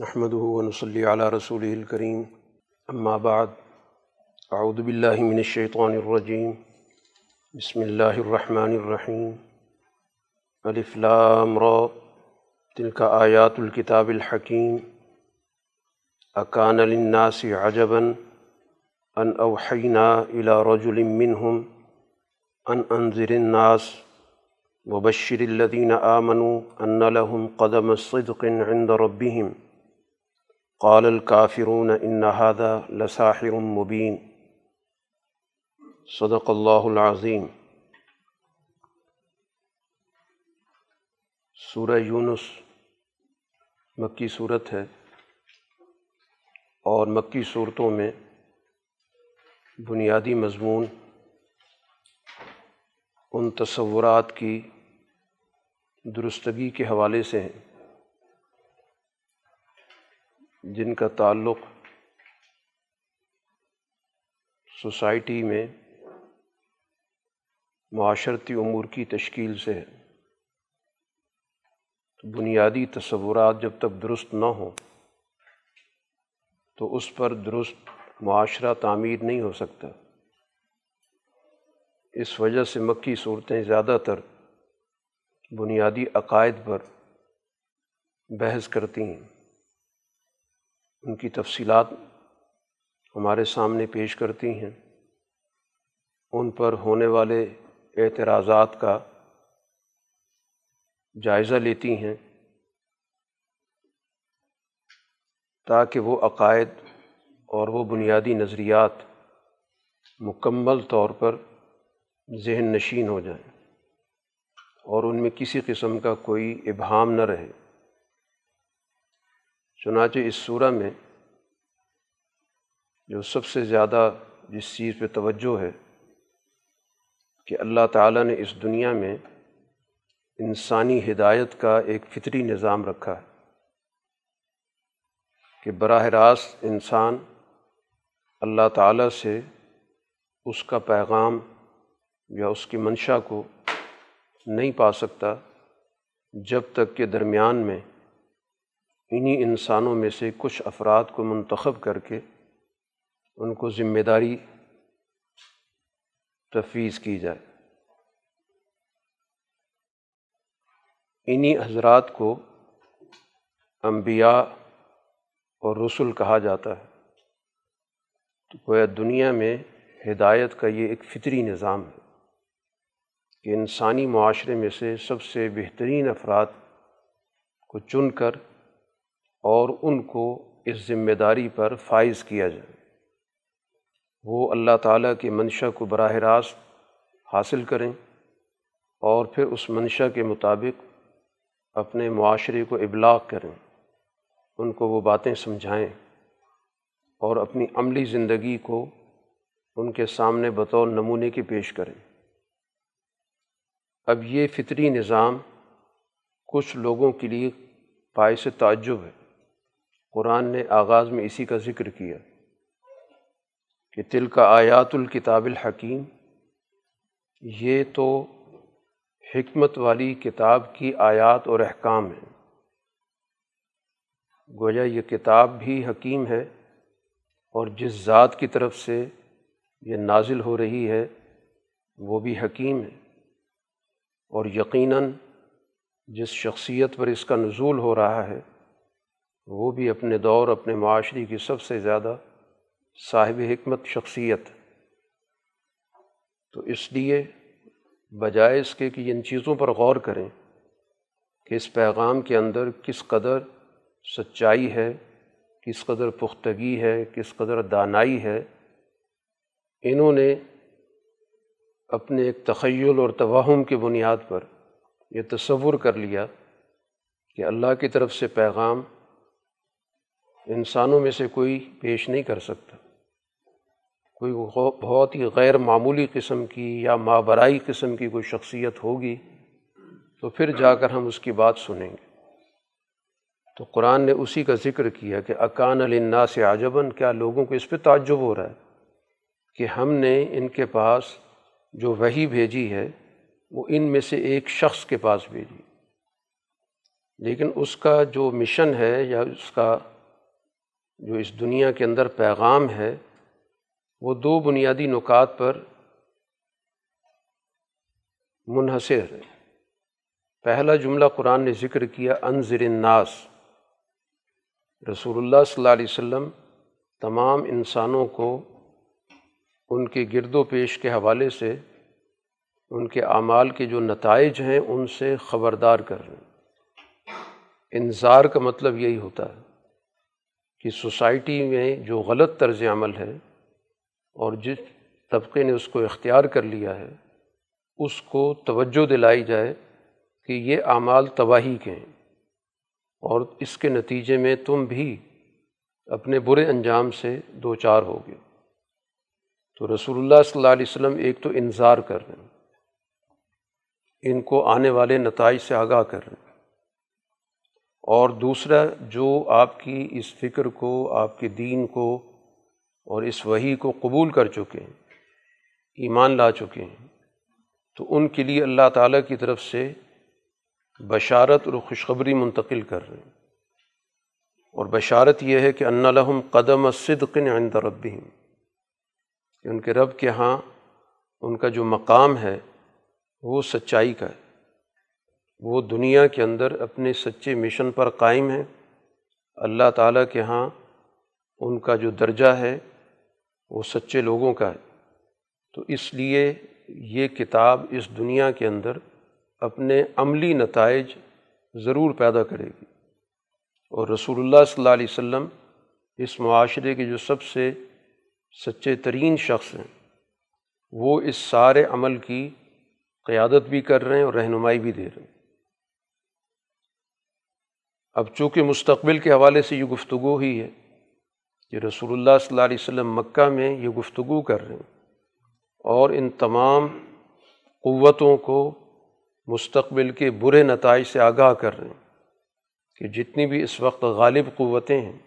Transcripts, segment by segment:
نحمد ونصلی علی رسول الکریم اما بعد اعوذ باللہ من الشیطان الرجیم بسم اللہ الرحمن الرحیم الف لام را. تلک آیات الكتاب الحکیم اکان للناس عجبا ان اوحینا الى رجل منہم ان انذر الناس وبشر الذین آمنوا ان لهم قدم الصدق عند ربهم. قال الكافرون ان هذا لساحر مبین صدق اللہ العظیم سورہ یونس مکی صورت ہے اور مکی صورتوں میں بنیادی مضمون ان تصورات کی درستگی کے حوالے سے ہیں۔ جن کا تعلق سوسائٹی میں معاشرتی امور کی تشکیل سے ہے۔ تو بنیادی تصورات جب تک درست نہ ہوں، تو اس پر درست معاشرہ تعمیر نہیں ہو سکتا۔ اس وجہ سے مکی صورتیں زیادہ تر بنیادی عقائد پر بحث کرتی ہیں۔ ان کی تفصیلات ہمارے سامنے پیش کرتی ہیں۔ ان پر ہونے والے اعتراضات کا جائزہ لیتی ہیں تاکہ وہ عقائد اور وہ بنیادی نظریات مکمل طور پر ذہن نشین ہو جائیں اور ان میں کسی قسم کا کوئی ابہام نہ رہے۔ چنانچہ اس صورہ میں جو سب سے زیادہ جس چیز پہ توجہ ہے کہ اللہ تعالیٰ نے اس دنیا میں انسانی ہدایت کا ایک فطری نظام رکھا ہے کہ براہ راست انسان اللہ تعالیٰ سے اس کا پیغام یا اس کی منشا کو نہیں پا سکتا جب تک کہ درمیان میں انہی انسانوں میں سے کچھ افراد کو منتخب کر کے ان کو ذمہ داری تفویض کی جائے۔ انہی حضرات کو انبیاء اور رسول کہا جاتا ہے۔ تو گویا دنیا میں ہدایت کا یہ ایک فطری نظام ہے کہ انسانی معاشرے میں سے سب سے بہترین افراد کو چن کر اور ان کو اس ذمہ داری پر فائز کیا جائے۔ وہ اللہ تعالیٰ کی منشا کو براہ راست حاصل کریں اور پھر اس منشا کے مطابق اپنے معاشرے کو ابلاغ کریں، ان کو وہ باتیں سمجھائیں اور اپنی عملی زندگی کو ان کے سامنے بطور نمونے کی پیش کریں۔ اب یہ فطری نظام کچھ لوگوں کے لیے باعث تعجب ہے۔ قرآن نے آغاز میں اسی کا ذکر کیا کہ تل کا آیات الکتاب الحکیم، یہ تو حکمت والی کتاب کی آیات اور احکام ہیں۔ گویا یہ کتاب بھی حکیم ہے اور جس ذات کی طرف سے یہ نازل ہو رہی ہے، وہ بھی حکیم ہے۔ اور یقیناً جس شخصیت پر اس کا نزول ہو رہا ہے وہ بھی اپنے دور، اپنے معاشرے کی سب سے زیادہ صاحب حکمت شخصیت۔ تو اس لیے بجائے اس کے کہ ان چیزوں پر غور کریں کہ اس پیغام کے اندر کس قدر سچائی ہے، کس قدر پختگی ہے، کس قدر دانائی ہے۔ انہوں نے اپنے ایک تخیل اور توہم کی بنیاد پر یہ تصور کر لیا کہ اللہ کی طرف سے پیغام انسانوں میں سے کوئی پیش نہیں کر سکتا۔ کوئی بہت ہی غیر معمولی قسم کی یا مابرائی قسم کی کوئی شخصیت ہوگی تو پھر جا کر ہم اس کی بات سنیں گے۔ تو قرآن نے اسی کا ذکر کیا کہ اکان النا سے عجباً، کیا لوگوں کو اس پہ تعجب ہو رہا ہے کہ ہم نے ان کے پاس جو وہی بھیجی ہے، وہ ان میں سے ایک شخص کے پاس بھیجی۔ لیکن اس کا جو مشن ہے یا اس کا جو اس دنیا کے اندر پیغام ہے، وہ دو بنیادی نکات پر منحصر ہے پہلا جملہ قرآن نے ذکر کیا انضر الناس۔ رسول اللہ صلی اللہ علیہ وسلم تمام انسانوں کو ان کے گرد و پیش کے حوالے سے ان کے اعمال کے جو نتائج ہیں، ان سے خبردار کر رہے ہیں۔ انظار کا مطلب یہی ہوتا ہے۔ کہ سوسائٹی میں جو غلط طرز عمل ہے اور جس طبقے نے اس کو اختیار کر لیا ہے، اس کو توجہ دلائی جائے کہ یہ اعمال تباہی کے ہیں اور اس کے نتیجے میں تم بھی اپنے برے انجام سے دو چار ہو گئے۔ تو رسول اللہ صلی اللہ علیہ وسلم ایک تو انظار کر رہے ہیں، ان کو آنے والے نتائج سے آگاہ کر رہے ہیں۔ اور دوسرا، جو آپ کی اس فکر کو، آپ کے دین کو اور اس وہی کو قبول کر چکے ہیں، ایمان لا چکے ہیں، تو ان کے لیے اللہ تعالیٰ کی طرف سے بشارت اور خوشخبری منتقل کر رہے ہیں۔ اور بشارت یہ ہے کہ ان لحم قدم صدقن عند ربہم، کہ ان کے رب کے ہاں ان کا جو مقام ہے وہ سچائی کا ہے۔ وہ دنیا کے اندر اپنے سچے مشن پر قائم ہے اللہ تعالیٰ کے ہاں ان کا جو درجہ ہے وہ سچے لوگوں کا ہے۔ تو اس لیے یہ کتاب اس دنیا کے اندر اپنے عملی نتائج ضرور پیدا کرے گی۔ اور رسول اللہ صلی اللہ علیہ وسلم اس معاشرے کے جو سب سے سچے ترین شخص ہیں، وہ اس سارے عمل کی قیادت بھی کر رہے ہیں اور رہنمائی بھی دے رہے ہیں۔ اب چونکہ مستقبل کے حوالے سے یہ گفتگو ہی ہے کہ رسول اللہ صلی اللہ علیہ وسلم مکہ میں یہ گفتگو کر رہے ہیں اور ان تمام قوتوں کو مستقبل کے برے نتائج سے آگاہ کر رہے ہیں کہ جتنی بھی اس وقت غالب قوتیں ہیں،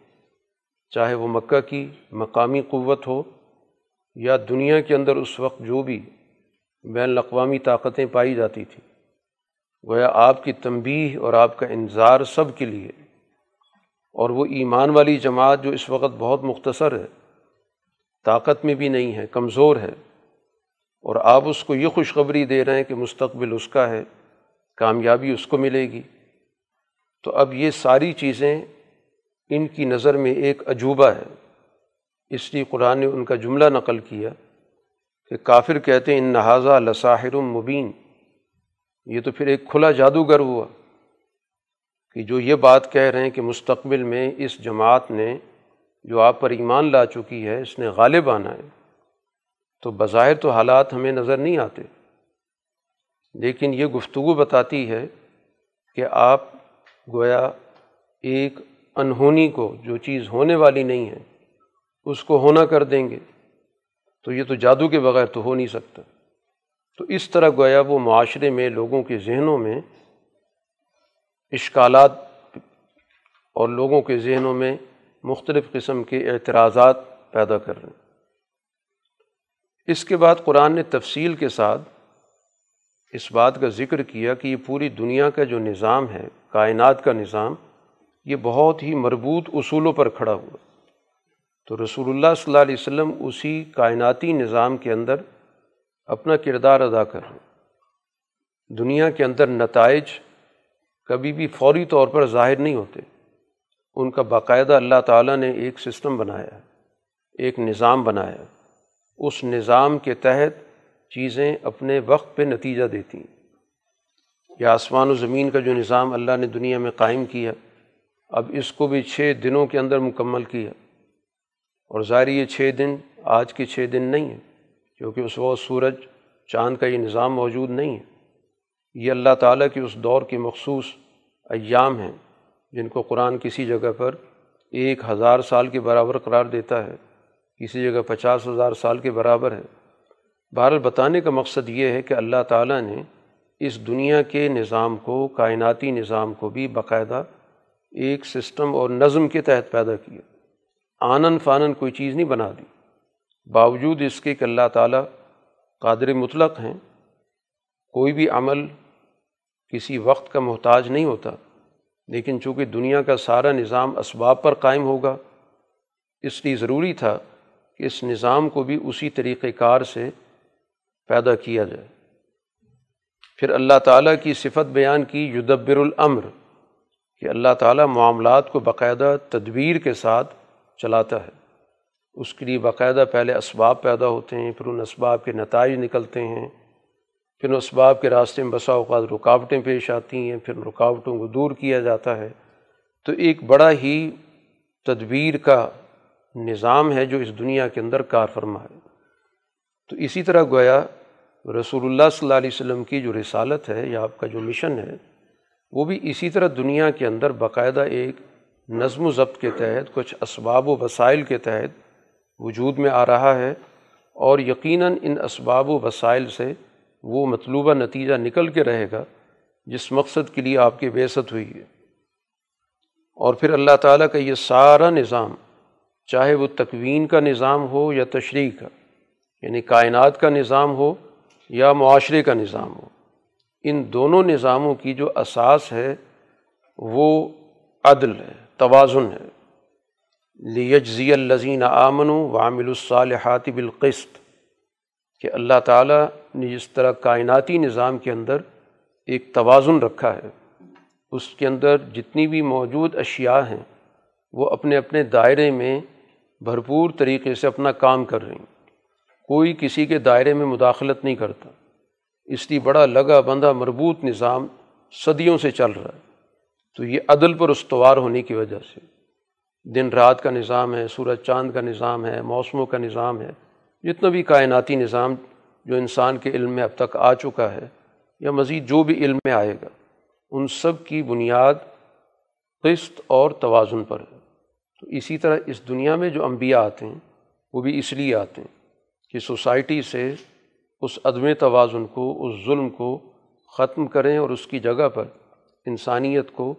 چاہے وہ مکہ کی مقامی قوت ہو یا دنیا کے اندر اس وقت جو بھی بین الاقوامی طاقتیں پائی جاتی تھیں گویا آپ کی تنبیہ اور آپ کا انظار سب کے لیے۔ اور وہ ایمان والی جماعت جو اس وقت بہت مختصر ہے، طاقت میں بھی نہیں ہے، کمزور ہے۔ اور آپ اس کو یہ خوشخبری دے رہے ہیں کہ مستقبل اس کا ہے، کامیابی اس کو ملے گی۔ تو اب یہ ساری چیزیں ان کی نظر میں ایک عجوبہ ہے۔ اس لیے قرآن نے ان کا جملہ نقل کیا کہ کافر کہتے ہیں، ان نہذا لساحر مبین یہ تو پھر ایک کھلا جادوگر ہوا کہ جو یہ بات کہہ رہے ہیں کہ مستقبل میں اس جماعت نے جو آپ پر ایمان لا چکی ہے، اس نے غالب آنا ہے۔ تو بظاہر تو حالات ہمیں نظر نہیں آتے۔ لیکن یہ گفتگو بتاتی ہے کہ آپ گویا ایک انہونی کو جو چیز ہونے والی نہیں ہے، اس کو ہونا کر دیں گے۔ تو یہ تو جادو کے بغیر تو ہو نہیں سکتا۔ تو اس طرح گویا وہ معاشرے میں لوگوں کے ذہنوں میں اشکالات اور لوگوں کے ذہنوں میں مختلف قسم کے اعتراضات پیدا کر رہے ہیں۔ اس کے بعد قرآن نے تفصیل کے ساتھ اس بات کا ذکر کیا کہ یہ پوری دنیا کا جو نظام ہے، کائنات کا نظام، یہ بہت ہی مربوط اصولوں پر کھڑا ہوا۔ تو رسول اللہ صلی اللہ علیہ وسلم اسی کائناتی نظام کے اندر اپنا کردار ادا کر رہے ہیں۔ دنیا کے اندر نتائج کبھی بھی فوری طور پر ظاہر نہیں ہوتے۔ ان کا باقاعدہ اللہ تعالیٰ نے ایک سسٹم بنایا، ایک نظام بنایا۔ اس نظام کے تحت چیزیں اپنے وقت پہ نتیجہ دیتی ہیں۔ یا آسمان و زمین کا جو نظام اللہ نے دنیا میں قائم کیا، اب اس کو بھی چھ دنوں کے اندر مکمل کیا۔ اور ظاہر یہ چھ دن آج کے چھ دن نہیں ہیں۔ کیونکہ اس وقت سورج چاند کا یہ نظام موجود نہیں ہے۔ یہ اللہ تعالیٰ کے اس دور کے مخصوص ایام ہیں جن کو قرآن کسی جگہ پر ایک ہزار سال کے برابر قرار دیتا ہے، کسی جگہ پچاس ہزار سال کے برابر ہے۔ بہرحال بتانے کا مقصد یہ ہے کہ اللہ تعالیٰ نے اس دنیا کے نظام کو، کائناتی نظام کو بھی باقاعدہ ایک سسٹم اور نظم کے تحت پیدا کیا۔ آنن فانن کوئی چیز نہیں بنا دی۔ باوجود اس کے کہ اللہ تعالیٰ قادر مطلق ہیں، کوئی بھی عمل کسی وقت کا محتاج نہیں ہوتا، لیکن چونکہ دنیا کا سارا نظام اسباب پر قائم ہوگا، اس لیے ضروری تھا کہ اس نظام کو بھی اسی طریقۂ کار سے پیدا کیا جائے۔ پھر اللہ تعالیٰ کی صفت بیان کی یدبر العمر کہ اللہ تعالیٰ معاملات کو باقاعدہ تدبیر کے ساتھ چلاتا ہے۔ اس کے لیے باقاعدہ پہلے اسباب پیدا ہوتے ہیں، پھر ان اسباب کے نتائج نکلتے ہیں، پھر ان اسباب کے راستے میں بسا اوقات رکاوٹیں پیش آتی ہیں، پھر رکاوٹوں کو دور کیا جاتا ہے۔ تو ایک بڑا ہی تدبیر کا نظام ہے جو اس دنیا کے اندر کار فرما ہے۔ تو اسی طرح گویا رسول اللہ صلی اللہ علیہ وسلم کی جو رسالت ہے یا آپ کا جو مشن ہے، وہ بھی اسی طرح دنیا کے اندر باقاعدہ ایک نظم و ضبط کے تحت، کچھ اسباب و وسائل کے تحت وجود میں آ رہا ہے اور یقیناً ان اسباب و وسائل سے وہ مطلوبہ نتیجہ نکل کے رہے گا جس مقصد کے لیے آپ کی بیست ہوئی ہے۔ اور پھر اللہ تعالیٰ کا یہ سارا نظام، چاہے وہ تکوین کا نظام ہو یا تشریح کا یعنی کائنات کا نظام ہو یا معاشرے کا نظام ہو، ان دونوں نظاموں کی جو اساس ہے وہ عدل ہے، توازن ہے۔ لیجزی الزین آمن و عامل الصالحات بالقسط کہ اللہ تعالیٰ نے جس طرح کائناتی نظام کے اندر ایک توازن رکھا ہے۔ اس کے اندر جتنی بھی موجود اشیاء ہیں، وہ اپنے اپنے دائرے میں بھرپور طریقے سے اپنا کام کر رہی ہیں۔ کوئی کسی کے دائرے میں مداخلت نہیں کرتا۔ اس لیے بڑا لگا بندہ مربوط نظام صدیوں سے چل رہا ہے۔ تو یہ عدل پر استوار ہونے کی وجہ سے۔ دن رات کا نظام ہے، سورج چاند کا نظام ہے، موسموں کا نظام ہے، جتنا بھی کائناتی نظام جو انسان کے علم میں اب تک آ چکا ہے یا مزید جو بھی علم میں آئے گا، ان سب کی بنیاد قسط اور توازن پر ہے۔ تو اسی طرح اس دنیا میں جو انبیاء آتے ہیں، وہ بھی اس لیے آتے ہیں کہ سوسائٹی سے اس عدم توازن کو، اس ظلم کو ختم کریں اور اس کی جگہ پر انسانیت کو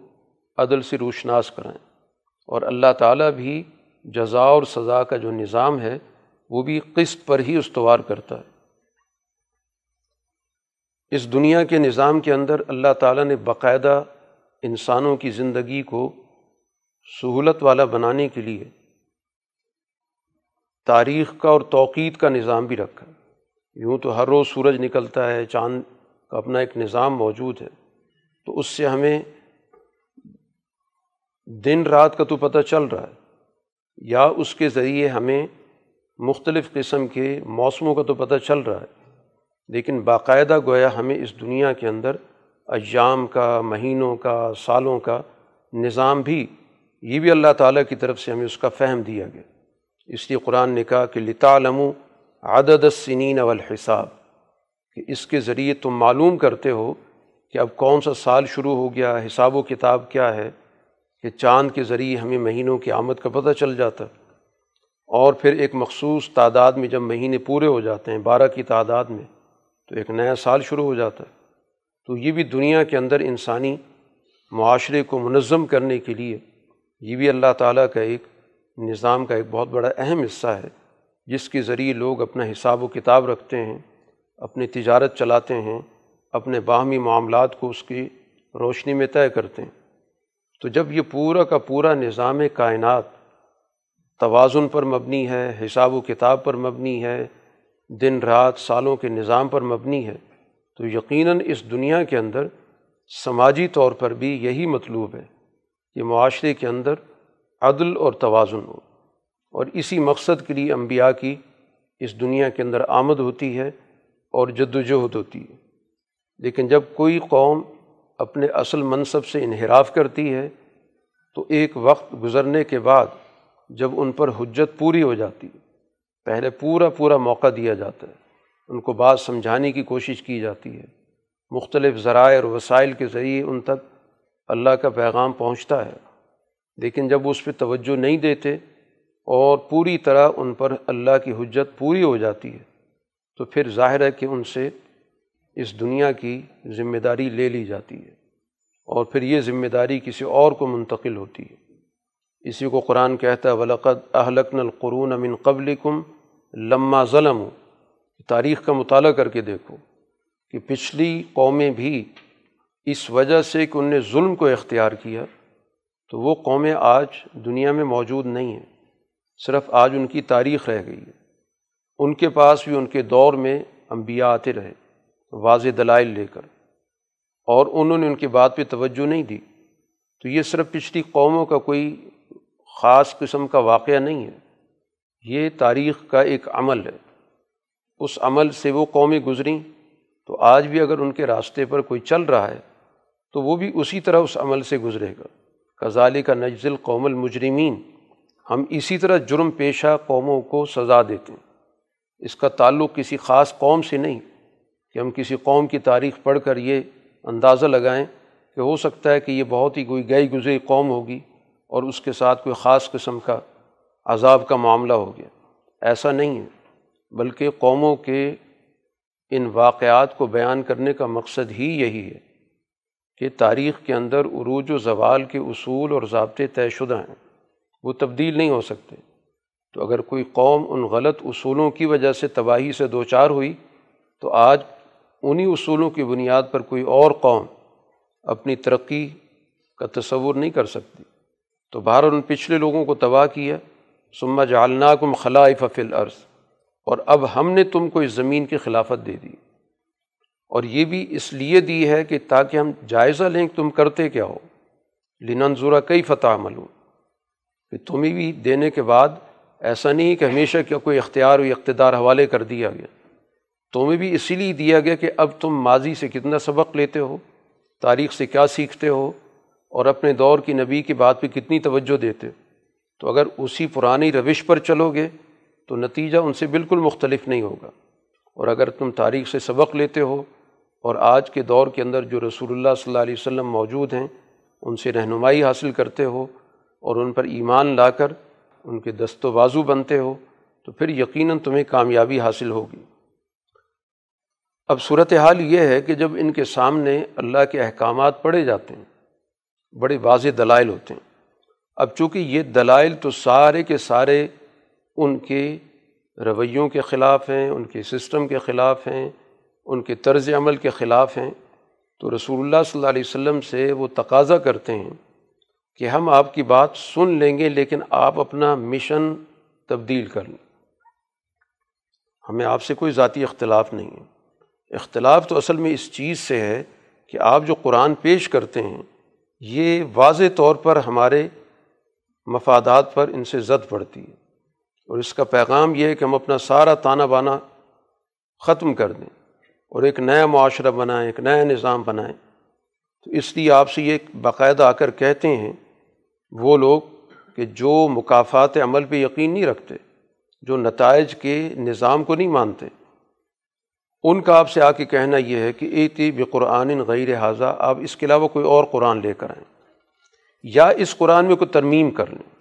عدل سے روشناس کریں اور اللہ تعالیٰ بھی جزا اور سزا کا جو نظام ہے، وہ بھی قسط پر ہی استوار کرتا ہے۔ اس دنیا کے نظام کے اندر اللہ تعالیٰ نے باقاعدہ انسانوں کی زندگی کو سہولت والا بنانے کے لیے تاریخ کا اور توقید کا نظام بھی رکھا۔ یوں تو ہر روز سورج نکلتا ہے، چاند کا اپنا ایک نظام موجود ہے۔ تو اس سے ہمیں دن رات کا تو پتہ چل رہا ہے۔ یا اس کے ذریعے ہمیں مختلف قسم کے موسموں کا تو پتہ چل رہا ہے۔ لیکن باقاعدہ گویا ہمیں اس دنیا کے اندر ایام کا، مہینوں کا، سالوں کا نظام بھی، یہ بھی اللہ تعالیٰ کی طرف سے ہمیں اس کا فہم دیا گیا۔ اس لیے قرآن نے کہا کہ لطالم عدد السنین والحساب، کہ اس کے ذریعے تم معلوم کرتے ہو کہ اب کون سا سال شروع ہو گیا، حساب و کتاب کیا ہے۔ کہ چاند کے ذریعے ہمیں مہینوں کی آمد کا پتہ چل جاتا اور پھر ایک مخصوص تعداد میں جب مہینے پورے ہو جاتے ہیں، بارہ کی تعداد میں، تو ایک نیا سال شروع ہو جاتا ہے تو یہ بھی دنیا کے اندر انسانی معاشرے کو منظم کرنے کے لیے یہ بھی اللہ تعالیٰ کا ایک نظام کا ایک بہت بڑا اہم حصہ ہے، جس کے ذریعے لوگ اپنا حساب و کتاب رکھتے ہیں، اپنی تجارت چلاتے ہیں، اپنے باہمی معاملات کو اس کی روشنی میں طے کرتے ہیں۔ تو جب یہ پورا کا پورا نظام کائنات توازن پر مبنی ہے، حساب و کتاب پر مبنی ہے، دن رات سالوں کے نظام پر مبنی ہے، تو یقیناً اس دنیا کے اندر سماجی طور پر بھی یہی مطلوب ہے کہ معاشرے کے اندر عدل اور توازن ہو۔ اور اسی مقصد کے لیے انبیاء کی اس دنیا کے اندر آمد ہوتی ہے اور جد وجہد ہوتی ہے۔ لیکن جب کوئی قوم اپنے اصل منصب سے انحراف کرتی ہے، تو ایک وقت گزرنے کے بعد جب ان پر حجت پوری ہو جاتی ہے، پہلے پورا پورا موقع دیا جاتا ہے، ان کو بات سمجھانے کی کوشش کی جاتی ہے۔ مختلف ذرائع اور وسائل کے ذریعے ان تک اللہ کا پیغام پہنچتا ہے، لیکن جب اس پہ توجہ نہیں دیتے اور پوری طرح ان پر اللہ کی حجت پوری ہو جاتی ہے، تو پھر ظاہر ہے کہ ان سے اس دنیا کی ذمہ داری لے لی جاتی ہے اور پھر یہ ذمہ داری کسی اور کو منتقل ہوتی ہے۔ اسی کو قرآن کہتا ہے، ولقد اہلکن القرون من قبل کم لمہ ظلم تاریخ کا مطالعہ کر کے دیکھو کہ پچھلی قومیں بھی اس وجہ سے کہ ان نے ظلم کو اختیار کیا تو وہ قومیں آج دنیا میں موجود نہیں ہیں، صرف آج ان کی تاریخ رہ گئی ہے۔ ان کے پاس بھی ان کے دور میں انبیاء آتے رہے۔ واضح دلائل لے کر اور انہوں نے ان کی بات پہ توجہ نہیں دی، تو یہ صرف پچھلی قوموں کا کوئی خاص قسم کا واقعہ نہیں ہے۔ یہ تاریخ کا ایک عمل ہے۔ اس عمل سے وہ قومیں گزریں۔ تو آج بھی اگر ان کے راستے پر کوئی چل رہا ہے، تو وہ بھی اسی طرح اس عمل سے گزرے گا۔ کزالی کا نجزل قوم المجرمین۔ ہم اسی طرح جرم پیشہ قوموں کو سزا دیتے ہیں۔ اس کا تعلق کسی خاص قوم سے نہیں۔ کہ ہم کسی قوم کی تاریخ پڑھ کر یہ اندازہ لگائیں کہ ہو سکتا ہے کہ یہ بہت ہی کوئی گئی گزری قوم ہوگی اور اس کے ساتھ کوئی خاص قسم کا عذاب کا معاملہ ہو گیا۔ ایسا نہیں ہے، بلکہ قوموں کے ان واقعات کو بیان کرنے کا مقصد ہی یہی ہے کہ تاریخ کے اندر عروج و زوال کے اصول اور ضابطے طے شدہ ہیں۔ وہ تبدیل نہیں ہو سکتے۔ تو اگر کوئی قوم ان غلط اصولوں کی وجہ سے تباہی سے دو چار ہوئی تو آج انہی اصولوں کی بنیاد پر کوئی اور قوم اپنی ترقی کا تصور نہیں کر سکتی۔ تو باہر ان پچھلے لوگوں کو تباہ کیا۔ سما جالناکم خلائف فل عرض اور اب ہم نے تم کو اس زمین کی خلافت دے دی۔ اور یہ بھی اس لیے دی ہے کہ تاکہ ہم جائزہ لیں کہ تم کرتے کیا ہو۔ لننظورہ کئی فتح عمل ہوں کہ تمہیں بھی دینے کے بعد ایسا نہیں کہ ہمیشہ کیا کوئی اختیار و اقتدار حوالے کر دیا گیا۔ تمہیں بھی اسی لیے دیا گیا کہ اب تم ماضی سے کتنا سبق لیتے ہو، تاریخ سے کیا سیکھتے ہو اور اپنے دور کی نبی کی بات پہ کتنی توجہ دیتے ہو۔ تو اگر اسی پرانی روش پر چلو گے تو نتیجہ ان سے بالکل مختلف نہیں ہوگا۔ اور اگر تم تاریخ سے سبق لیتے ہو اور آج کے دور کے اندر جو رسول اللہ صلی اللہ علیہ وسلم موجود ہیں، ان سے رہنمائی حاصل کرتے ہو اور ان پر ایمان لا کر ان کے دست و بازو بنتے ہو، تو پھر یقیناً تمہیں کامیابی حاصل ہوگی۔ اب صورت حال یہ ہے کہ جب ان کے سامنے اللہ کے احکامات پڑھے جاتے ہیں بڑے واضح دلائل ہوتے ہیں۔ اب چونکہ یہ دلائل تو سارے کے سارے ان کے رویوں کے خلاف ہیں، ان کے سسٹم کے خلاف ہیں، ان کے طرز عمل کے خلاف ہیں، تو رسول اللہ صلی اللہ علیہ وسلم سے وہ تقاضا کرتے ہیں کہ ہم آپ کی بات سن لیں گے لیکن آپ اپنا مشن تبدیل کر لیں۔ ہمیں آپ سے کوئی ذاتی اختلاف نہیں ہے۔ اختلاف تو اصل میں اس چیز سے ہے کہ آپ جو قرآن پیش کرتے ہیں، یہ واضح طور پر ہمارے مفادات پر ان سے زد پڑتی ہے۔ اور اس کا پیغام یہ ہے کہ ہم اپنا سارا تانہ بانا ختم کر دیں اور ایک نیا معاشرہ بنائیں، ایک نیا نظام بنائیں۔ تو اس لیے آپ سے یہ باقاعدہ آ کر کہتے ہیں، وہ لوگ کہ جو مقافات عمل پہ یقین نہیں رکھتے، جو نتائج کے نظام کو نہیں مانتے۔ ان کا آپ سے آ کے کہنا یہ ہے کہ اے تی بقرآن غیر حاضہ، آپ اس کے علاوہ کوئی اور قرآن لے کر آئیں۔ یا اس قرآن میں کوئی ترمیم کر لیں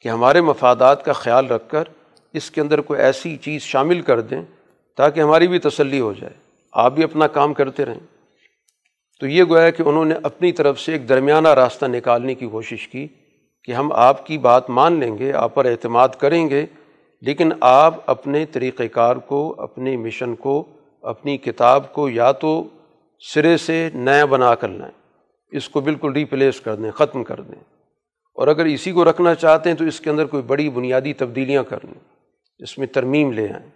کہ ہمارے مفادات کا خیال رکھ کر اس کے اندر کوئی ایسی چیز شامل کر دیں تاکہ ہماری بھی تسلی ہو جائے۔ آپ بھی اپنا کام کرتے رہیں۔ تو یہ گویا کہ انہوں نے اپنی طرف سے ایک درمیانہ راستہ نکالنے کی کوشش کی کہ ہم آپ کی بات مان لیں گے، آپ پر اعتماد کریں گے لیکن آپ اپنے طریقۂ کار کو اپنے مشن کو، اپنی کتاب کو یا تو سرے سے نیا بنا کر لائیں۔ اس کو بالکل ریپلیس کر دیں، ختم کر دیں۔ اور اگر اسی کو رکھنا چاہتے ہیں تو اس کے اندر کوئی بڑی بنیادی تبدیلیاں کر لیں، اس میں ترمیم لے آئیں۔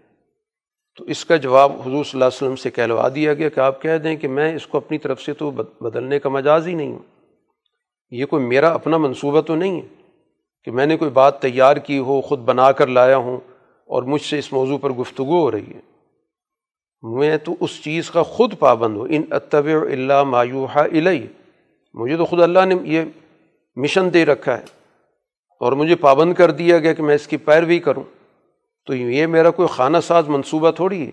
تو اس کا جواب حضور صلی اللہ علیہ وسلم سے کہلوا دیا گیا کہ آپ کہہ دیں کہ میں اس کو اپنی طرف سے تو بدلنے کا مجاز ہی نہیں ہوں۔ یہ کوئی میرا اپنا منصوبہ تو نہیں ہے۔ کہ میں نے کوئی بات تیار کی ہو، خود بنا کر لایا ہوں اور مجھ سے اس موضوع پر گفتگو ہو رہی ہے۔ میں تو اس چیز کا خود پابند ہوں۔ ان اتب اللہ مایوحا الہی مجھے تو خود اللہ نے یہ مشن دے رکھا ہے اور مجھے پابند کر دیا گیا کہ میں اس کی پیروی کروں۔ تو یہ میرا کوئی خانہ ساز منصوبہ تھوڑی ہے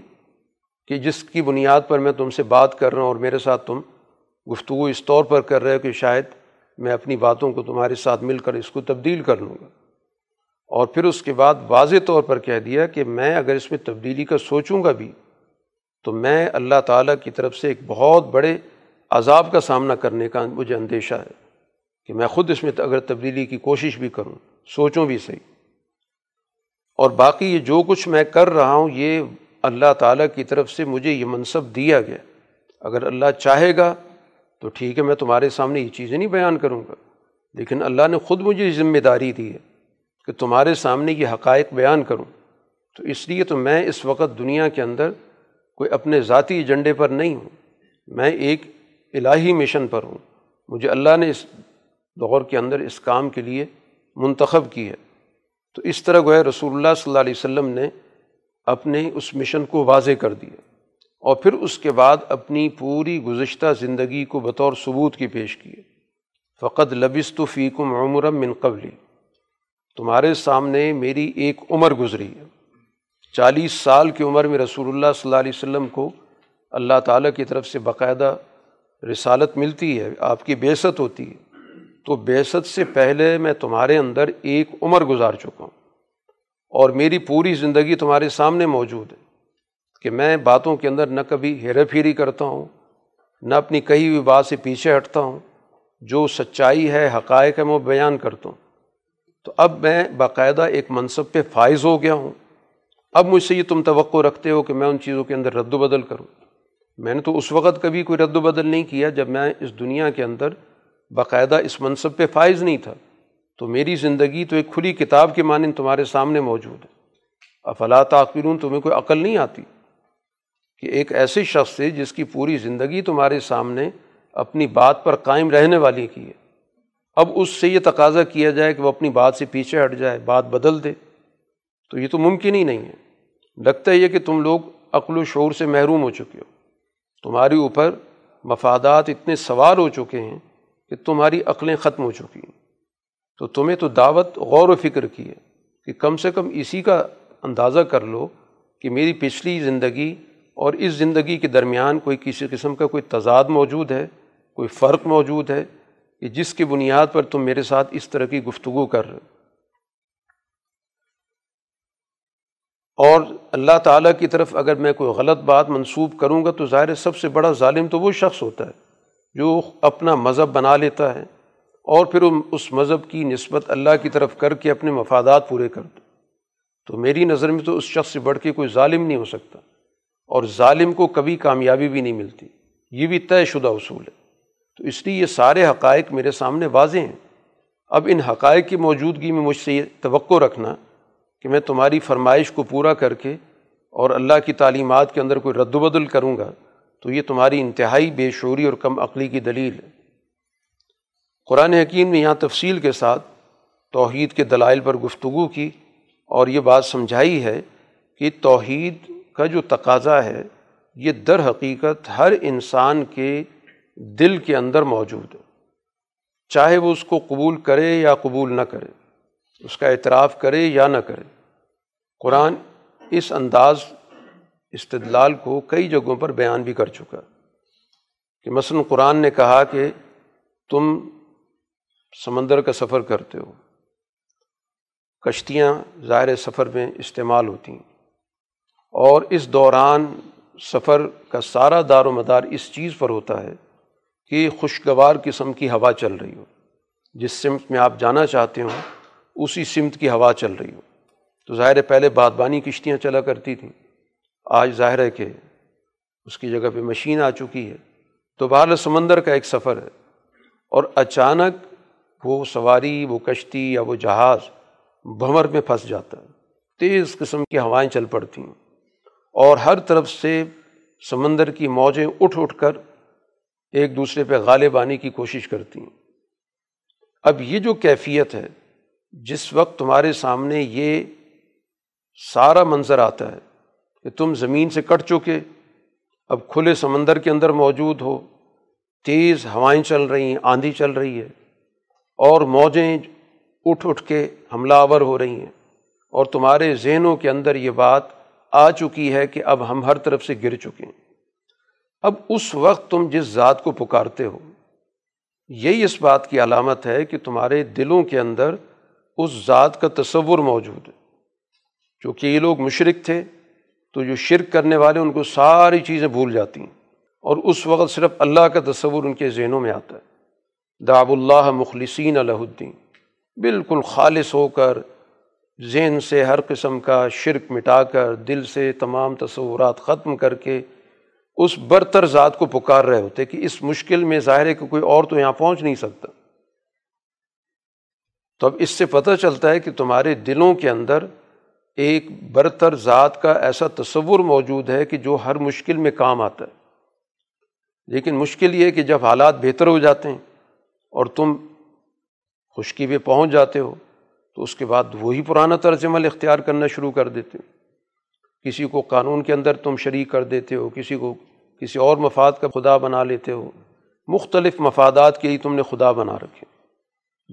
کہ جس کی بنیاد پر میں تم سے بات کر رہا ہوں اور میرے ساتھ تم گفتگو اس طور پر کر رہے ہو کہ شاید میں اپنی باتوں کو تمہارے ساتھ مل کر اس کو تبدیل کر لوں گا۔ اور پھر اس کے بعد واضح طور پر کہہ دیا کہ میں اگر اس میں تبدیلی کا سوچوں گا بھی، تو میں اللہ تعالیٰ کی طرف سے ایک بہت بڑے عذاب کا سامنا کرنے کا مجھے اندیشہ ہے کہ میں خود اس میں اگر تبدیلی کی کوشش بھی کروں، سوچوں بھی صحیح۔ اور باقی یہ جو کچھ میں کر رہا ہوں، یہ اللہ تعالیٰ کی طرف سے مجھے یہ منصب دیا گیا۔ اگر اللہ چاہے گا تو ٹھیک ہے، میں تمہارے سامنے یہ چیزیں نہیں بیان کروں گا۔ لیکن اللہ نے خود مجھے ذمہ داری دی ہے کہ تمہارے سامنے یہ حقائق بیان کروں۔ تو اس لیے تو میں اس وقت دنیا کے اندر کوئی اپنے ذاتی ایجنڈے پر نہیں ہوں۔ میں ایک الہی مشن پر ہوں۔ مجھے اللہ نے اس دور کے اندر اس کام کے لیے منتخب کی ہے۔ تو اس طرح گویا رسول اللہ صلی اللہ علیہ وسلم نے اپنے اس مشن کو واضح کر دیا۔ اور پھر اس کے بعد اپنی پوری گزشتہ زندگی کو بطور ثبوت کی پیش کیے۔ فقط لبست فیکم عمرم من قبلی۔ تمہارے سامنے میری ایک عمر گزری ہے۔ چالیس سال کی عمر میں رسول اللہ صلی اللہ علیہ وسلم کو اللہ تعالیٰ کی طرف سے باقاعدہ رسالت ملتی ہے، آپ کی بیست ہوتی ہے۔ تو بیست سے پہلے میں تمہارے اندر ایک عمر گزار چکا ہوں۔ اور میری پوری زندگی تمہارے سامنے موجود ہے۔ کہ میں باتوں کے اندر نہ کبھی ہیرا پھیری کرتا ہوں، نہ اپنی کہی ہوئی بات سے پیچھے ہٹتا ہوں، جو سچائی ہے، حقائق ہے، میں وہ بیان کرتا ہوں۔ تو اب میں باقاعدہ ایک منصب پہ فائز ہو گیا ہوں۔ اب مجھ سے یہ تم توقع رکھتے ہو کہ میں ان چیزوں کے اندر رد و بدل کروں۔ میں نے تو اس وقت کبھی کوئی رد و بدل نہیں کیا جب میں اس دنیا کے اندر باقاعدہ اس منصب پہ فائز نہیں تھا۔ تو میری زندگی تو ایک کھلی کتاب کے مانند تمہارے سامنے موجود ہے۔ افلا تعقلون، تمہیں کوئی عقل نہیں آتی؟ کہ ایک ایسے شخص سے جس کی پوری زندگی تمہارے سامنے اپنی بات پر قائم رہنے والی کی ہے۔ اب اس سے یہ تقاضا کیا جائے کہ وہ اپنی بات سے پیچھے ہٹ جائے، بات بدل دے۔ تو یہ تو ممکن ہی نہیں ہے۔ لگتا ہے یہ کہ تم لوگ عقل و شعور سے محروم ہو چکے ہو۔ تمہاری اوپر مفادات اتنے سوار ہو چکے ہیں کہ تمہاری عقلیں ختم ہو چکی ہیں۔ تو تمہیں تو دعوت، غور و فکر کی ہے کہ کم سے کم اسی کا اندازہ کر لو کہ میری پچھلی زندگی اور اس زندگی کے درمیان کوئی کسی قسم کا کوئی تضاد موجود ہے، کوئی فرق موجود ہے کہ جس کی بنیاد پر تم میرے ساتھ اس طرح کی گفتگو کر رہے اور اللہ تعالیٰ کی طرف اگر میں کوئی غلط بات منسوب کروں گا تو ظاہر سب سے بڑا ظالم تو وہ شخص ہوتا ہے جو اپنا مذہب بنا لیتا ہے اور پھر اس مذہب کی نسبت اللہ کی طرف کر کے اپنے مفادات پورے کر دو۔ تو میری نظر میں تو اس شخص سے بڑھ کے کوئی ظالم نہیں ہو سکتا۔ اور ظالم کو کبھی کامیابی بھی نہیں ملتی۔ یہ بھی طے شدہ اصول ہے۔ تو اس لیے یہ سارے حقائق میرے سامنے واضح ہیں۔ اب ان حقائق کی موجودگی میں مجھ سے یہ توقع رکھنا کہ میں تمہاری فرمائش کو پورا کر کے اور اللہ کی تعلیمات کے اندر کوئی رد و بدل کروں گا تو یہ تمہاری انتہائی بے شعوری اور کم عقلی کی دلیل ہے۔ قرآن حکیم نے یہاں تفصیل کے ساتھ توحید کے دلائل پر گفتگو کی اور یہ بات سمجھائی ہے کہ توحید کا جو تقاضا ہے، یہ در حقیقت ہر انسان کے دل کے اندر موجود ہے۔ چاہے وہ اس کو قبول کرے یا قبول نہ کرے، اس کا اعتراف کرے یا نہ کرے، قرآن اس انداز استدلال کو کئی جگہوں پر بیان بھی کر چکا کہ مثلاً قرآن نے کہا کہ تم سمندر کا سفر کرتے ہو، کشتیاں ظاہر سفر میں استعمال ہوتی ہیں۔ اور اس دوران سفر کا سارا دار و مدار اس چیز پر ہوتا ہے کہ خوشگوار قسم کی ہوا چل رہی ہو۔ جس سمت میں آپ جانا چاہتے ہوں، اسی سمت کی ہوا چل رہی ہو۔ تو ظاہر پہلے بادبانی کشتیاں چلا کرتی تھیں۔ آج ظاہر ہے کہ اس کی جگہ پہ مشین آ چکی ہے۔ تو بہر سمندر کا ایک سفر ہے۔ اور اچانک وہ سواری، وہ کشتی یا وہ جہاز بھنور میں پھنس جاتا ہے۔ تیز قسم کی ہوائیں چل پڑتی ہیں۔ اور ہر طرف سے سمندر کی موجیں اٹھ اٹھ کر ایک دوسرے پہ غالب آنے کی کوشش کرتی ہیں۔ اب یہ جو کیفیت ہے، جس وقت تمہارے سامنے یہ سارا منظر آتا ہے کہ تم زمین سے کٹ چکے، اب کھلے سمندر کے اندر موجود ہو، تیز ہوائیں چل رہی ہیں، آندھی چل رہی ہے، اور موجیں اٹھ اٹھ کے حملہ آور ہو رہی ہیں۔ اور تمہارے ذہنوں کے اندر یہ بات آ چکی ہے کہ اب ہم ہر طرف سے گر چکے ہیں۔ اب اس وقت تم جس ذات کو پکارتے ہو، یہی اس بات کی علامت ہے کہ تمہارے دلوں کے اندر اس ذات کا تصور موجود ہے۔ چونکہ یہ لوگ مشرق تھے، تو جو شرک کرنے والے ان کو ساری چیزیں بھول جاتی ہیں۔ اور اس وقت صرف اللہ کا تصور ان کے ذہنوں میں آتا ہے۔ داب اللہ مخلصین الہ الدین، بالکل خالص ہو کر ذہن سے ہر قسم کا شرک مٹا کر، دل سے تمام تصورات ختم کر کے اس برتر ذات کو پکار رہے ہوتے کہ اس مشکل میں ظاہر ہے کہ کوئی اور تو یہاں پہنچ نہیں سکتا۔ تو اب اس سے پتہ چلتا ہے کہ تمہارے دلوں کے اندر ایک برتر ذات کا ایسا تصور موجود ہے کہ جو ہر مشکل میں کام آتا ہے۔ لیکن مشکل یہ ہے کہ جب حالات بہتر ہو جاتے ہیں اور تم خشکی پہ پہنچ جاتے ہو تو اس کے بعد وہی پرانا طرز عمل اختیار کرنا شروع کر دیتے ہو۔ کسی کو قانون کے اندر تم شریک کر دیتے ہو، کسی کو کسی اور مفاد کا خدا بنا لیتے ہو۔ مختلف مفادات کے لیے تم نے خدا بنا رکھے۔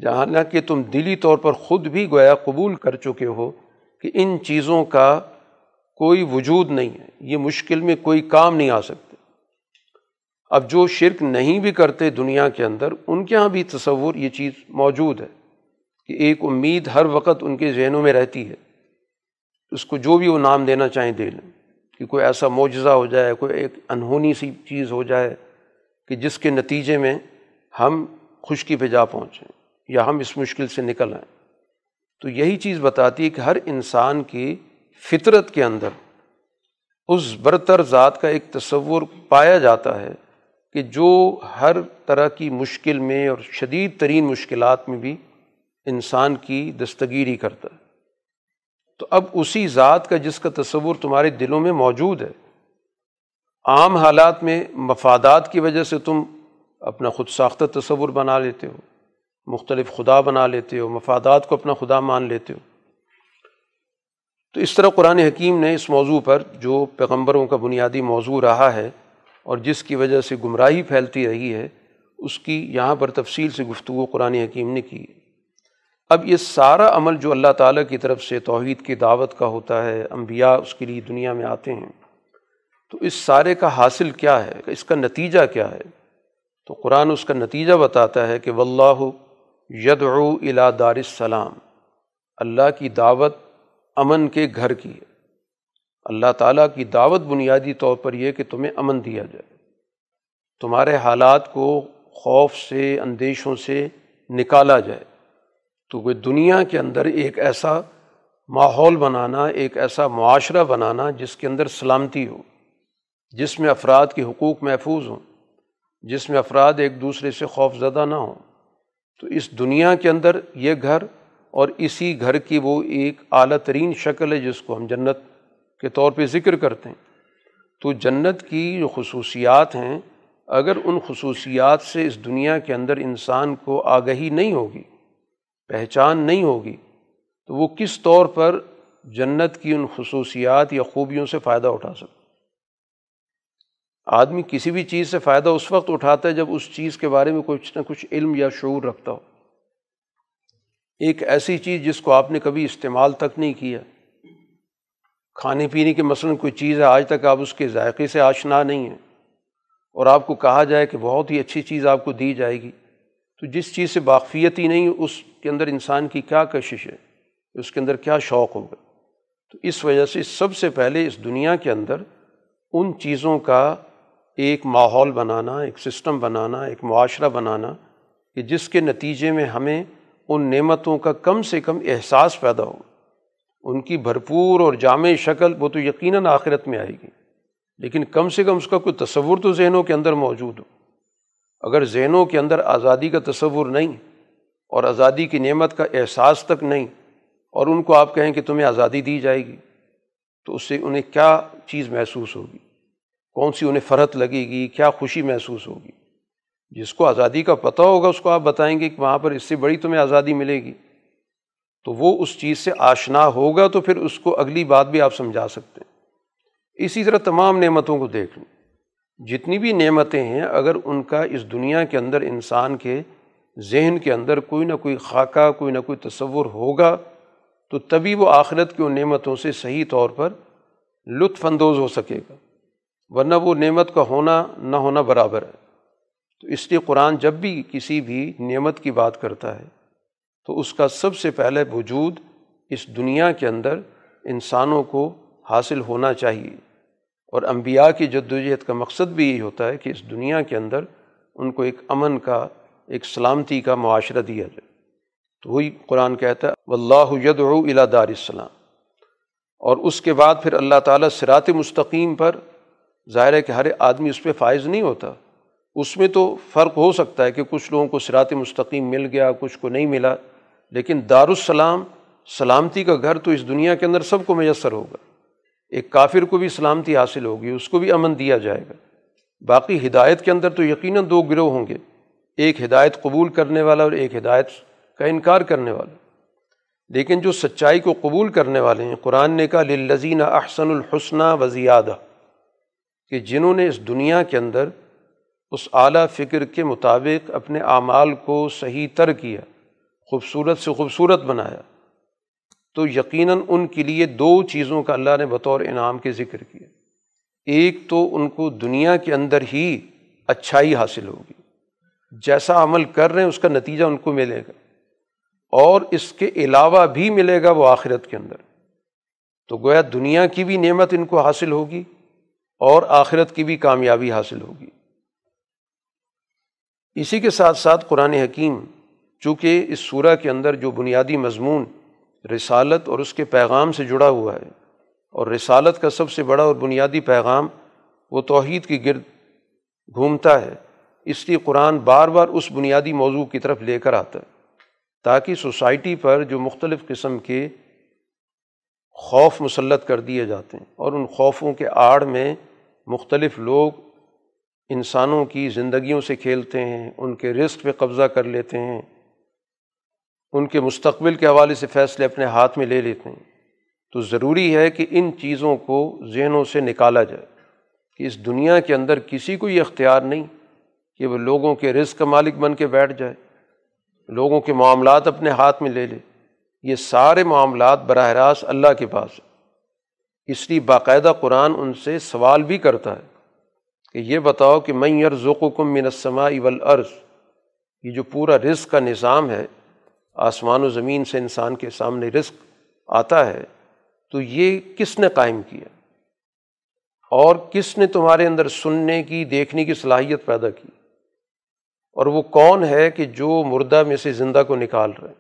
جہاں کہ تم دلی طور پر خود بھی گویا قبول کر چکے ہو کہ ان چیزوں کا کوئی وجود نہیں ہے، یہ مشکل میں کوئی کام نہیں آ سکتے۔ اب جو شرک نہیں بھی کرتے دنیا کے اندر، ان کے یہاں بھی تصور یہ چیز موجود ہے۔ کہ ایک امید ہر وقت ان کے ذہنوں میں رہتی ہے۔ اس کو جو بھی وہ نام دینا چاہیں دے لیں۔ کہ کوئی ایسا معجزہ ہو جائے، کوئی ایک انہونی سی چیز ہو جائے کہ جس کے نتیجے میں ہم خشکی پہ جا پہنچیں یا ہم اس مشکل سے نکل آئیں۔ تو یہی چیز بتاتی ہے کہ ہر انسان کی فطرت کے اندر اس برتر ذات کا ایک تصور پایا جاتا ہے کہ جو ہر طرح کی مشکل میں اور شدید ترین مشکلات میں بھی انسان کی دستگیری کرتا ہے۔ تو اب اسی ذات کا جس کا تصور تمہارے دلوں میں موجود ہے، عام حالات میں مفادات کی وجہ سے تم اپنا خود ساختہ تصور بنا لیتے ہو، مختلف خدا بنا لیتے ہو، مفادات کو اپنا خدا مان لیتے ہو۔ تو اس طرح قرآن حکیم نے اس موضوع پر جو پیغمبروں کا بنیادی موضوع رہا ہے اور جس کی وجہ سے گمراہی پھیلتی رہی ہے، اس کی یہاں پر تفصیل سے گفتگو قرآن حکیم نے کی ہے۔ اب یہ سارا عمل جو اللہ تعالیٰ کی طرف سے توحید کی دعوت کا ہوتا ہے، انبیاء اس کے لیے دنیا میں آتے ہیں، تو اس سارے کا حاصل کیا ہے؟ اس کا نتیجہ کیا ہے؟ تو قرآن اس کا نتیجہ بتاتا ہے کہ واللہ یدعو الا دار السلام، اللہ کی دعوت امن کے گھر کی ہے۔ اللہ تعالیٰ کی دعوت بنیادی طور پر یہ کہ تمہیں امن دیا جائے۔ تمہارے حالات کو خوف سے، اندیشوں سے نکالا جائے۔ تو وہ دنیا کے اندر ایک ایسا ماحول بنانا، ایک ایسا معاشرہ بنانا جس کے اندر سلامتی ہو، جس میں افراد کے حقوق محفوظ ہوں، جس میں افراد ایک دوسرے سے خوف زدہ نہ ہوں۔ تو اس دنیا کے اندر یہ گھر اور اسی گھر کی وہ ایک اعلیٰ ترین شکل ہے جس کو ہم جنت کے طور پہ ذکر کرتے ہیں۔ تو جنت کی جو خصوصیات ہیں، اگر ان خصوصیات سے اس دنیا کے اندر انسان کو آگہی نہیں ہوگی پہچان نہیں ہوگی، تو وہ کس طور پر جنت کی ان خصوصیات یا خوبیوں سے فائدہ اٹھا سکتا؟ آدمی کسی بھی چیز سے فائدہ اس وقت اٹھاتا ہے جب اس چیز کے بارے میں کچھ نہ کچھ علم یا شعور رکھتا ہو۔ ایک ایسی چیز جس کو آپ نے کبھی استعمال تک نہیں کیا۔ کھانے پینے کے مثلاً کوئی چیز ہے، آج تک آپ اس کے ذائقے سے آشنا نہیں ہیں۔ اور آپ کو کہا جائے کہ بہت ہی اچھی چیز آپ کو دی جائے گی۔ تو جس چیز سے باقفیت ہی نہیں، اس کے اندر انسان کی کیا کشش ہے؟ اس کے اندر کیا شوق ہوگا؟ تو اس وجہ سے سب سے پہلے اس دنیا کے اندر ان چیزوں کا ایک ماحول بنانا، ایک سسٹم بنانا، ایک معاشرہ بنانا کہ جس کے نتیجے میں ہمیں ان نعمتوں کا کم سے کم احساس پیدا ہو۔ ان کی بھرپور اور جامع شکل وہ تو یقیناً آخرت میں آئے گی، لیکن کم سے کم اس کا کوئی تصور تو ذہنوں کے اندر موجود ہو۔ اگر ذہنوں کے اندر آزادی کا تصور نہیں اور آزادی کی نعمت کا احساس تک نہیں اور ان کو آپ کہیں کہ تمہیں آزادی دی جائے گی، تو اس سے انہیں کیا چیز محسوس ہوگی؟ کون سی انہیں فرحت لگے گی؟ کیا خوشی محسوس ہوگی؟ جس کو آزادی کا پتہ ہوگا، اس کو آپ بتائیں گے کہ وہاں پر اس سے بڑی تمہیں آزادی ملے گی۔ تو وہ اس چیز سے آشنا ہوگا تو پھر اس کو اگلی بات بھی آپ سمجھا سکتے ہیں۔ اسی طرح تمام نعمتوں کو دیکھ لیں۔ جتنی بھی نعمتیں ہیں، اگر ان کا اس دنیا کے اندر، انسان کے ذہن کے اندر کوئی نہ کوئی خاکہ، کوئی نہ کوئی تصور ہوگا، تو تبھی وہ آخرت کی ان نعمتوں سے صحیح طور پر لطف اندوز ہو سکے گا۔ ورنہ وہ نعمت کا ہونا نہ ہونا برابر ہے۔ تو اس لیے قرآن جب بھی کسی بھی نعمت کی بات کرتا ہے، تو اس کا سب سے پہلے وجود اس دنیا کے اندر انسانوں کو حاصل ہونا چاہیے۔ اور انبیاء کی جدوجہد کا مقصد بھی یہی ہوتا ہے کہ اس دنیا کے اندر ان کو ایک امن کا، ایک سلامتی کا معاشرہ دیا جائے۔ تو وہی قرآن کہتا ہے، واللہ یدعو الا دار السلام اور اس کے بعد پھر اللہ تعالیٰ سرات مستقیم پر ظاہر ہے کہ ہر آدمی اس پہ فائز نہیں ہوتا۔ اس میں تو فرق ہو سکتا ہے کہ کچھ لوگوں کو سرات مستقیم مل گیا، کچھ کو نہیں ملا، لیکن دارالسلام سلامتی کا گھر تو اس دنیا کے اندر سب کو میسر ہوگا۔ ایک کافر کو بھی سلامتی حاصل ہوگی، اس کو بھی امن دیا جائے گا۔ باقی ہدایت کے اندر تو یقیناً دو گروہ ہوں گے، ایک ہدایت قبول کرنے والا اور ایک ہدایت کا انکار کرنے والا۔ لیکن جو سچائی کو قبول کرنے والے ہیں، قرآن نے کہا للزین احسن الحسنہ وزیادہ، کہ جنہوں نے اس دنیا کے اندر اس اعلیٰ فکر کے مطابق اپنے اعمال کو صحیح تر کیا، خوبصورت سے خوبصورت بنایا۔ تو یقیناً ان کے لیے دو چیزوں کا اللہ نے بطور انعام کے ذکر کیا۔ ایک تو ان کو دنیا کے اندر ہی اچھائی حاصل ہوگی۔ جیسا عمل کر رہے ہیں، اس کا نتیجہ ان کو ملے گا۔ اور اس کے علاوہ بھی ملے گا وہ آخرت کے اندر۔ تو گویا دنیا کی بھی نعمت ان کو حاصل ہوگی اور آخرت کی بھی کامیابی حاصل ہوگی۔ اسی کے ساتھ ساتھ قرآن حکیم، چونکہ اس صورح کے اندر جو بنیادی مضمون رسالت اور اس کے پیغام سے جڑا ہوا ہے۔ اور رسالت کا سب سے بڑا اور بنیادی پیغام وہ توحید کی گرد گھومتا ہے۔ اس لیے قرآن بار بار اس بنیادی موضوع کی طرف لے کر آتا ہے۔ تاکہ سوسائٹی پر جو مختلف قسم کے خوف مسلط کر دیے جاتے ہیں اور ان خوفوں کے آڑ میں مختلف لوگ انسانوں کی زندگیوں سے کھیلتے ہیں، ان کے رزق پہ قبضہ کر لیتے ہیں۔ ان کے مستقبل کے حوالے سے فیصلے اپنے ہاتھ میں لے لیتے ہیں۔ تو ضروری ہے کہ ان چیزوں کو ذہنوں سے نکالا جائے کہ اس دنیا کے اندر کسی کو یہ اختیار نہیں کہ وہ لوگوں کے رزق کا مالک بن کے بیٹھ جائے، لوگوں کے معاملات اپنے ہاتھ میں لے لے۔ یہ سارے معاملات براہ راست اللہ کے پاس اس لیے باقاعدہ قرآن ان سے سوال بھی کرتا ہے کہ یہ بتاؤ کہ میں ذوق و کم منسما اول عرض یہ جو پورا رزق کا نظام ہے آسمان و زمین سے انسان کے سامنے رزق آتا ہے، تو یہ کس نے قائم کیا؟ اور کس نے تمہارے اندر سننے کی، دیکھنے کی صلاحیت پیدا کی؟ اور وہ کون ہے کہ جو مردہ میں سے زندہ کو نکال رہے؟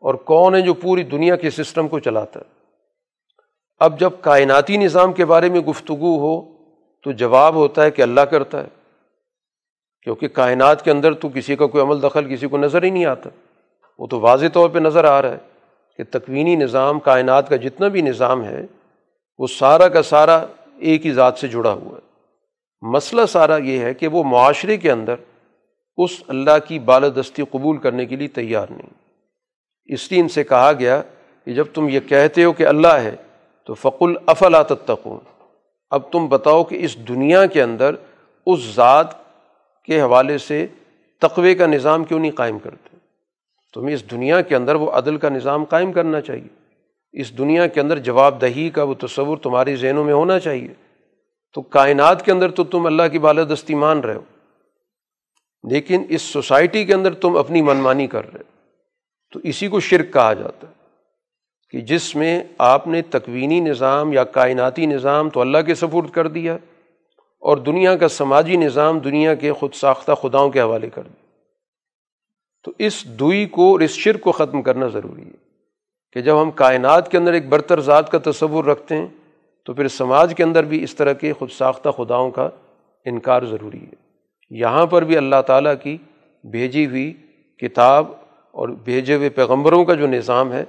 اور کون ہے جو پوری دنیا کے سسٹم کو چلاتا ہے؟ اب جب کائناتی نظام کے بارے میں گفتگو ہو، تو جواب ہوتا ہے کہ اللہ کرتا ہے، کیونکہ کائنات کے اندر تو کسی کا کوئی عمل دخل، کسی کو نظر ہی نہیں آتا۔ وہ تو واضح طور پہ نظر آ رہا ہے کہ تکوینی نظام، کائنات کا جتنا بھی نظام ہے، وہ سارا کا سارا ایک ہی ذات سے جڑا ہوا ہے۔ مسئلہ سارا یہ ہے کہ وہ معاشرے کے اندر اس اللہ کی بالادستی قبول کرنے کے لیے تیار نہیں۔ اس لیے ان سے کہا گیا کہ جب تم یہ کہتے ہو کہ اللہ ہے تو فقل افلا تتقون۔ اب تم بتاؤ کہ اس دنیا کے اندر اس ذات کے حوالے سے تقوے کا نظام کیوں نہیں قائم کرتے؟ تمہیں اس دنیا کے اندر وہ عدل کا نظام قائم کرنا چاہیے۔ اس دنیا کے اندر جواب دہی کا وہ تصور تمہاری ذہنوں میں ہونا چاہیے۔ تو کائنات کے اندر تو تم اللہ کی بالادستی مان رہے ہو۔ لیکن اس سوسائٹی کے اندر تم اپنی منمانی کر رہے ہو۔ تو اسی کو شرک کہا جاتا ہے کہ جس میں آپ نے تکوینی نظام یا کائناتی نظام تو اللہ کے سپورٹ کر دیا اور دنیا کا سماجی نظام دنیا کے خود ساختہ خداؤں کے حوالے کر دیا۔ تو اس دوئی کو اور اس شرک کو ختم کرنا ضروری ہے کہ جب ہم کائنات کے اندر ایک برتر ذات کا تصور رکھتے ہیں، تو پھر سماج کے اندر بھی اس طرح کے خود ساختہ خداؤں کا انکار ضروری ہے۔ یہاں پر بھی اللہ تعالیٰ کی بھیجی ہوئی کتاب اور بھیجے ہوئے پیغمبروں کا جو نظام ہے،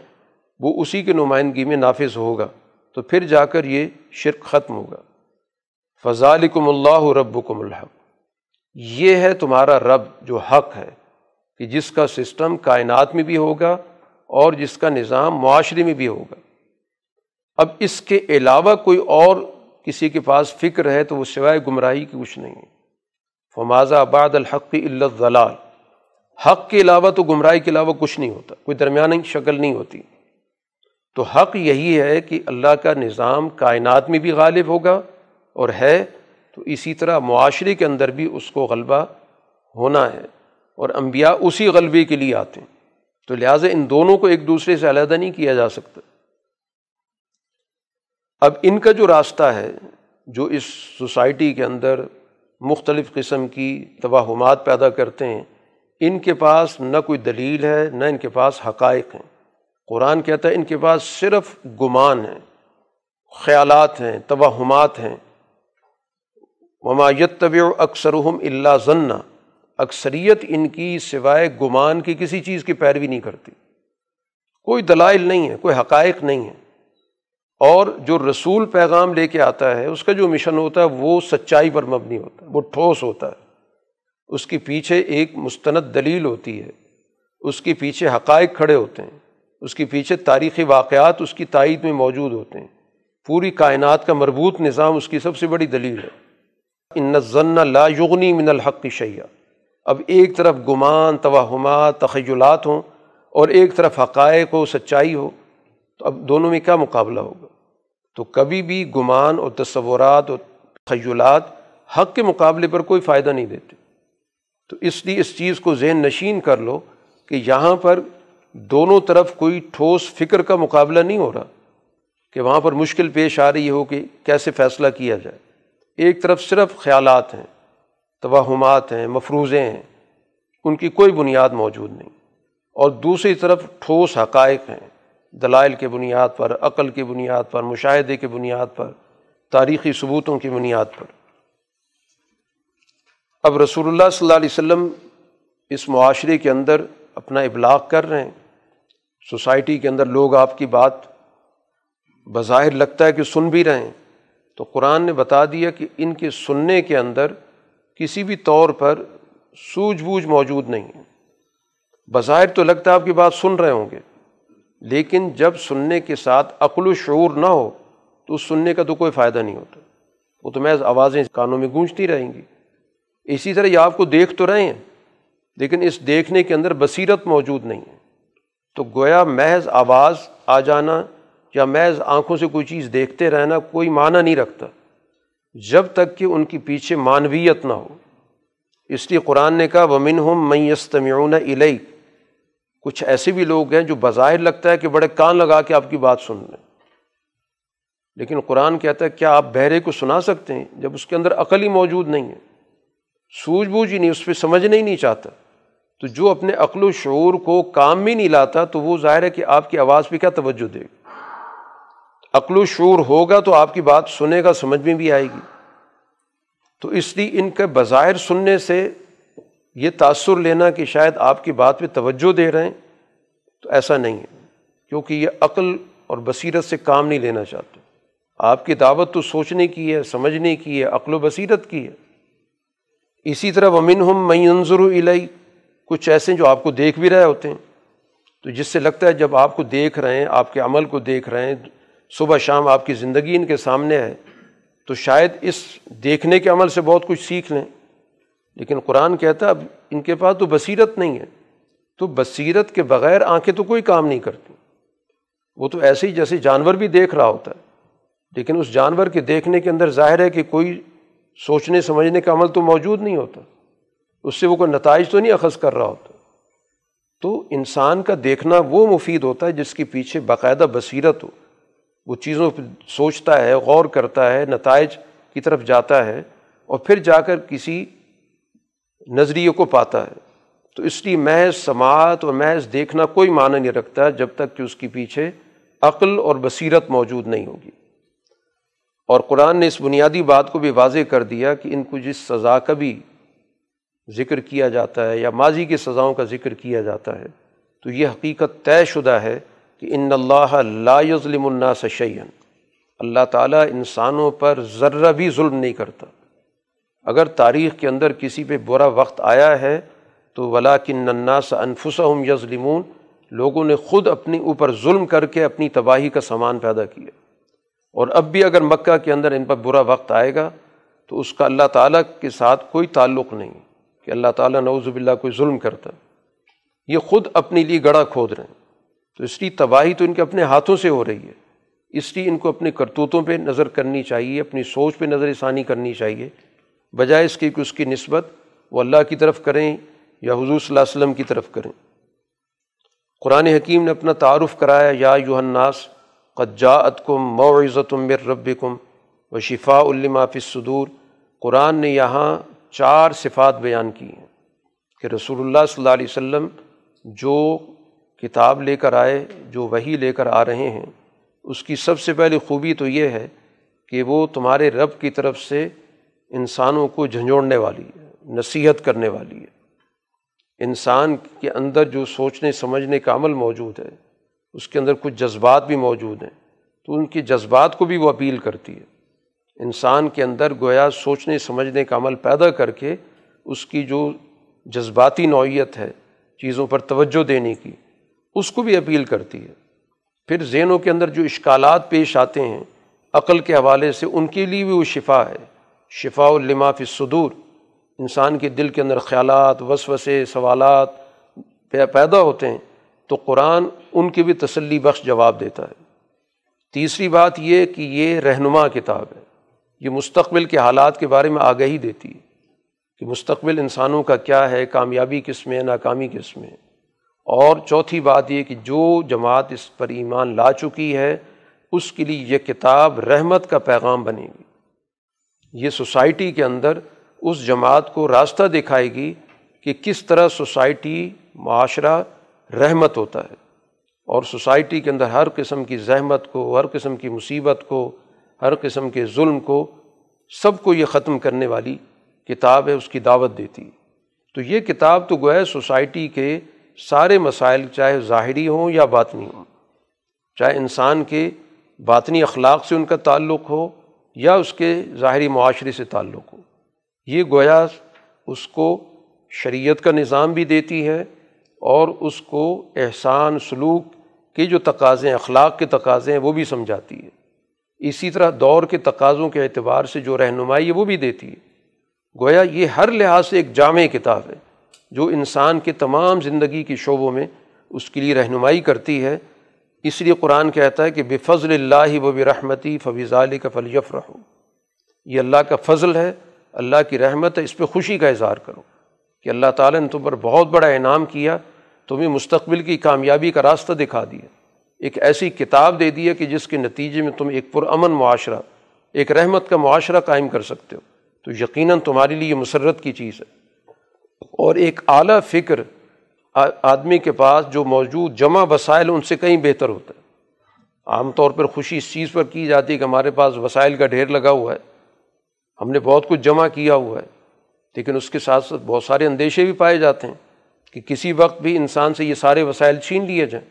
وہ اسی کے نمائندگی میں نافذ ہوگا۔ تو پھر جا کر یہ شرک ختم ہوگا۔ فضالکم اللہ ربکم الحق۔ یہ ہے تمہارا رب جو حق ہے۔ کہ جس کا سسٹم کائنات میں بھی ہوگا اور جس کا نظام معاشرے میں بھی ہوگا۔ اب اس کے علاوہ کوئی اور کسی کے پاس فکر ہے تو وہ سوائے گمراہی کی کچھ نہیں۔ ہے فماز آباد الحق ضلال حق کے علاوہ تو گمراہی کے علاوہ کچھ نہیں ہوتا، کوئی درمیانی شکل نہیں ہوتی۔ تو حق یہی ہے کہ اللہ کا نظام کائنات میں بھی غالب ہوگا اور ہے تو اسی طرح معاشرے کے اندر بھی اس کو غلبہ ہونا ہے۔ اور انبیاء اسی غلبے کے لیے آتے ہیں۔ تو لہٰذا ان دونوں کو ایک دوسرے سے علیحدہ نہیں کیا جا سکتا۔ اب ان کا جو راستہ ہے، جو اس سوسائٹی کے اندر مختلف قسم کی توہمات پیدا کرتے ہیں، ان کے پاس نہ کوئی دلیل ہے، نہ ان کے پاس حقائق ہیں۔ قرآن کہتا ہے ان کے پاس صرف گمان ہیں، خیالات ہیں، توہمات ہیں۔ ممایت طب اکثر اللہ ضنّا اکثریت ان کی سوائے گمان کی کسی چیز کی پیروی نہیں کرتی۔ کوئی دلائل نہیں ہے، کوئی حقائق نہیں ہے۔ اور جو رسول پیغام لے کے آتا ہے، اس کا جو مشن ہوتا ہے، وہ سچائی پر مبنی ہوتا ہے، وہ ٹھوس ہوتا ہے۔ اس کے پیچھے ایک مستند دلیل ہوتی ہے۔ اس کے پیچھے حقائق کھڑے ہوتے ہیں۔ اس کے پیچھے تاریخی واقعات اس کی تائید میں موجود ہوتے ہیں۔ پوری کائنات کا مربوط نظام اس کی سب سے بڑی دلیل ہے۔ ان ضن لا یغنی من الحق کی شیا اب ایک طرف گمان، توہمات، تخیلات ہوں اور ایک طرف حقائق ہو، سچائی ہو، تو اب دونوں میں کیا مقابلہ ہوگا؟ تو کبھی بھی گمان اور تصورات اور تخیلات حق کے مقابلے پر کوئی فائدہ نہیں دیتے۔ تو اس لیے اس چیز کو ذہن نشین کر لو کہ یہاں پر دونوں طرف کوئی ٹھوس فکر کا مقابلہ نہیں ہو رہا، کہ وہاں پر مشکل پیش آ رہی ہو کہ کیسے فیصلہ کیا جائے۔ ایک طرف صرف خیالات ہیں۔ توہمات ہیں، مفروضے ہیں، ان کی کوئی بنیاد موجود نہیں۔ اور دوسری طرف ٹھوس حقائق ہیں، دلائل کے بنیاد پر، عقل کی بنیاد پر، مشاہدے کے بنیاد پر، تاریخی ثبوتوں کی بنیاد پر۔ اب رسول اللہ صلی اللہ علیہ وسلم اس معاشرے کے اندر اپنا ابلاغ کر رہے ہیں۔ سوسائٹی کے اندر لوگ آپ کی بات بظاہر لگتا ہے کہ سن بھی رہے ہیں۔ تو قرآن نے بتا دیا کہ ان کے سننے کے اندر کسی بھی طور پر سوجھ بوجھ موجود نہیں ہے۔ بظاہر تو لگتا ہے آپ کی بات سن رہے ہوں گے، لیکن جب سننے کے ساتھ عقل و شعور نہ ہو، تو اس سننے کا تو کوئی فائدہ نہیں ہوتا۔ وہ تو محض آوازیں کانوں میں گونجتی رہیں گی۔ اسی طرح یہ آپ کو دیکھ تو رہے ہیں، لیکن اس دیکھنے کے اندر بصیرت موجود نہیں ہے۔ تو گویا محض آواز آ جانا یا محض آنکھوں سے کوئی چیز دیکھتے رہنا کوئی معنی نہیں رکھتا۔ جب تک کہ ان کی پیچھے معنویت نہ ہو۔ اس لیے قرآن نے کہا ومن ہم میستمیون علئی کچھ ایسے بھی لوگ ہیں جو بظاہر لگتا ہے کہ بڑے کان لگا کے آپ کی بات سن لیں۔ لیکن قرآن کہتا ہے، کیا آپ بہرے کو سنا سکتے ہیں جب اس کے اندر عقل ہی موجود نہیں ہے؟ سوجھ بوجھ ہی نہیں، اس پہ سمجھنا ہی نہیں چاہتا۔ تو جو اپنے عقل و شعور کو کام بھی نہیں لاتا، تو وہ ظاہر ہے کہ آپ کی آواز پہ کیا توجہ دے گا۔ عقل و شعور ہوگا تو آپ کی بات سنے گا سمجھ میں بھی آئے گی۔ تو اس لیے ان کے بظاہر سننے سے یہ تأثر لینا کہ شاید آپ کی بات پہ توجہ دے رہے ہیں، تو ایسا نہیں ہے۔ کیونکہ یہ عقل اور بصیرت سے کام نہیں لینا چاہتے۔ آپ کی دعوت تو سوچنے کی ہے، سمجھنے کی ہے، عقل و بصیرت کی ہے۔ اسی طرح ومن ہم منظر الہی کچھ ایسے جو آپ کو دیکھ بھی رہے ہوتے ہیں۔ تو جس سے لگتا ہے جب آپ کو دیکھ رہے ہیں، آپ کے عمل کو دیکھ رہے ہیں صبح شام آپ کی زندگی ان کے سامنے ہے، تو شاید اس دیکھنے کے عمل سے بہت کچھ سیکھ لیں۔ لیکن قرآن کہتا ہے، اب ان کے پاس تو بصیرت نہیں ہے۔ تو بصیرت کے بغیر آنکھیں تو کوئی کام نہیں کرتی۔ وہ تو ایسے ہی جیسے جانور بھی دیکھ رہا ہوتا ہے۔ لیکن اس جانور کے دیکھنے کے اندر ظاہر ہے کہ کوئی سوچنے، سمجھنے کا عمل تو موجود نہیں ہوتا۔ اس سے وہ کوئی نتائج تو نہیں اخذ کر رہا ہوتا۔ تو انسان کا دیکھنا وہ مفید ہوتا ہے جس کے پیچھے باقاعدہ بصیرت ہو۔ وہ چیزوں پہ سوچتا ہے، غور کرتا ہے، نتائج کی طرف جاتا ہے اور پھر جا کر کسی نظریے کو پاتا ہے۔ تو اس لیے محض سماعت اور محض دیکھنا کوئی معنی نہیں رکھتا جب تک کہ اس کے پیچھے عقل اور بصیرت موجود نہیں ہوگی۔ اور قرآن نے اس بنیادی بات کو بھی واضح کر دیا کہ ان کو جس سزا کا بھی ذکر کیا جاتا ہے یا ماضی کی سزاؤں کا ذکر کیا جاتا ہے، تو یہ حقیقت طے شدہ ہے کہ ان اللہ لا یظلم الناس شعین اللہ تعالیٰ انسانوں پر ذرہ بھی ظلم نہیں کرتا۔ اگر تاریخ کے اندر کسی پہ برا وقت آیا ہے تو ولا کن الناس انفسہم یظلمون۔ لوگوں نے خود اپنی اوپر ظلم کر کے اپنی تباہی کا سامان پیدا کیا۔ اور اب بھی اگر مکہ کے اندر ان پر برا وقت آئے گا تو اس کا اللہ تعالیٰ کے ساتھ کوئی تعلق نہیں، کہ اللہ تعالیٰ نعوذ باللہ کوئی ظلم کرتا۔ یہ خود اپنے لیے گڑا کھود رہے ہیں۔ تو اس لیے تباہی تو ان کے اپنے ہاتھوں سے ہو رہی ہے۔ اس لیے ان کو اپنے کرتوتوں پہ نظر کرنی چاہیے، اپنی سوچ پہ نظر ثانی کرنی چاہیے۔ بجائے اس کی کہ اس کی نسبت وہ اللہ کی طرف کریں یا حضور صلی اللہ علیہ وسلم کی طرف کریں۔ قرآن حکیم نے اپنا تعارف کرایا، یا یو الناس قجاعت کم معزت مر رب کم و شفا الما صدور قرآن نے یہاں چار صفات بیان کی ہیں کہ رسول اللہ صلی اللہ علیہ وسلم جو کتاب لے کر آئے، جو وہی لے کر آ رہے ہیں۔ اس کی سب سے پہلی خوبی تو یہ ہے کہ وہ تمہارے رب کی طرف سے انسانوں کو جھنجھوڑنے والی ہے، نصیحت کرنے والی ہے۔ انسان کے اندر جو سوچنے، سمجھنے کا عمل موجود ہے، اس کے اندر کچھ جذبات بھی موجود ہیں۔ تو ان کے جذبات کو بھی وہ اپیل کرتی ہے۔ انسان کے اندر گویا سوچنے، سمجھنے کا عمل پیدا کر کے اس کی جو جذباتی نوعیت ہے، چیزوں پر توجہ دینے کی اس کو بھی اپیل کرتی ہے۔ پھر ذہنوں کے اندر جو اشکالات پیش آتے ہیں، عقل کے حوالے سے ان کے لیے بھی وہ شفا ہے۔ شفا فی صدور انسان کے دل کے اندر خیالات، وسوسے، سوالات پیدا ہوتے ہیں، تو قرآن ان کی بھی تسلی بخش جواب دیتا ہے۔ تیسری بات یہ کہ یہ رہنما کتاب ہے۔ یہ مستقبل کے حالات کے بارے میں آگہی دیتی ہے کہ مستقبل انسانوں کا کیا ہے، کامیابی کس میں ناکامی کس میں اور چوتھی بات یہ کہ جو جماعت اس پر ایمان لا چکی ہے، اس کے لیے یہ کتاب رحمت کا پیغام بنے گی۔ یہ سوسائٹی کے اندر اس جماعت کو راستہ دکھائے گی کہ کس طرح سوسائٹی معاشرہ رحمت ہوتا ہے۔ اور سوسائٹی کے اندر ہر قسم کی زحمت کو، ہر قسم کی مصیبت کو، ہر قسم کے ظلم کو سب کو یہ ختم کرنے والی کتاب ہے، اس کی دعوت دیتی۔ تو یہ کتاب تو گویا سوسائٹی کے سارے مسائل چاہے ظاہری ہوں یا باطنی ہوں، چاہے انسان کے باطنی اخلاق سے ان کا تعلق ہو یا اس کے ظاہری معاشرے سے تعلق ہو۔ یہ گویا اس کو شریعت کا نظام بھی دیتی ہے اور اس کو احسان، سلوک کے جو تقاضے، اخلاق کے تقاضے ہیں وہ بھی سمجھاتی ہے۔ اسی طرح دور کے تقاضوں کے اعتبار سے جو رہنمائی ہے وہ بھی دیتی ہے۔ گویا یہ ہر لحاظ سے ایک جامع کتاب ہے۔ جو انسان کے تمام زندگی کی شعبوں میں اس کے لیے رہنمائی کرتی ہے، اس لیے قرآن کہتا ہے کہ بے فضل اللہ و برحمتی فویز علی کا فلیف رہو یہ اللہ کا فضل ہے، اللہ کی رحمت ہے، اس پہ خوشی کا اظہار کرو کہ اللہ تعالیٰ نے تم پر بہت بڑا انعام کیا، تمہیں مستقبل کی کامیابی کا راستہ دکھا دیا۔ ایک ایسی کتاب دے دی ہے کہ جس کے نتیجے میں تم ایک پرامن معاشرہ، ایک رحمت کا معاشرہ قائم کر سکتے ہو۔ تو یقیناً تمہارے لیے مسرت کی چیز ہے۔ اور ایک اعلیٰ فکر آدمی کے پاس جو موجود جمع وسائل ان سے کہیں بہتر ہوتا ہے۔ عام طور پر خوشی اس چیز پر کی جاتی ہے کہ ہمارے پاس وسائل کا ڈھیر لگا ہوا ہے۔ ہم نے بہت کچھ جمع کیا ہوا ہے، لیکن اس کے ساتھ ساتھ بہت سارے اندیشے بھی پائے جاتے ہیں کہ کسی وقت بھی انسان سے یہ سارے وسائل چھین لیے جائیں۔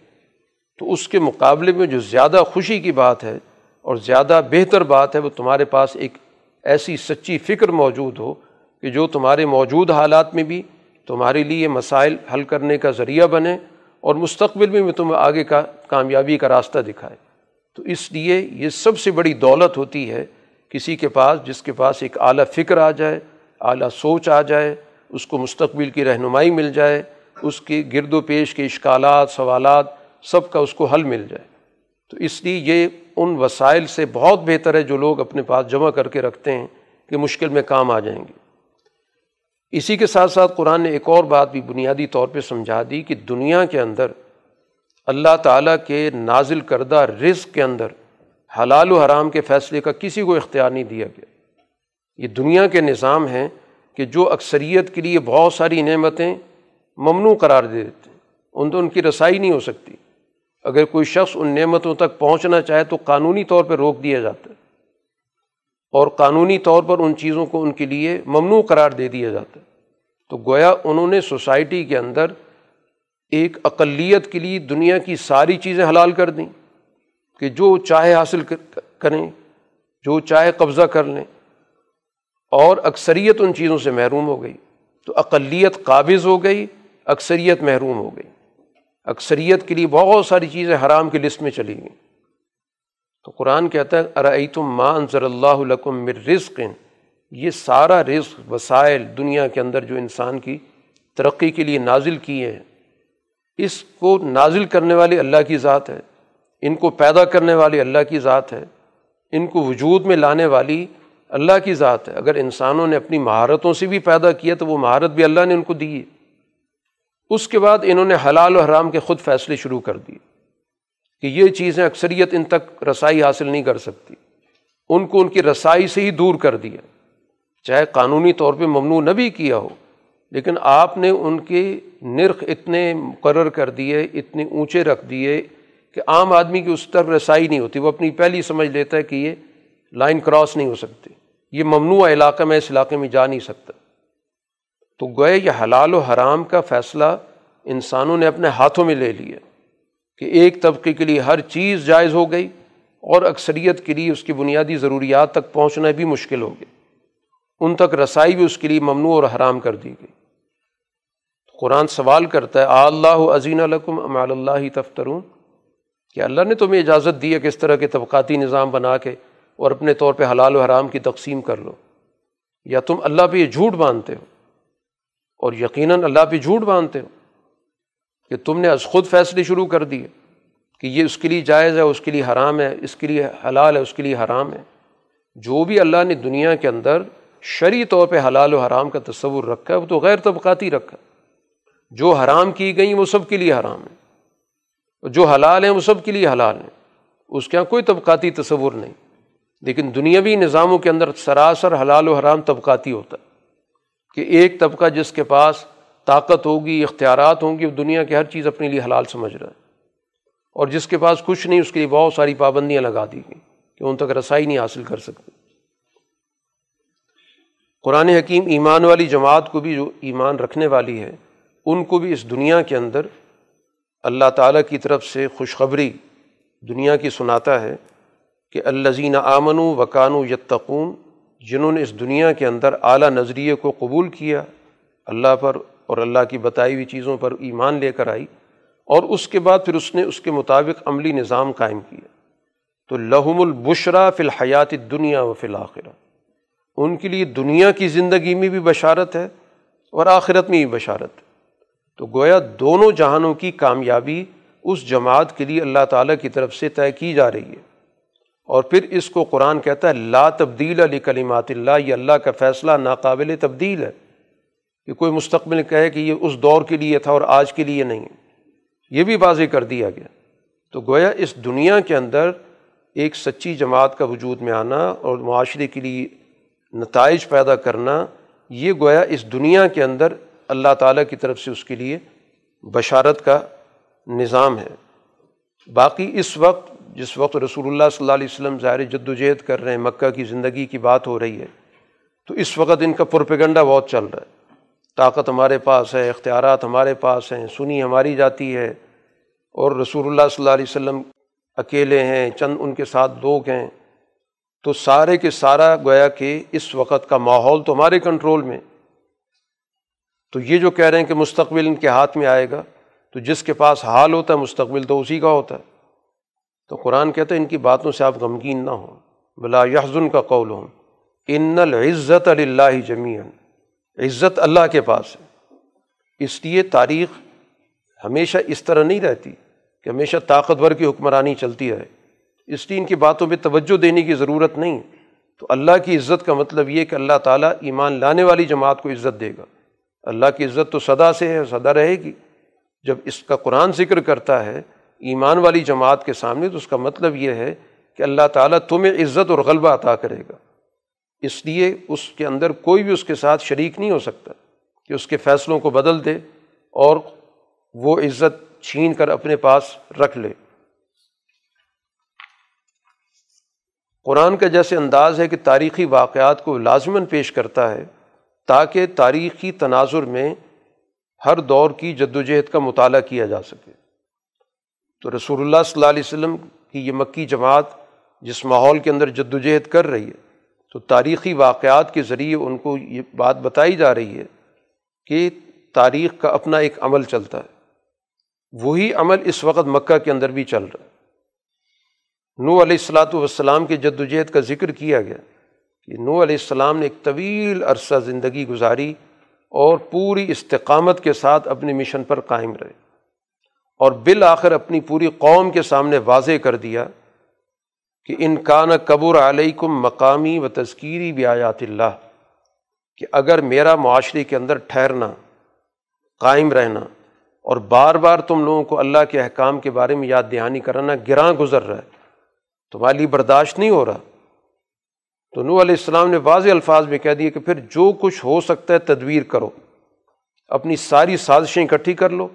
تو اس کے مقابلے میں جو زیادہ خوشی کی بات ہے اور زیادہ بہتر بات ہے، وہ تمہارے پاس ایک ایسی سچی فکر موجود ہو کہ جو تمہارے موجود حالات میں بھی تمہارے لیے مسائل حل کرنے کا ذریعہ بنے اور مستقبل میں بھی تمہیں آگے کا کامیابی کا راستہ دکھائے۔ تو اس لیے یہ سب سے بڑی دولت ہوتی ہے کسی کے پاس جس کے پاس ایک اعلیٰ فکر آ جائے، اعلیٰ سوچ آ جائے، اس کو مستقبل کی رہنمائی مل جائے، اس کے گرد و پیش کے اشکالات، سوالات سب کا اس کو حل مل جائے۔ تو اس لیے یہ ان وسائل سے بہت بہتر ہے جو لوگ اپنے پاس جمع کر کے رکھتے ہیں کہ مشکل میں کام آ جائیں گے۔ اسی کے ساتھ ساتھ قرآن نے ایک اور بات بھی بنیادی طور پہ سمجھا دی کہ دنیا کے اندر اللہ تعالیٰ کے نازل کردہ رزق کے اندر حلال و حرام کے فیصلے کا کسی کو اختیار نہیں دیا گیا۔ یہ دنیا کے نظام ہیں کہ جو اکثریت کے لیے بہت ساری نعمتیں ممنوع قرار دے دیتے ہیں۔ ان تو ان کی رسائی نہیں ہو سکتی۔ اگر کوئی شخص ان نعمتوں تک پہنچنا چاہے تو قانونی طور پہ روک دیا جاتا ہے۔ اور قانونی طور پر ان چیزوں کو ان کے لیے ممنوع قرار دے دیا جاتا ہے۔ تو گویا انہوں نے سوسائٹی کے اندر ایک اقلیت کے لیے دنیا کی ساری چیزیں حلال کر دیں کہ جو چاہے حاصل کریں، جو چاہے قبضہ کر لیں۔ اور اکثریت ان چیزوں سے محروم ہو گئی۔ تو اقلیت قابض ہو گئی، اکثریت محروم ہو گئی۔ اکثریت کے لیے بہت ساری چیزیں حرام کی لسٹ میں چلی گئیں۔ تو قرآن کہتا ہے ارئی تم مان ضر اللہ مر رزق. یہ سارا رزق وسائل دنیا کے اندر جو انسان کی ترقی کے لیے نازل کیے ہیں، اس کو نازل کرنے والے اللہ کی ذات ہے، ان کو پیدا کرنے والے اللہ کی ذات ہے، ان کو وجود میں لانے والی اللہ کی ذات ہے۔ اگر انسانوں نے اپنی مہارتوں سے بھی پیدا کیا تو وہ مہارت بھی اللہ نے ان کو دی ہے۔ اس کے بعد انہوں نے حلال و حرام کے خود فیصلے شروع کر دیے۔ کہ یہ چیزیں اکثریت ان تک رسائی حاصل نہیں کر سکتی۔ ان کو ان کی رسائی سے ہی دور کر دیا۔ چاہے قانونی طور پہ ممنوع نہ بھی کیا ہو، لیکن آپ نے ان کے نرخ اتنے مقرر کر دیے، اتنے اونچے رکھ دیے کہ عام آدمی کی اس طرف رسائی نہیں ہوتی۔ وہ اپنی پہلی سمجھ لیتا ہے کہ یہ لائن کراس نہیں ہو سکتی۔ یہ ممنوع علاقہ میں اس علاقے میں جا نہیں سکتا۔ تو گوئے یہ حلال و حرام کا فیصلہ انسانوں نے اپنے ہاتھوں میں لے لیا۔ کہ ایک طبقے کے لیے ہر چیز جائز ہو گئی اور اکثریت کے لیے اس کی بنیادی ضروریات تک پہنچنا بھی مشکل ہو گیا۔ ان تک رسائی بھی اس کے لیے ممنوع اور حرام کر دی گئی۔ قرآن سوال کرتا ہے اللہ عظین الکم امال اللہ تفترون؟ کہ اللہ نے تمہیں اجازت دی ہے کہ اس طرح کے طبقاتی نظام بنا کے اور اپنے طور پہ حلال و حرام کی تقسیم کر لو۔ یا تم اللہ پہ یہ جھوٹ باندھتے ہو اور یقیناً اللہ پہ جھوٹ باندھتے ہو۔ کہ تم نے از خود فیصلے شروع کر دیے کہ یہ اس کے لیے جائز ہے، اس کے لیے حرام ہے، اس کے لیے حلال ہے، اس کے لیے حرام ہے۔ جو بھی اللہ نے دنیا کے اندر شرعی طور پہ حلال و حرام کا تصور رکھا ہے، وہ تو غیر طبقاتی رکھا جو حرام کی گئیں، وہ سب کے لیے حرام ہے جو حلال ہیں، وہ سب کے لیے حلال ہیں۔ اس کے یہاں کوئی طبقاتی تصور نہیں۔ لیکن دنیاوی نظاموں کے اندر سراسر حلال و حرام طبقاتی ہوتا ہے۔ کہ ایک طبقہ جس کے پاس طاقت ہوگی، اختیارات ہوں گی، وہ دنیا کی ہر چیز اپنے لیے حلال سمجھ رہا ہے۔ اور جس کے پاس کچھ نہیں، اس کے لیے بہت ساری پابندیاں لگا دی گئیں کہ ان تک رسائی نہیں حاصل کر سکتے۔ قرآن حکیم ایمان والی جماعت کو بھی جو ایمان رکھنے والی ہے، ان کو بھی اس دنیا کے اندر اللہ تعالیٰ کی طرف سے خوشخبری دنیا کی سناتا ہے کہ الزین آمن و وکان و یتقون، جنہوں نے اس دنیا کے اندر اعلیٰ نظریے کو قبول کیا، اللہ پر اور اللہ کی بتائی ہوئی چیزوں پر ایمان لے کر آئی اور اس کے بعد پھر اس نے اس کے مطابق عملی نظام قائم کیا۔ تو لہم البشرا فی الحیات دنیا و فی الآخرہ ان کے لیے دنیا کی زندگی میں بھی بشارت ہے اور آخرت میں بھی بشارت۔ ہے تو گویا دونوں جہانوں کی کامیابی اس جماعت کے لیے اللہ تعالیٰ کی طرف سے طے کی جا رہی ہے۔ اور پھر اس کو قرآن کہتا ہے، لا تبدیل علی کلیمات اللہ، یہ اللہ کا فیصلہ ناقابل تبدیل ہے۔ کہ کوئی مستقبل کہے کہ یہ اس دور کے لیے تھا اور آج کے لیے نہیں یہ بھی واضح کر دیا گیا۔ تو گویا اس دنیا کے اندر ایک سچی جماعت کا وجود میں آنا اور معاشرے کے لیے نتائج پیدا کرنا، یہ گویا اس دنیا کے اندر اللہ تعالیٰ کی طرف سے اس کے لیے بشارت کا نظام ہے۔ باقی اس وقت جس وقت رسول اللہ صلی اللہ علیہ وسلم ظاہر جد و جہد کر رہے ہیں، مکہ کی زندگی کی بات ہو رہی ہے، تو اس وقت ان کا پرپیگنڈا بہت چل رہا ہے۔ طاقت ہمارے پاس ہے، اختیارات ہمارے پاس ہیں، سنی ہماری جاتی ہے۔ اور رسول اللہ صلی اللہ علیہ وسلم اکیلے ہیں، چند ان کے ساتھ لوگ ہیں۔ تو سارے کے سارا گویا کہ اس وقت کا ماحول تو ہمارے کنٹرول میں۔ تو یہ جو کہہ رہے ہیں کہ مستقبل ان کے ہاتھ میں آئے گا، تو جس کے پاس حال ہوتا ہے، مستقبل تو اسی کا ہوتا ہے۔ تو قرآن کہتا ہے ان کی باتوں سے آپ غمگین نہ ہوں۔ بلا یحزن کا قول ہوں ان العزت اللہ جمیع عزت اللہ کے پاس ہے۔ اس لیے تاریخ ہمیشہ اس طرح نہیں رہتی کہ ہمیشہ طاقتور کی حکمرانی چلتی رہے۔ اس لیے ان کی باتوں پہ توجہ دینے کی ضرورت نہیں۔ تو اللہ کی عزت کا مطلب یہ کہ اللہ تعالیٰ ایمان لانے والی جماعت کو عزت دے گا۔ اللہ کی عزت تو سدا سے ہے سدا رہے گی۔ جب اس کا قرآن ذکر کرتا ہے ایمان والی جماعت کے سامنے تو اس کا مطلب یہ ہے کہ اللہ تعالیٰ تمہیں عزت اور غلبہ عطا کرے گا۔ اس لیے اس کے اندر کوئی بھی اس کے ساتھ شریک نہیں ہو سکتا کہ اس کے فیصلوں کو بدل دے اور وہ عزت چھین کر اپنے پاس رکھ لے۔ قرآن کا جیسے انداز ہے کہ تاریخی واقعات کو لازماً پیش کرتا ہے تاکہ تاریخی تناظر میں ہر دور کی جد و جہد کا مطالعہ کیا جا سکے۔ تو رسول اللہ صلی اللہ علیہ وسلم کی یہ مکی جماعت جس ماحول کے اندر جد و جہد کر رہی ہے تو تاریخی واقعات کے ذریعے ان کو یہ بات بتائی جا رہی ہے کہ تاریخ کا اپنا ایک عمل چلتا ہے۔ وہی عمل اس وقت مکہ کے اندر بھی چل رہا ہے۔ نو علیہ السلاۃ والسلام کے جد و جہد کا ذکر کیا گیا کہ نو علیہ السلام نے ایک طویل عرصہ زندگی گزاری اور پوری استقامت کے ساتھ اپنے مشن پر قائم رہے اور بالآخر اپنی پوری قوم کے سامنے واضح کر دیا کہ ان کان قبر علیکم مقامی و تذکیری بیات اللہ، کہ اگر میرا معاشرے کے اندر ٹھہرنا، قائم رہنا، اور بار بار تم لوگوں کو اللہ کے احکام کے بارے میں یاد دہانی کرانا گراں گزر رہا ہے تمہاری لیے برداشت نہیں ہو رہا۔ تو نو علیہ السلام نے واضح الفاظ میں کہہ دیا کہ پھر جو کچھ ہو سکتا ہے تدبیر کرو، اپنی ساری سازشیں اکٹھی کر لو،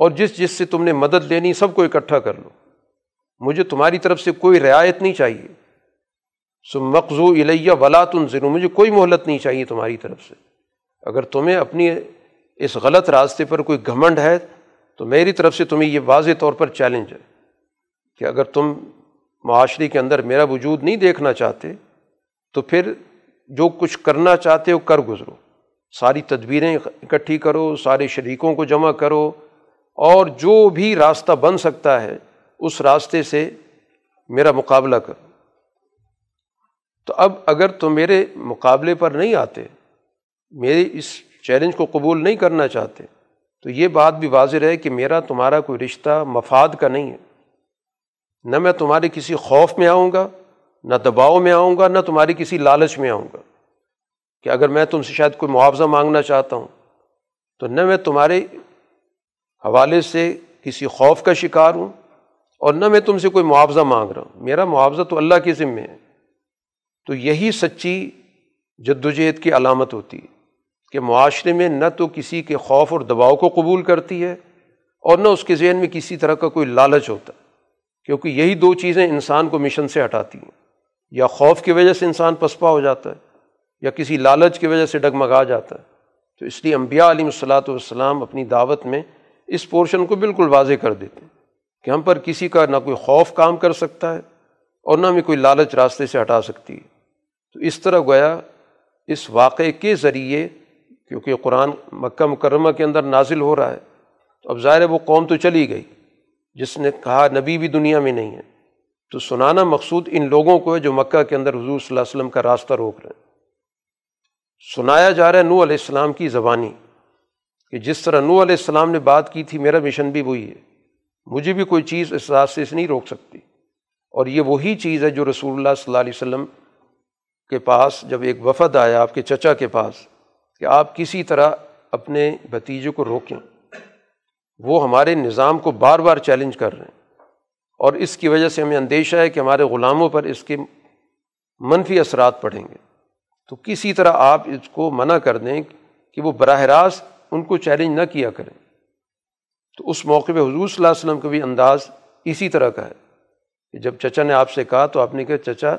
اور جس جس سے تم نے مدد لینی سب کو اکٹھا کر لو۔ مجھے تمہاری طرف سے کوئی رعایت نہیں چاہیے۔ سو مقضو الیہ ولا تن مجھے کوئی مہلت نہیں چاہیے تمہاری طرف سے۔ اگر تمہیں اپنی اس غلط راستے پر کوئی گھمنڈ ہے، تو میری طرف سے تمہیں یہ واضح طور پر چیلنج ہے کہ اگر تم معاشرے کے اندر میرا وجود نہیں دیکھنا چاہتے، تو پھر جو کچھ کرنا چاہتے ہو، کر گزرو۔ ساری تدبیریں اکٹھی کرو، سارے شریکوں کو جمع کرو، اور جو بھی راستہ بن سکتا ہے اس راستے سے میرا مقابلہ کرو تو اب اگر تم میرے مقابلے پر نہیں آتے میرے اس چیلنج کو قبول نہیں کرنا چاہتے، تو یہ بات بھی واضح رہے کہ میرا تمہارا کوئی رشتہ مفاد کا نہیں ہے۔ نہ میں تمہارے کسی خوف میں آؤں گا، نہ دباؤ میں آؤں گا، نہ تمہاری کسی لالچ میں آؤں گا کہ اگر میں تم سے شاید کوئی معاوضہ مانگنا چاہتا ہوں، تو نہ میں تمہارے حوالے سے کسی خوف کا شکار ہوں اور نہ میں تم سے کوئی معاوضہ مانگ رہا ہوں۔ میرا معاوضہ تو اللہ کے ذمے ہے۔ تو یہی سچی جد وجہد کی علامت ہوتی ہے کہ معاشرے میں نہ تو کسی کے خوف اور دباؤ کو قبول کرتی ہے اور نہ اس کے ذہن میں کسی طرح کا کوئی لالچ ہوتا کیونکہ یہی دو چیزیں انسان کو مشن سے ہٹاتی ہیں۔ یا خوف کی وجہ سے انسان پسپا ہو جاتا ہے یا کسی لالچ کی وجہ سے ڈگمگا جاتا ہے۔ تو اس لیے امبیا علیہ الصلاۃ والسلام اپنی دعوت میں اس پورشن کو بالکل واضح کر دیتے ہیں۔ کہ ہم پر کسی کا نہ کوئی خوف کام کر سکتا ہے اور نہ ہمیں کوئی لالچ راستے سے ہٹا سکتی ہے۔ تو اس طرح گویا اس واقعے کے ذریعے کیونکہ قرآن مکہ مکرمہ کے اندر نازل ہو رہا ہے، تو اب ظاہر ہے وہ قوم تو چلی گئی، جس نے کہا نبی بھی دنیا میں نہیں ہے۔ تو سنانا مقصود ان لوگوں کو ہے جو مکہ کے اندر حضور صلی اللہ علیہ وسلم کا راستہ روک رہے ہیں۔ سنایا جا رہا ہے نو علیہ السلام کی زبانی، کہ جس طرح نو علیہ السلام نے بات کی تھی، میرا مشن بھی وہی ہے۔ مجھے بھی کوئی چیز اس راستے سے نہیں روک سکتی۔ اور یہ وہی چیز ہے جو رسول اللہ صلی اللہ علیہ وسلم کے پاس جب ایک وفد آیا آپ کے چچا کے پاس کہ آپ کسی طرح اپنے بھتیجے کو روکیں۔ وہ ہمارے نظام کو بار بار چیلنج کر رہے ہیں۔ اور اس کی وجہ سے ہمیں اندیشہ ہے کہ ہمارے غلاموں پر اس کے منفی اثرات پڑیں گے۔ تو کسی طرح آپ اس کو منع کر دیں کہ وہ براہ راست ان کو چیلنج نہ کیا کریں۔ تو اس موقع پہ حضور صلی اللہ علیہ وسلم کا بھی انداز اسی طرح کا ہے کہ جب چچا نے آپ سے کہا تو آپ نے کہا، چچا،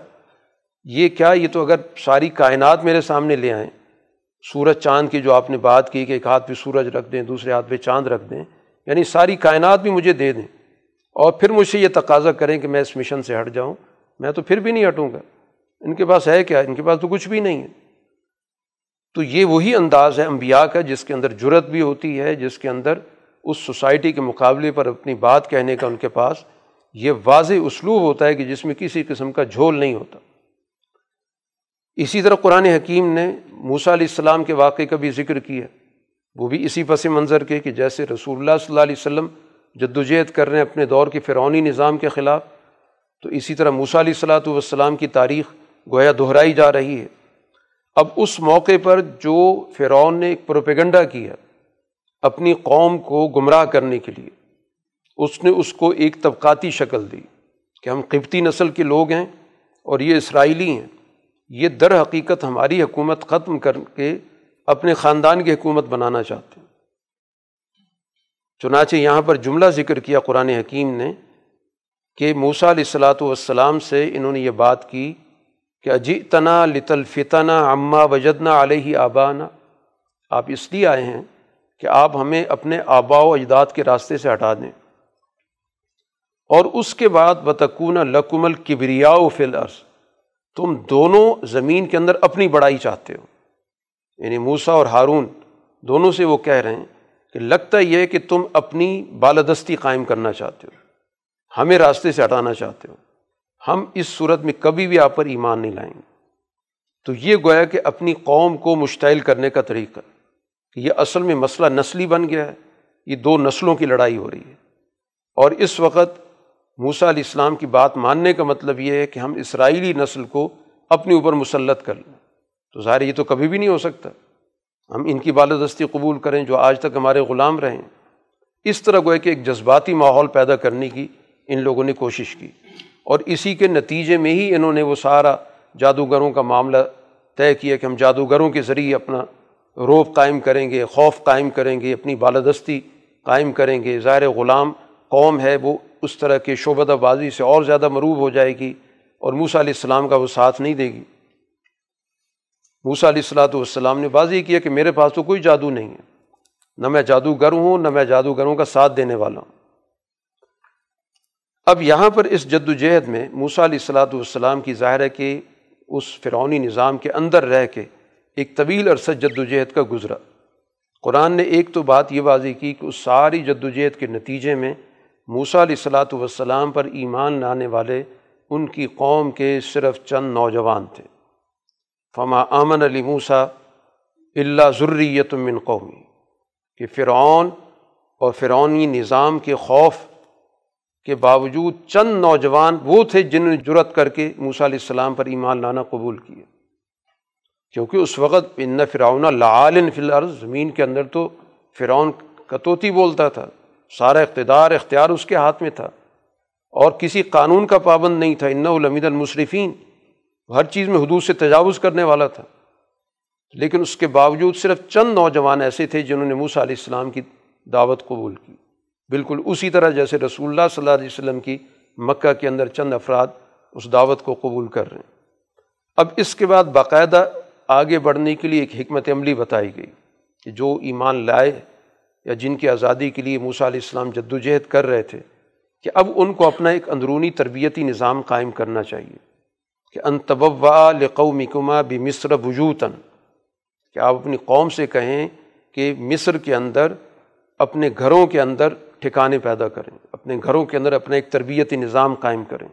یہ کیا، یہ تو اگر ساری کائنات میرے سامنے لے آئیں، سورج چاند کی جو آپ نے بات کی کہ ایک ہاتھ پہ سورج رکھ دیں، دوسرے ہاتھ پہ چاند رکھ دیں یعنی ساری کائنات بھی مجھے دے دیں، اور پھر مجھ سے یہ تقاضا کریں کہ میں اس مشن سے ہٹ جاؤں، میں تو پھر بھی نہیں ہٹوں گا۔ ان کے پاس ہے کیا؟ ان کے پاس تو کچھ بھی نہیں ہے۔ تو یہ وہی انداز ہے انبیاء کا جس کے اندر جرت بھی ہوتی ہے، جس کے اندر اس سوسائٹی کے مقابلے پر اپنی بات کہنے کا ان کے پاس یہ واضح اسلوب ہوتا ہے کہ جس میں کسی قسم کا جھول نہیں ہوتا۔ اسی طرح قرآن حکیم نے موسا علیہ السلام کے واقعے کا بھی ذکر کیا۔ وہ بھی اسی پس منظر کے کہ جیسے رسول اللہ صلی اللہ علیہ وسلم جد وجہد کر رہے ہیں اپنے دور کے فرعونی نظام کے خلاف، تو اسی طرح موسا علیہ السلاۃ والسلام کی تاریخ گویا دہرائی جا رہی ہے۔ اب اس موقع پر جو فرعون نے ایک پروپیگنڈا کیا اپنی قوم کو گمراہ کرنے کے لیے۔ اس نے اس کو ایک طبقاتی شکل دی کہ ہم قبتی نسل کے لوگ ہیں اور یہ اسرائیلی ہیں۔ یہ در حقیقت ہماری حکومت ختم کر کے اپنے خاندان کی حکومت بنانا چاہتے ہیں۔ چنانچہ یہاں پر جملہ ذکر کیا قرآن حکیم نے کہ موسا علیہ السلاۃ والسلام سے انہوں نے یہ بات کی کہ اجی تنا لطل اماں وجدنا علیہ آبانا۔ آپ اس لیے آئے ہیں کہ آپ ہمیں اپنے آبا و اجداد کے راستے سے ہٹا دیں۔ اور اس کے بعد بتکون لکمل کبریا و فلرس تم دونوں زمین کے اندر اپنی بڑائی چاہتے ہو۔ یعنی موسا اور ہارون دونوں سے وہ کہہ رہے ہیں کہ لگتا یہ ہے کہ تم اپنی بالادستی قائم کرنا چاہتے ہو۔ ہمیں راستے سے ہٹانا چاہتے ہو۔ ہم اس صورت میں کبھی بھی آپ پر ایمان نہیں لائیں گے۔ تو یہ گویا کہ اپنی قوم کو مشتعل کرنے کا طریقہ۔ کہ یہ اصل میں مسئلہ نسلی بن گیا ہے، یہ دو نسلوں کی لڑائی ہو رہی ہے۔ اور اس وقت موسا علیہ السلام کی بات ماننے کا مطلب یہ ہے کہ ہم اسرائیلی نسل کو اپنے اوپر مسلط کر لیں۔ تو ظاہر یہ تو کبھی بھی نہیں ہو سکتا۔ ہم ان کی بالادستی قبول کریں جو آج تک ہمارے غلام رہیں اس طرح گوئے کہ ایک جذباتی ماحول پیدا کرنے کی ان لوگوں نے کوشش کی۔ اور اسی کے نتیجے میں ہی انہوں نے وہ سارا جادوگروں کا معاملہ طے کیا کہ ہم جادوگروں کے ذریعے اپنا روب قائم کریں گے، خوف قائم کریں گے، اپنی بالادستی قائم کریں گے۔ ظاہر غلام قوم ہے، وہ اس طرح کے شعبہ بازی سے اور زیادہ مروب ہو جائے گی اور موسا علیہ السلام کا وہ ساتھ نہیں دے گی۔ موسا علیہ السلاۃ والسلام نے بازی کیا کہ میرے پاس تو کوئی جادو نہیں ہے۔ نہ میں جادوگر ہوں، نہ میں جادوگروں کا ساتھ دینے والا ہوں۔ اب یہاں پر اس جد و جہد میں موسا علیہ السلاۃ والسلام کی ظاہر ہے کہ اس فرعونی نظام کے اندر رہ کے ایک طویل عرصہ جد و جہد کا گزرا۔ قرآن نے ایک تو بات یہ واضح کی کہ اس ساری جد و جہد کے نتیجے میں موسا علیہ السلاۃ والسلام پر ایمان لانے والے ان کی قوم کے صرف چند نوجوان تھے۔ فما آمن علی موسا اللہ ضروریت من قومی کہ فرعون اور فرعونی نظام کے خوف کے باوجود چند نوجوان وہ تھے جنہوں نے جرت کر کے موسیٰ علیہ السلام پر ایمان لانا قبول کیا۔ کیونکہ اس وقت ان فرعون لعالن فی الارض، زمین کے اندر تو فرعون کتوتی بولتا تھا، سارا اقتدار، اختیار اس کے ہاتھ میں تھا۔ اور کسی قانون کا پابند نہیں تھا ان الامید المصرفین۔ ہر چیز میں حدود سے تجاوز کرنے والا تھا۔ لیکن اس کے باوجود صرف چند نوجوان ایسے تھے جنہوں نے موسیٰ علیہ السلام کی دعوت قبول کی۔ بالکل اسی طرح جیسے رسول اللہ صلی اللہ علیہ وسلم کی مکہ کے اندر چند افراد اس دعوت کو قبول کر رہے ہیں۔ اب اس کے بعد باقاعدہ آگے بڑھنے کے لیے ایک حکمت عملی بتائی گئی کہ جو ایمان لائے یا جن کی آزادی کے لیے موسیٰ علیہ السلام جد و جہد کر رہے تھے، کہ اب ان کو اپنا ایک اندرونی تربیتی نظام قائم کرنا چاہیے، کہ انتبا لقومکما بھی مصر وجوتاً، کہ آپ اپنی قوم سے کہیں کہ مصر کے اندر، اپنے گھروں کے اندر ٹھکانے پیدا کریں، اپنے گھروں کے اندر اپنا ایک تربیتی نظام قائم کریں۔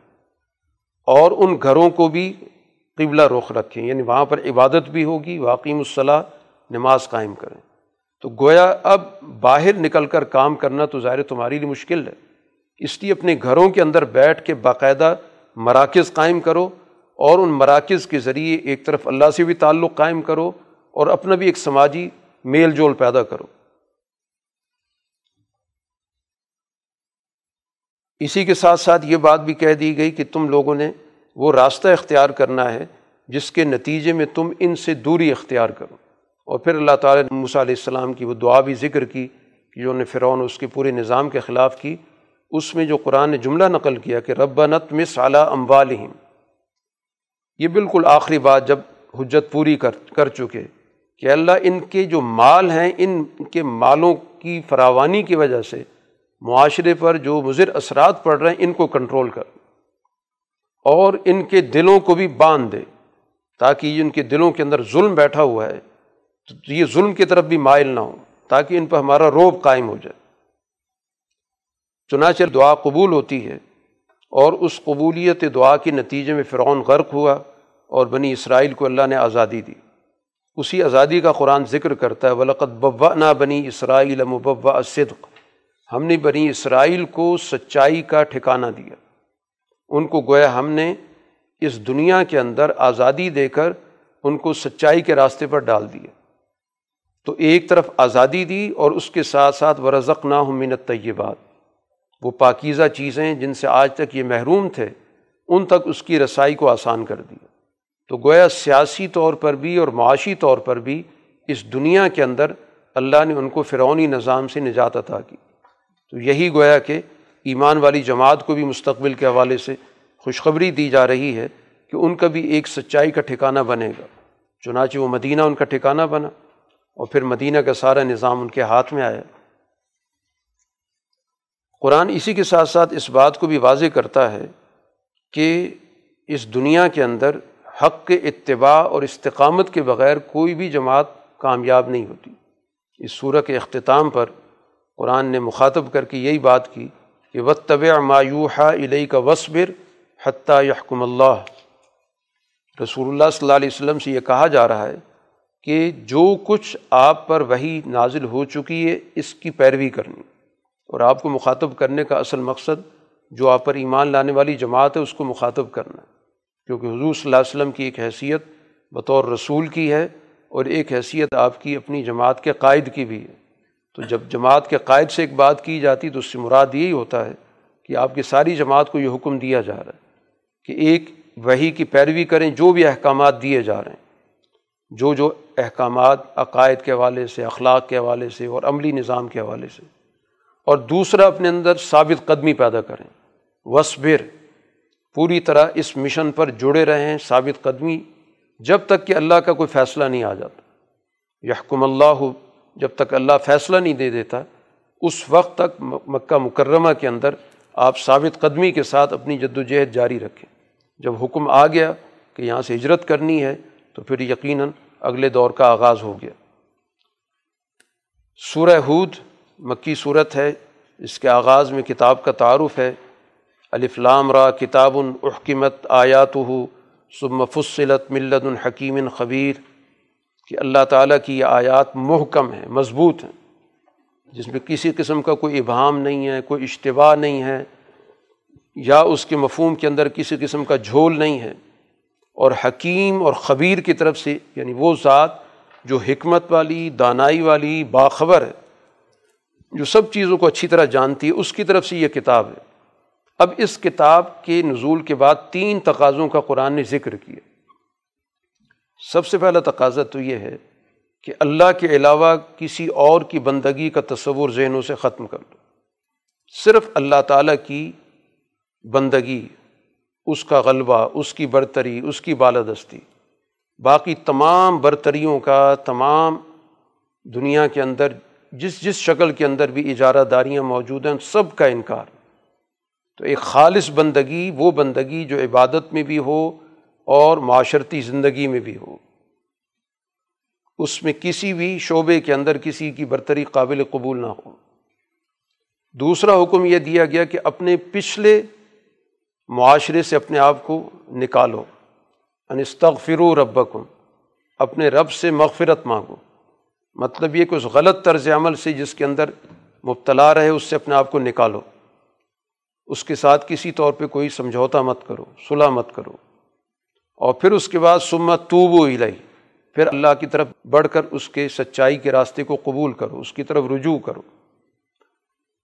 اور ان گھروں کو بھی قبلہ رخ رکھیں یعنی وہاں پر عبادت بھی ہوگی واقعی مصلاح نماز قائم کریں۔ تو گویا اب باہر نکل کر کام کرنا تو ظاہر تمہاری لیے مشکل ہے۔ اس لیے اپنے گھروں کے اندر بیٹھ کے باقاعدہ مراکز قائم کرو اور ان مراکز کے ذریعے ایک طرف اللہ سے بھی تعلق قائم کرو اور اپنا بھی ایک سماجی میل جول پیدا کرو۔ اسی کے ساتھ ساتھ یہ بات بھی کہہ دی گئی کہ تم لوگوں نے وہ راستہ اختیار کرنا ہے جس کے نتیجے میں تم ان سے دوری اختیار کرو۔ اور پھر اللہ تعالیٰ نے موسیٰ علیہ السلام کی وہ دعا بھی ذکر کی کہ جو نے فرعون اس کے پورے نظام کے خلاف کی، اس میں جو قرآن نے جملہ نقل کیا کہ رب نت مس اعلیٰ اموالہم۔ یہ بالکل آخری بات جب حجت پوری کر کر چکے کہ اللہ ان کے جو مال ہیں، ان کے مالوں کی فراوانی کی وجہ سے معاشرے پر جو مضر اثرات پڑ رہے ہیں، ان کو کنٹرول کر۔ اور ان کے دلوں کو بھی باندھ دے تاکہ ان کے دلوں کے اندر ظلم بیٹھا ہوا ہے، تو یہ ظلم کی طرف بھی مائل نہ ہو تاکہ ان پر ہمارا روب قائم ہو جائے۔ چنانچہ دعا قبول ہوتی ہے اور اس قبولیت دعا کے نتیجے میں فرعون غرق ہوا اور بنی اسرائیل کو اللہ نے آزادی دی۔ اسی آزادی کا قرآن ذکر کرتا ہے ولقت بوا نہ بنی اسرائیل مبوا صدق ہم نے بنی اسرائیل کو سچائی کا ٹھکانہ دیا۔ ان کو گویا ہم نے اس دنیا کے اندر آزادی دے کر ان کو سچائی کے راستے پر ڈال دیا۔ تو ایک طرف آزادی دی اور اس کے ساتھ ساتھ ورزق نہ ہوں منت طیبات وہ پاکیزہ چیزیں جن سے آج تک یہ محروم تھے، ان تک اس کی رسائی کو آسان کر دیا۔ تو گویا سیاسی طور پر بھی اور معاشی طور پر بھی اس دنیا کے اندر اللہ نے ان کو فرعونی نظام سے نجات عطا کی۔ تو یہی گویا کہ ایمان والی جماعت کو بھی مستقبل کے حوالے سے خوشخبری دی جا رہی ہے کہ ان کا بھی ایک سچائی کا ٹھکانہ بنے گا۔ چنانچہ وہ مدینہ ان کا ٹھکانہ بنا اور پھر مدینہ کا سارا نظام ان کے ہاتھ میں آیا۔ قرآن اسی کے ساتھ ساتھ اس بات کو بھی واضح کرتا ہے کہ اس دنیا کے اندر حق کے اتباع اور استقامت کے بغیر کوئی بھی جماعت کامیاب نہیں ہوتی۔ اس صورت کے اختتام پر قرآن نے مخاطب کر کے یہی بات کی کہ و طب مایوحا علیہ کا وصبر حتیٰ یحکم اللہ۔ رسول اللہ صلی اللہ علیہ وسلم سے یہ کہا جا رہا ہے کہ جو کچھ آپ پر وہی نازل ہو چکی ہے، اس کی پیروی کرنی۔ اور آپ کو مخاطب کرنے کا اصل مقصد جو آپ پر ایمان لانے والی جماعت ہے، اس کو مخاطب کرنا۔ کیونکہ حضور صلی اللہ علیہ وسلم کی ایک حیثیت بطور رسول کی ہے، اور ایک حیثیت آپ کی اپنی جماعت کے قائد کی بھی ہے۔ تو جب جماعت کے قائد سے ایک بات کی جاتی تو اس سے مراد یہی ہوتا ہے کہ آپ کی ساری جماعت کو یہ حکم دیا جا رہا ہے کہ ایک وہی کی پیروی کریں، جو بھی احکامات دیے جا رہے ہیں، جو جو احکامات عقائد کے حوالے سے، اخلاق کے حوالے سے اور عملی نظام کے حوالے سے۔ اور دوسرا اپنے اندر ثابت قدمی پیدا کریں۔ وصبر پوری طرح اس مشن پر جڑے رہیں، ثابت قدمی، جب تک کہ اللہ کا کوئی فیصلہ نہیں آ جاتا۔ یحکم اللہ جب تک اللہ فیصلہ نہیں دے دیتا، اس وقت تک مکہ مکرمہ کے اندر آپ ثابت قدمی کے ساتھ اپنی جد و جہد جاری رکھیں۔ جب حکم آ گیا کہ یہاں سے ہجرت کرنی ہے، تو پھر یقیناً اگلے دور کا آغاز ہو گیا۔ سورہ ہود مکی صورت ہے، اس کے آغاز میں کتاب کا تعارف ہے۔ الفلام را کتاب الحکمت آیات ہو ثم فصلت ملت الحکیم خبیر۔ کہ اللہ تعالیٰ کی یہ آیات محکم ہیں، مضبوط ہیں۔ جس میں کسی قسم کا کوئی ابہام نہیں ہے، کوئی اشتباہ نہیں ہے، یا اس کے مفہوم کے اندر کسی قسم کا جھول نہیں ہے۔ اور حکیم اور خبیر کی طرف سے یعنی وہ ذات جو حکمت والی، دانائی والی، باخبر ہے، جو سب چیزوں کو اچھی طرح جانتی ہے، اس کی طرف سے یہ کتاب ہے۔ اب اس کتاب کے نزول کے بعد تین تقاضوں کا قرآن نے ذکر کیا۔ سب سے پہلا تقاضا تو یہ ہے کہ اللہ کے علاوہ کسی اور کی بندگی کا تصور ذہنوں سے ختم کر دو۔ صرف اللہ تعالیٰ کی بندگی، اس کا غلبہ، اس کی برتری، اس کی بالادستی، باقی تمام برتریوں کا، تمام دنیا کے اندر، جس جس شکل کے اندر بھی اجارہ داریاں موجود ہیں، سب کا انکار۔ تو ایک خالص بندگی، وہ بندگی جو عبادت میں بھی ہو اور معاشرتی زندگی میں بھی ہو۔ اس میں کسی بھی شعبے کے اندر کسی کی برتری قابل قبول نہ ہو۔ دوسرا حکم یہ دیا گیا کہ اپنے پچھلے معاشرے سے اپنے آپ کو نکالو۔ انستغفر ربکم، اپنے رب سے مغفرت مانگو۔ مطلب یہ کہ اس غلط طرز عمل سے جس کے اندر مبتلا رہے، اس سے اپنے آپ کو نکالو۔ اس کے ساتھ کسی طور پہ کوئی سمجھوتا مت کرو صلاح مت کرو۔ اور پھر اس کے بعد سمت تو وہ پھر اللہ کی طرف بڑھ کر اس کے سچائی کے راستے کو قبول کرو، اس کی طرف رجوع کرو۔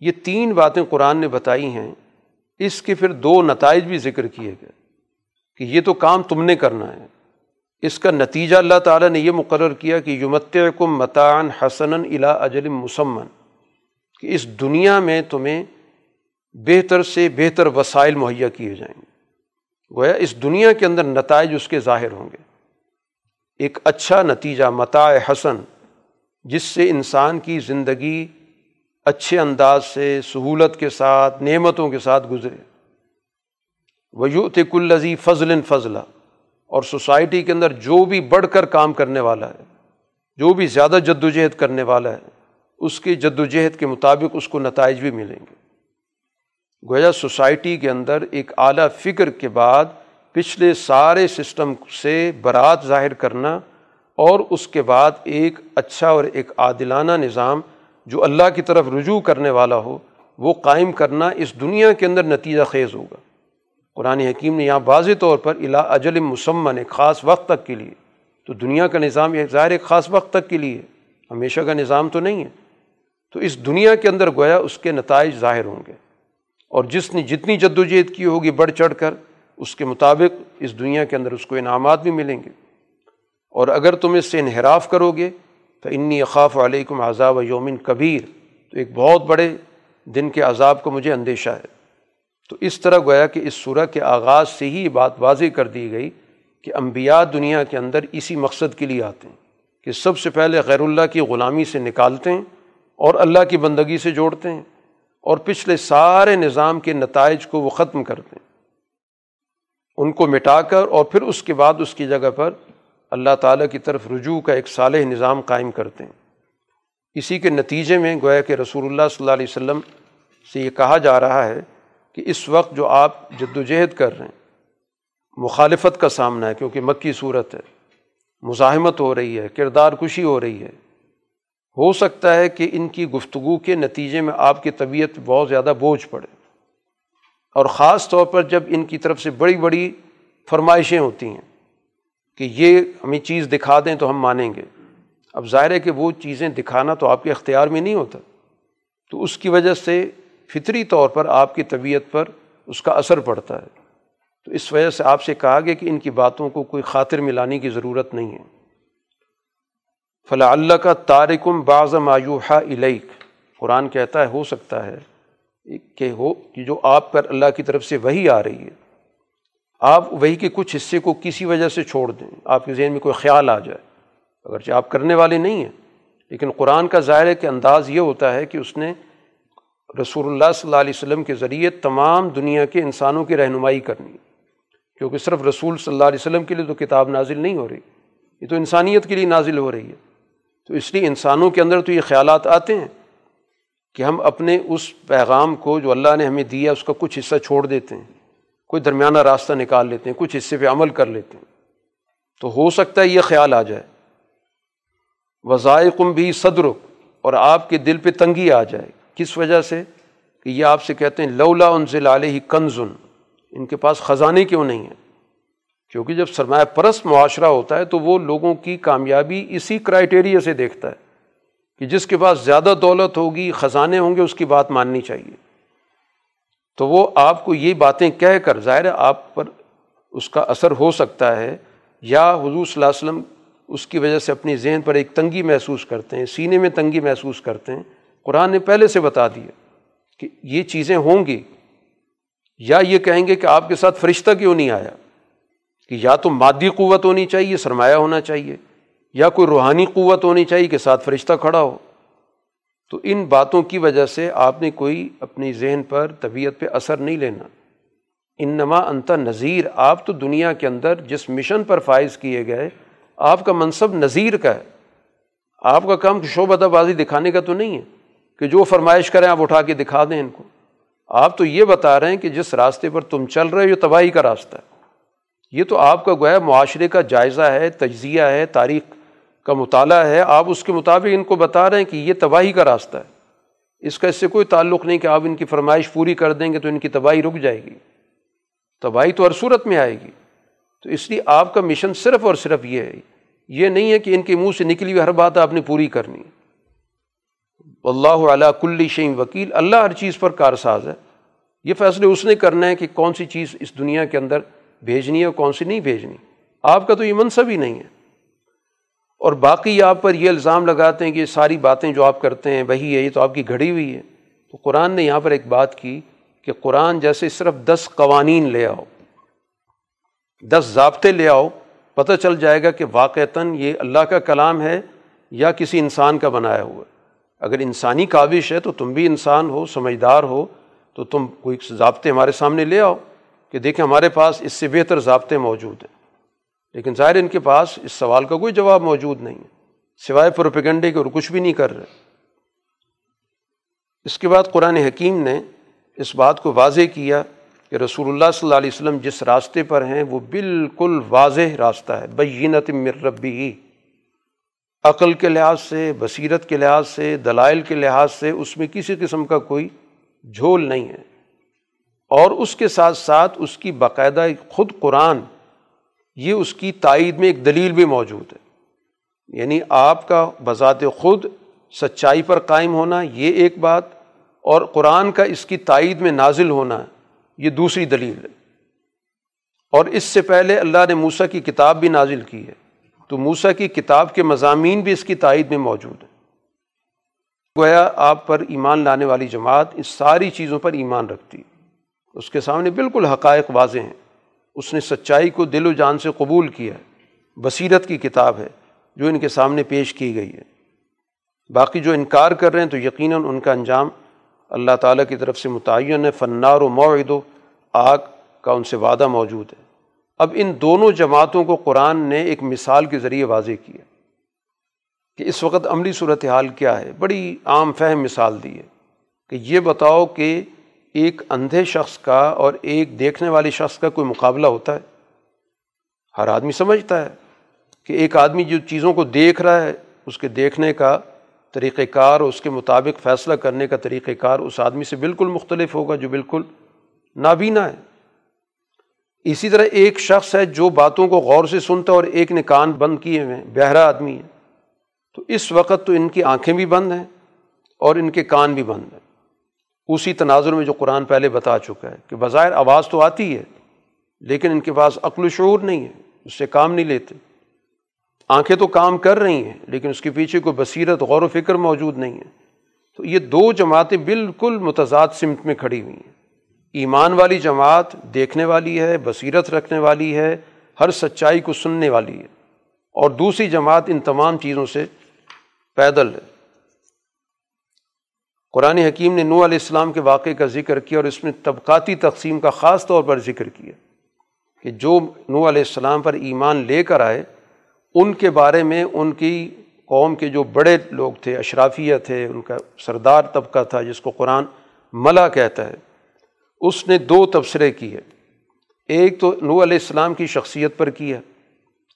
یہ تین باتیں قرآن نے بتائی ہیں۔ اس کے پھر دو نتائج بھی ذکر کیے گئے کہ یہ تو کام تم نے کرنا ہے۔ اس کا نتیجہ اللہ تعالیٰ نے یہ مقرر کیا کہ یومت کم متعن حسن الا اجل مسمن، کہ اس دنیا میں تمہیں بہتر سے بہتر وسائل مہیا کیے جائیں گے۔ گویا اس دنیا کے اندر نتائج اس کے ظاہر ہوں گے۔ ایک اچھا نتیجہ متاع حسن، جس سے انسان کی زندگی اچھے انداز سے، سہولت کے ساتھ، نعمتوں کے ساتھ گزرے۔ ویوت کلزی فضل فضلہ اور سوسائٹی کے اندر جو بھی بڑھ کر کام کرنے والا ہے، جو بھی زیادہ جد و جہد کرنے والا ہے، اس کی جد و جہد کے مطابق اس کو نتائج بھی ملیں گے۔ گویا سوسائٹی کے اندر ایک اعلیٰ فکر کے بعد پچھلے سارے سسٹم سے برات ظاہر کرنا اور اس کے بعد ایک اچھا اور ایک عادلانہ نظام جو اللہ کی طرف رجوع کرنے والا ہو، وہ قائم کرنا اس دنیا کے اندر نتیجہ خیز ہوگا۔ قرآن حکیم نے یہاں واضح طور پر الا اجل مسمن، ایک خاص وقت تک کے لیے۔ تو دنیا کا نظام یہ ظاہر، ایک خاص وقت تک کے لیے۔ ہمیشہ کا نظام تو نہیں ہے۔ تو اس دنیا کے اندر گویا اس کے نتائج ظاہر ہوں گے۔ اور جس نے جتنی جد و جہد کی ہوگی بڑھ چڑھ کر، اس کے مطابق اس دنیا کے اندر اس کو انعامات بھی ملیں گے۔ اور اگر تم اس سے انحراف کرو گے تو انی اقاف علیکم عذاب یومن کبیر تو ایک بہت بڑے دن کے عذاب کو مجھے اندیشہ ہے۔ تو اس طرح گویا کہ اس صورح کے آغاز سے ہی بات واضح کر دی گئی کہ انبیاء دنیا کے اندر اسی مقصد کے لیے آتے ہیں کہ سب سے پہلے غیر اللہ کی غلامی سے نکالتے ہیں اور اللہ کی بندگی سے جوڑتے ہیں۔ اور پچھلے سارے نظام کے نتائج کو وہ ختم کرتے ہیں ان کو مٹا کر اور پھر اس کے بعد اس کی جگہ پر اللہ تعالیٰ کی طرف رجوع کا ایک صالح نظام قائم کرتے ہیں اسی کے نتیجے میں گویا کہ رسول اللہ صلی اللہ علیہ وسلم سے یہ کہا جا رہا ہے کہ اس وقت جو آپ جد و جہد کر رہے ہیں، مخالفت کا سامنا ہے کیونکہ مکی صورت ہے، مزاحمت ہو رہی ہے، کردار کشی ہو رہی ہے۔ ہو سکتا ہے کہ ان کی گفتگو کے نتیجے میں آپ کی طبیعت بہت زیادہ بوجھ پڑے۔ اور خاص طور پر جب ان کی طرف سے بڑی بڑی فرمائشیں ہوتی ہیں کہ یہ ہمیں چیز دکھا دیں تو ہم مانیں گے۔ اب ظاہر ہے کہ وہ چیزیں دکھانا تو آپ کے اختیار میں نہیں ہوتا۔ تو اس کی وجہ سے فطری طور پر آپ کی طبیعت پر اس کا اثر پڑتا ہے۔ تو اس وجہ سے آپ سے کہا گیا کہ ان کی باتوں کو کوئی خاطر ملانے کی ضرورت نہیں ہے۔ فلاں اللہ کا تارکم بعض مایوحا علیق قرآن کہتا ہے، ہو سکتا ہے کہ ہو، کہ جو آپ پر اللہ کی طرف سے وہی آ رہی ہے، آپ وہی کے کچھ حصے کو کسی وجہ سے چھوڑ دیں، آپ کے ذہن میں کوئی خیال آ جائے۔ اگرچہ آپ کرنے والے نہیں ہیں، لیکن قرآن کا ظاہر کہ انداز یہ ہوتا ہے کہ اس نے رسول اللہ صلی اللہ علیہ وسلم کے ذریعے تمام دنیا کے انسانوں کی رہنمائی کرنی کیونکہ صرف رسول صلی اللہ علیہ وسلم کے لیے تو کتاب نازل نہیں ہو رہی، یہ تو انسانیت کے لیے نازل ہو رہی ہے۔ تو اس لیے انسانوں کے اندر تو یہ خیالات آتے ہیں کہ ہم اپنے اس پیغام کو جو اللہ نے ہمیں دیا اس کا کچھ حصہ چھوڑ دیتے ہیں، کوئی درمیانہ راستہ نکال لیتے ہیں، کچھ حصے پہ عمل کر لیتے ہیں۔ تو ہو سکتا ہے یہ خیال آ جائے۔ وظائقم بھی صدرک، اور آپ کے دل پہ تنگی آ جائے۔ کس وجہ سے؟ کہ یہ آپ سے کہتے ہیں، لولا ان سے لال ہی کنزن ان کے پاس خزانے کیوں نہیں ہیں؟ کیونکہ جب سرمایہ پرست معاشرہ ہوتا ہے تو وہ لوگوں کی کامیابی اسی کرائٹیریا سے دیکھتا ہے کہ جس کے پاس زیادہ دولت ہوگی، خزانے ہوں گے، اس کی بات ماننی چاہیے۔ تو وہ آپ کو یہ باتیں کہہ کر، ظاہر آپ پر اس کا اثر ہو سکتا ہے، یا حضور صلی اللہ علیہ وسلم اس کی وجہ سے اپنی ذہن پر ایک تنگی محسوس کرتے ہیں، سینے میں تنگی محسوس کرتے ہیں۔ قرآن نے پہلے سے بتا دیا کہ یہ چیزیں ہوں گی۔ یا یہ کہیں گے کہ آپ کے ساتھ فرشتہ کیوں نہیں آیا؟ کہ یا تو مادی قوت ہونی چاہیے، سرمایہ ہونا چاہیے، یا کوئی روحانی قوت ہونی چاہیے کہ ساتھ فرشتہ کھڑا ہو۔ تو ان باتوں کی وجہ سے آپ نے کوئی اپنی ذہن پر طبیعت پہ اثر نہیں لینا۔ ان نما انت نذیر، آپ تو دنیا کے اندر جس مشن پر فائز کیے گئے، آپ کا منصب نذیر کا ہے۔ آپ کا کام شعبہ بازی دکھانے کا تو نہیں ہے کہ جو فرمائش کریں آپ اٹھا کے دکھا دیں ان کو۔ آپ تو یہ بتا رہے ہیں کہ جس راستے پر تم چل رہے ہو، یہ تباہی کا راستہ ہے۔ یہ تو آپ کا گویا معاشرے کا جائزہ ہے، تجزیہ ہے، تاریخ کا مطالعہ ہے، آپ اس کے مطابق ان کو بتا رہے ہیں کہ یہ تباہی کا راستہ ہے۔ اس کا اس سے کوئی تعلق نہیں کہ آپ ان کی فرمائش پوری کر دیں گے تو ان کی تباہی رک جائے گی۔ تباہی تو ہر صورت میں آئے گی۔ تو اس لیے آپ کا مشن صرف اور صرف یہ ہے۔ یہ نہیں ہے کہ ان کے منہ سے نکلی ہوئی ہر بات آپ نے پوری کرنی۔ اللہ علیہ کل شعیم وکیل۔ اللہ ہر چیز پر کارساز ہے۔ یہ فیصلے اس نے کرنا ہے کہ کون سی چیز اس دنیا کے اندر بھیجنی ہے اور کون سی نہیں بھیجنی؟ آپ کا تو یہ منصب ہی نہیں ہے۔ اور باقی آپ پر یہ الزام لگاتے ہیں کہ یہ ساری باتیں جو آپ کرتے ہیں، وہی ہے، یہ تو آپ کی گھڑی ہوئی ہے۔ تو قرآن نے یہاں پر ایک بات کی کہ قرآن جیسے صرف دس قوانین لے آؤ، دس ضابطے لے آؤ، پتہ چل جائے گا کہ واقعتاً یہ اللہ کا کلام ہے یا کسی انسان کا بنایا ہوا ہے۔ اگر انسانی کاوش ہے تو تم بھی انسان ہو، سمجھدار ہو، تو تم کوئی ضابطے ہمارے سامنے لے آؤ۔ کہ دیکھیں ہمارے پاس اس سے بہتر ضابطے موجود ہیں۔ لیکن ظاہر ان کے پاس اس سوال کا کوئی جواب موجود نہیں ہے۔ سوائے پروپیگنڈے کے اور کچھ بھی نہیں کر رہے۔ اس کے بعد قرآن حکیم نے اس بات کو واضح کیا کہ رسول اللہ صلی اللہ علیہ وسلم جس راستے پر ہیں وہ بالکل واضح راستہ ہے۔ بینت ربی عقل کے لحاظ سے، بصیرت کے لحاظ سے، دلائل کے لحاظ سے اس میں کسی قسم کا کوئی جھول نہیں ہے۔ اور اس کے ساتھ ساتھ اس کی باقاعدہ خود قرآن، یہ اس کی تائید میں ایک دلیل بھی موجود ہے۔ یعنی آپ کا بذات خود سچائی پر قائم ہونا، یہ ایک بات، اور قرآن کا اس کی تائید میں نازل ہونا، یہ دوسری دلیل ہے۔ اور اس سے پہلے اللہ نے موسا کی کتاب بھی نازل کی ہے۔ تو موسا کی کتاب کے مضامین بھی اس کی تائید میں موجود ہیں۔ گویا آپ پر ایمان لانے والی جماعت اس ساری چیزوں پر ایمان رکھتی ہے۔ اس کے سامنے بالکل حقائق واضح ہیں۔ اس نے سچائی کو دل و جان سے قبول کیا ہے۔ بصیرت کی کتاب ہے جو ان کے سامنے پیش کی گئی ہے۔ باقی جو انکار کر رہے ہیں تو یقیناً ان کا انجام اللہ تعالیٰ کی طرف سے متعین ہے۔ فنار و معد و آگ کا ان سے وعدہ موجود ہے۔ اب ان دونوں جماعتوں کو قرآن نے ایک مثال کے ذریعے واضح کیا کہ اس وقت عملی صورت حال کیا ہے۔ بڑی عام فہم مثال دی ہے کہ یہ بتاؤ کہ ایک اندھے شخص کا اور ایک دیکھنے والے شخص کا کوئی مقابلہ ہوتا ہے؟ ہر آدمی سمجھتا ہے کہ ایک آدمی جو چیزوں کو دیکھ رہا ہے، اس کے دیکھنے کا طریقۂ کار اور اس کے مطابق فیصلہ کرنے کا طریقۂ کار اس آدمی سے بالکل مختلف ہوگا جو بالکل نابینا ہے۔ اسی طرح ایک شخص ہے جو باتوں کو غور سے سنتا ہے اور ایک نے کان بند کیے ہوئے ہیں، بہرا آدمی ہے۔ تو اس وقت تو ان کی آنکھیں بھی بند ہیں اور ان کے کان بھی بند ہیں۔ اسی تناظر میں جو قرآن پہلے بتا چکا ہے کہ بظاہر آواز تو آتی ہے، لیکن ان کے پاس عقل و شعور نہیں ہے، اس سے کام نہیں لیتے۔ آنکھیں تو کام کر رہی ہیں، لیکن اس کے پیچھے کوئی بصیرت، غور و فکر موجود نہیں ہے۔ تو یہ دو جماعتیں بالکل متضاد سمت میں کھڑی ہوئی ہیں۔ ایمان والی جماعت دیکھنے والی ہے، بصیرت رکھنے والی ہے، ہر سچائی کو سننے والی ہے۔ اور دوسری جماعت ان تمام چیزوں سے پیدل ہے۔ قرآن حکیم نے نو علیہ السلام کے واقعے کا ذکر کیا اور اس میں طبقاتی تقسیم کا خاص طور پر ذکر کیا کہ جو نو علیہ السلام پر ایمان لے کر آئے، ان کے بارے میں ان کی قوم کے جو بڑے لوگ تھے، اشرافیہ تھے، ان کا سردار طبقہ تھا جس کو قرآن ملا کہتا ہے، اس نے دو تبصرے کیے۔ ایک تو نو علیہ السلام کی شخصیت پر کیا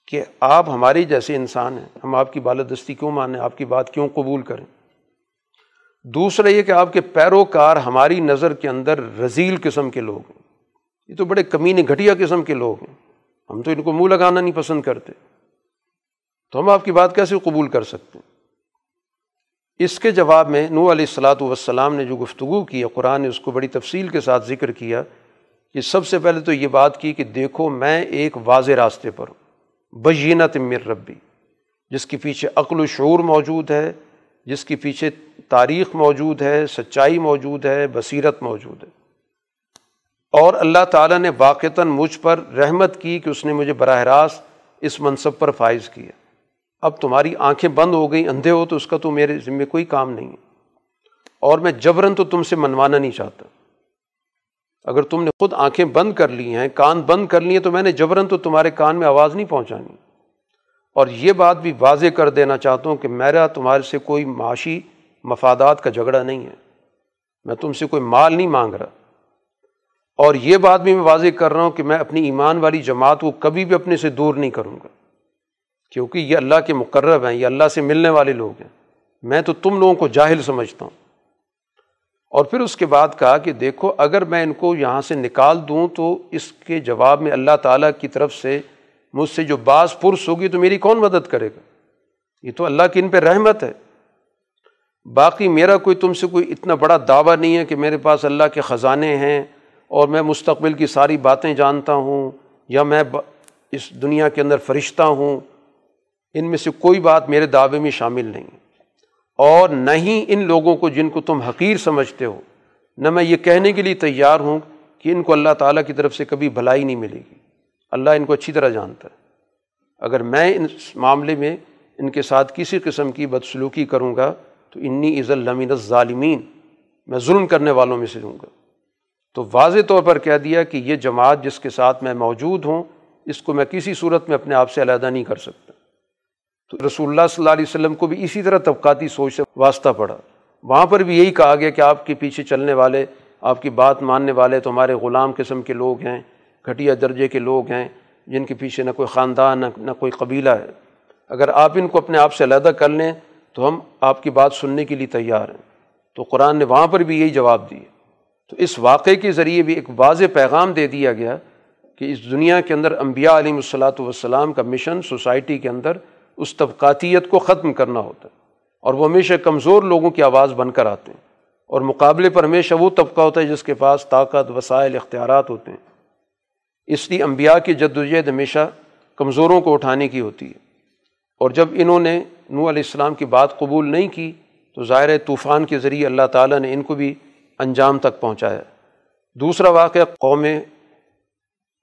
کہ آپ ہماری جیسے انسان ہیں، ہم آپ کی بالدستی کیوں مانیں، آپ کی بات کیوں قبول کریں؟ دوسرا یہ کہ آپ کے پیروکار ہماری نظر کے اندر رزیل قسم کے لوگ ہیں۔ یہ تو بڑے کمینے گھٹیا قسم کے لوگ ہیں۔ ہم تو ان کو منہ لگانا نہیں پسند کرتے۔ تو ہم آپ کی بات کیسے قبول کر سکتے ہیں؟ اس کے جواب میں نو علیہ السلاۃ والسلام نے جو گفتگو کی قرآن نے اس کو بڑی تفصیل کے ساتھ ذکر کیا کہ سب سے پہلے تو یہ بات کی کہ دیکھو میں ایک واضح راستے پر ہوں۔ بجینہ تمر ربی جس کے پیچھے عقل و شعور موجود ہے۔ جس کے پیچھے تاریخ موجود ہے، سچائی موجود ہے، بصیرت موجود ہے۔ اور اللہ تعالیٰ نے واقعتاً مجھ پر رحمت کی کہ اس نے مجھے براہ راست اس منصب پر فائز کیا۔ اب تمہاری آنکھیں بند ہو گئیں، اندھے ہو تو اس کا تو میرے ذمے کوئی کام نہیں ہے۔ اور میں جبرن تو تم سے منوانا نہیں چاہتا۔ اگر تم نے خود آنکھیں بند کر لی ہیں، کان بند کر لی ہیں تو میں نے جبرن تو تمہارے کان میں آواز نہیں پہنچانی۔ اور یہ بات بھی واضح کر دینا چاہتا ہوں کہ میرا تمہارے سے کوئی معاشی مفادات کا جھگڑا نہیں ہے۔ میں تم سے کوئی مال نہیں مانگ رہا۔ اور یہ بات بھی میں واضح کر رہا ہوں کہ میں اپنی ایمان والی جماعت کو کبھی بھی اپنے سے دور نہیں کروں گا۔ کیونکہ یہ اللہ کے مقرب ہیں، یہ اللہ سے ملنے والے لوگ ہیں۔ میں تو تم لوگوں کو جاہل سمجھتا ہوں۔ اور پھر اس کے بعد کہا کہ دیکھو، اگر میں ان کو یہاں سے نکال دوں تو اس کے جواب میں اللہ تعالیٰ کی طرف سے مجھ سے جو بعض پرس ہوگی تو میری کون مدد کرے گا؟ یہ تو اللہ کی ان پہ رحمت ہے۔ باقی میرا کوئی تم سے کوئی اتنا بڑا دعویٰ نہیں ہے کہ میرے پاس اللہ کے خزانے ہیں اور میں مستقبل کی ساری باتیں جانتا ہوں یا میں اس دنیا کے اندر فرشتہ ہوں۔ ان میں سے کوئی بات میرے دعوے میں شامل نہیں۔ اور نہ ہی ان لوگوں کو جن کو تم حقیر سمجھتے ہو۔ نہ میں یہ کہنے کے لیے تیار ہوں کہ ان کو اللہ تعالیٰ کی طرف سے کبھی بھلائی نہیں ملے گی۔ اللہ ان کو اچھی طرح جانتا ہے۔ اگر میں اس معاملے میں ان کے ساتھ کسی قسم کی بدسلوکی کروں گا، تو انی عز المین ظالمین میں ظلم کرنے والوں میں سے ہوں گا۔ تو واضح طور پر کہہ دیا کہ یہ جماعت جس کے ساتھ میں موجود ہوں، اس کو میں کسی صورت میں اپنے آپ سے علیحدہ نہیں کر سکتا۔ تو رسول اللہ صلی اللہ علیہ وسلم کو بھی اسی طرح طبقاتی سوچ سے واسطہ پڑا۔ وہاں پر بھی یہی کہا گیا کہ آپ کے پیچھے چلنے والے، آپ کی بات ماننے والے تو ہمارے غلام قسم کے لوگ ہیں۔ گھٹیا درجے کے لوگ ہیں جن کے پیچھے نہ کوئی خاندان، نہ نہ کوئی قبیلہ ہے۔ اگر آپ ان کو اپنے آپ سے علیحدہ کر لیں تو ہم آپ کی بات سننے کے لیے تیار ہیں۔ تو قرآن نے وہاں پر بھی یہی جواب دیے تو اس واقعے کے ذریعے بھی ایک واضح پیغام دے دیا گیا کہ اس دنیا کے اندر انبیاء علیہ الصلاۃ والسلام کا مشن سوسائٹی کے اندر اس طبقاتیت کو ختم کرنا ہوتا ہے اور وہ ہمیشہ کمزور لوگوں کی آواز بن کر آتے ہیں اور مقابلے پر ہمیشہ وہ طبقہ ہوتا ہے جس کے پاس طاقت، وسائل، اختیارات ہوتے ہیں۔ اس لیے امبیا کی جد وجہد ہمیشہ کمزوروں کو اٹھانے کی ہوتی ہے۔ اور جب انہوں نے نو علیہ السلام کی بات قبول نہیں کی، تو ظاہر طوفان کے ذریعے اللہ تعالیٰ نے ان کو بھی انجام تک پہنچایا۔ دوسرا واقعہ، قوم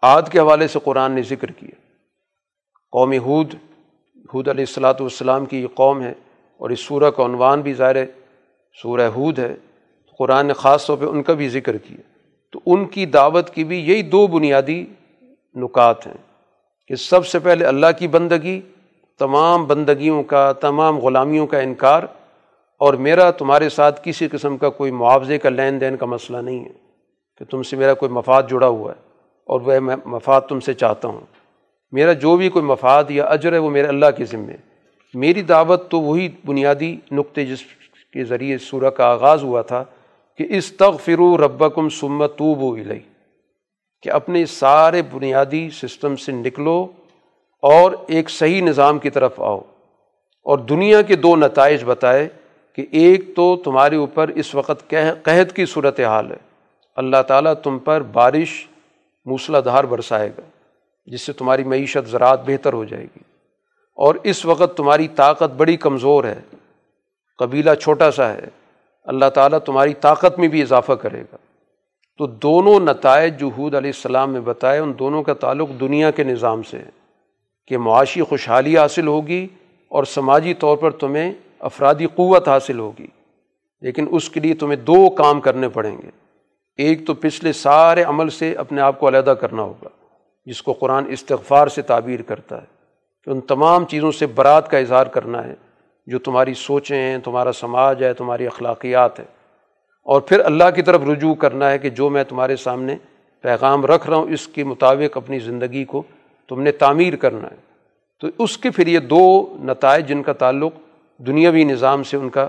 عاد کے حوالے سے قرآن نے ذکر کیا۔ قوم حود حود علیہ السلاۃ والسلام کی یہ قوم ہے، اور اس سورہ کا عنوان بھی ظاہر سورہ حود ہے۔ قرآن نے خاص طور پہ ان کا بھی ذکر کیا۔ تو ان کی دعوت کی بھی یہی دو بنیادی نکات ہیں کہ سب سے پہلے اللہ کی بندگی، تمام بندگیوں کا، تمام غلامیوں کا انکار، اور میرا تمہارے ساتھ کسی قسم کا کوئی معاوضے کا لین دین کا مسئلہ نہیں ہے کہ تم سے میرا کوئی مفاد جڑا ہوا ہے اور وہ میں مفاد تم سے چاہتا ہوں۔ میرا جو بھی کوئی مفاد یا اجر ہے وہ میرے اللہ کے ذمے۔ میری دعوت تو وہی بنیادی نقطے جس کے ذریعے سورہ کا آغاز ہوا تھا کہ اس تغ فرو ربکم سمت تو وہ کہ اپنے سارے بنیادی سسٹم سے نکلو اور ایک صحیح نظام کی طرف آؤ۔ اور دنیا کے دو نتائج بتائے کہ ایک تو تمہارے اوپر اس وقت قحط کی صورت حال ہے۔ اللہ تعالیٰ تم پر بارش، موسلا دھار برسائے گا، جس سے تمہاری معیشت زراعت بہتر ہو جائے گی۔ اور اس وقت تمہاری طاقت بڑی کمزور ہے، قبیلہ چھوٹا سا ہے۔ اللہ تعالیٰ تمہاری طاقت میں بھی اضافہ کرے گا۔ تو دونوں نتائج جو حود علیہ السلام نے بتائے، ان دونوں کا تعلق دنیا کے نظام سے ہے کہ معاشی خوشحالی حاصل ہوگی اور سماجی طور پر تمہیں افرادی قوت حاصل ہوگی۔ لیکن اس کے لیے تمہیں دو کام کرنے پڑیں گے۔ ایک تو پچھلے سارے عمل سے اپنے آپ کو علیحدہ کرنا ہوگا، جس کو قرآن استغفار سے تعبیر کرتا ہے، کہ ان تمام چیزوں سے برات کا اظہار کرنا ہے۔ جو تمہاری سوچیں ہیں، تمہارا سماج ہے، تمہاری اخلاقیات ہے اور پھر اللہ کی طرف رجوع کرنا ہے کہ جو میں تمہارے سامنے پیغام رکھ رہا ہوں، اس کے مطابق اپنی زندگی کو تم نے تعمیر کرنا ہے۔ تو اس کے پھر یہ دو نتائج جن کا تعلق دنیاوی نظام سے ان کا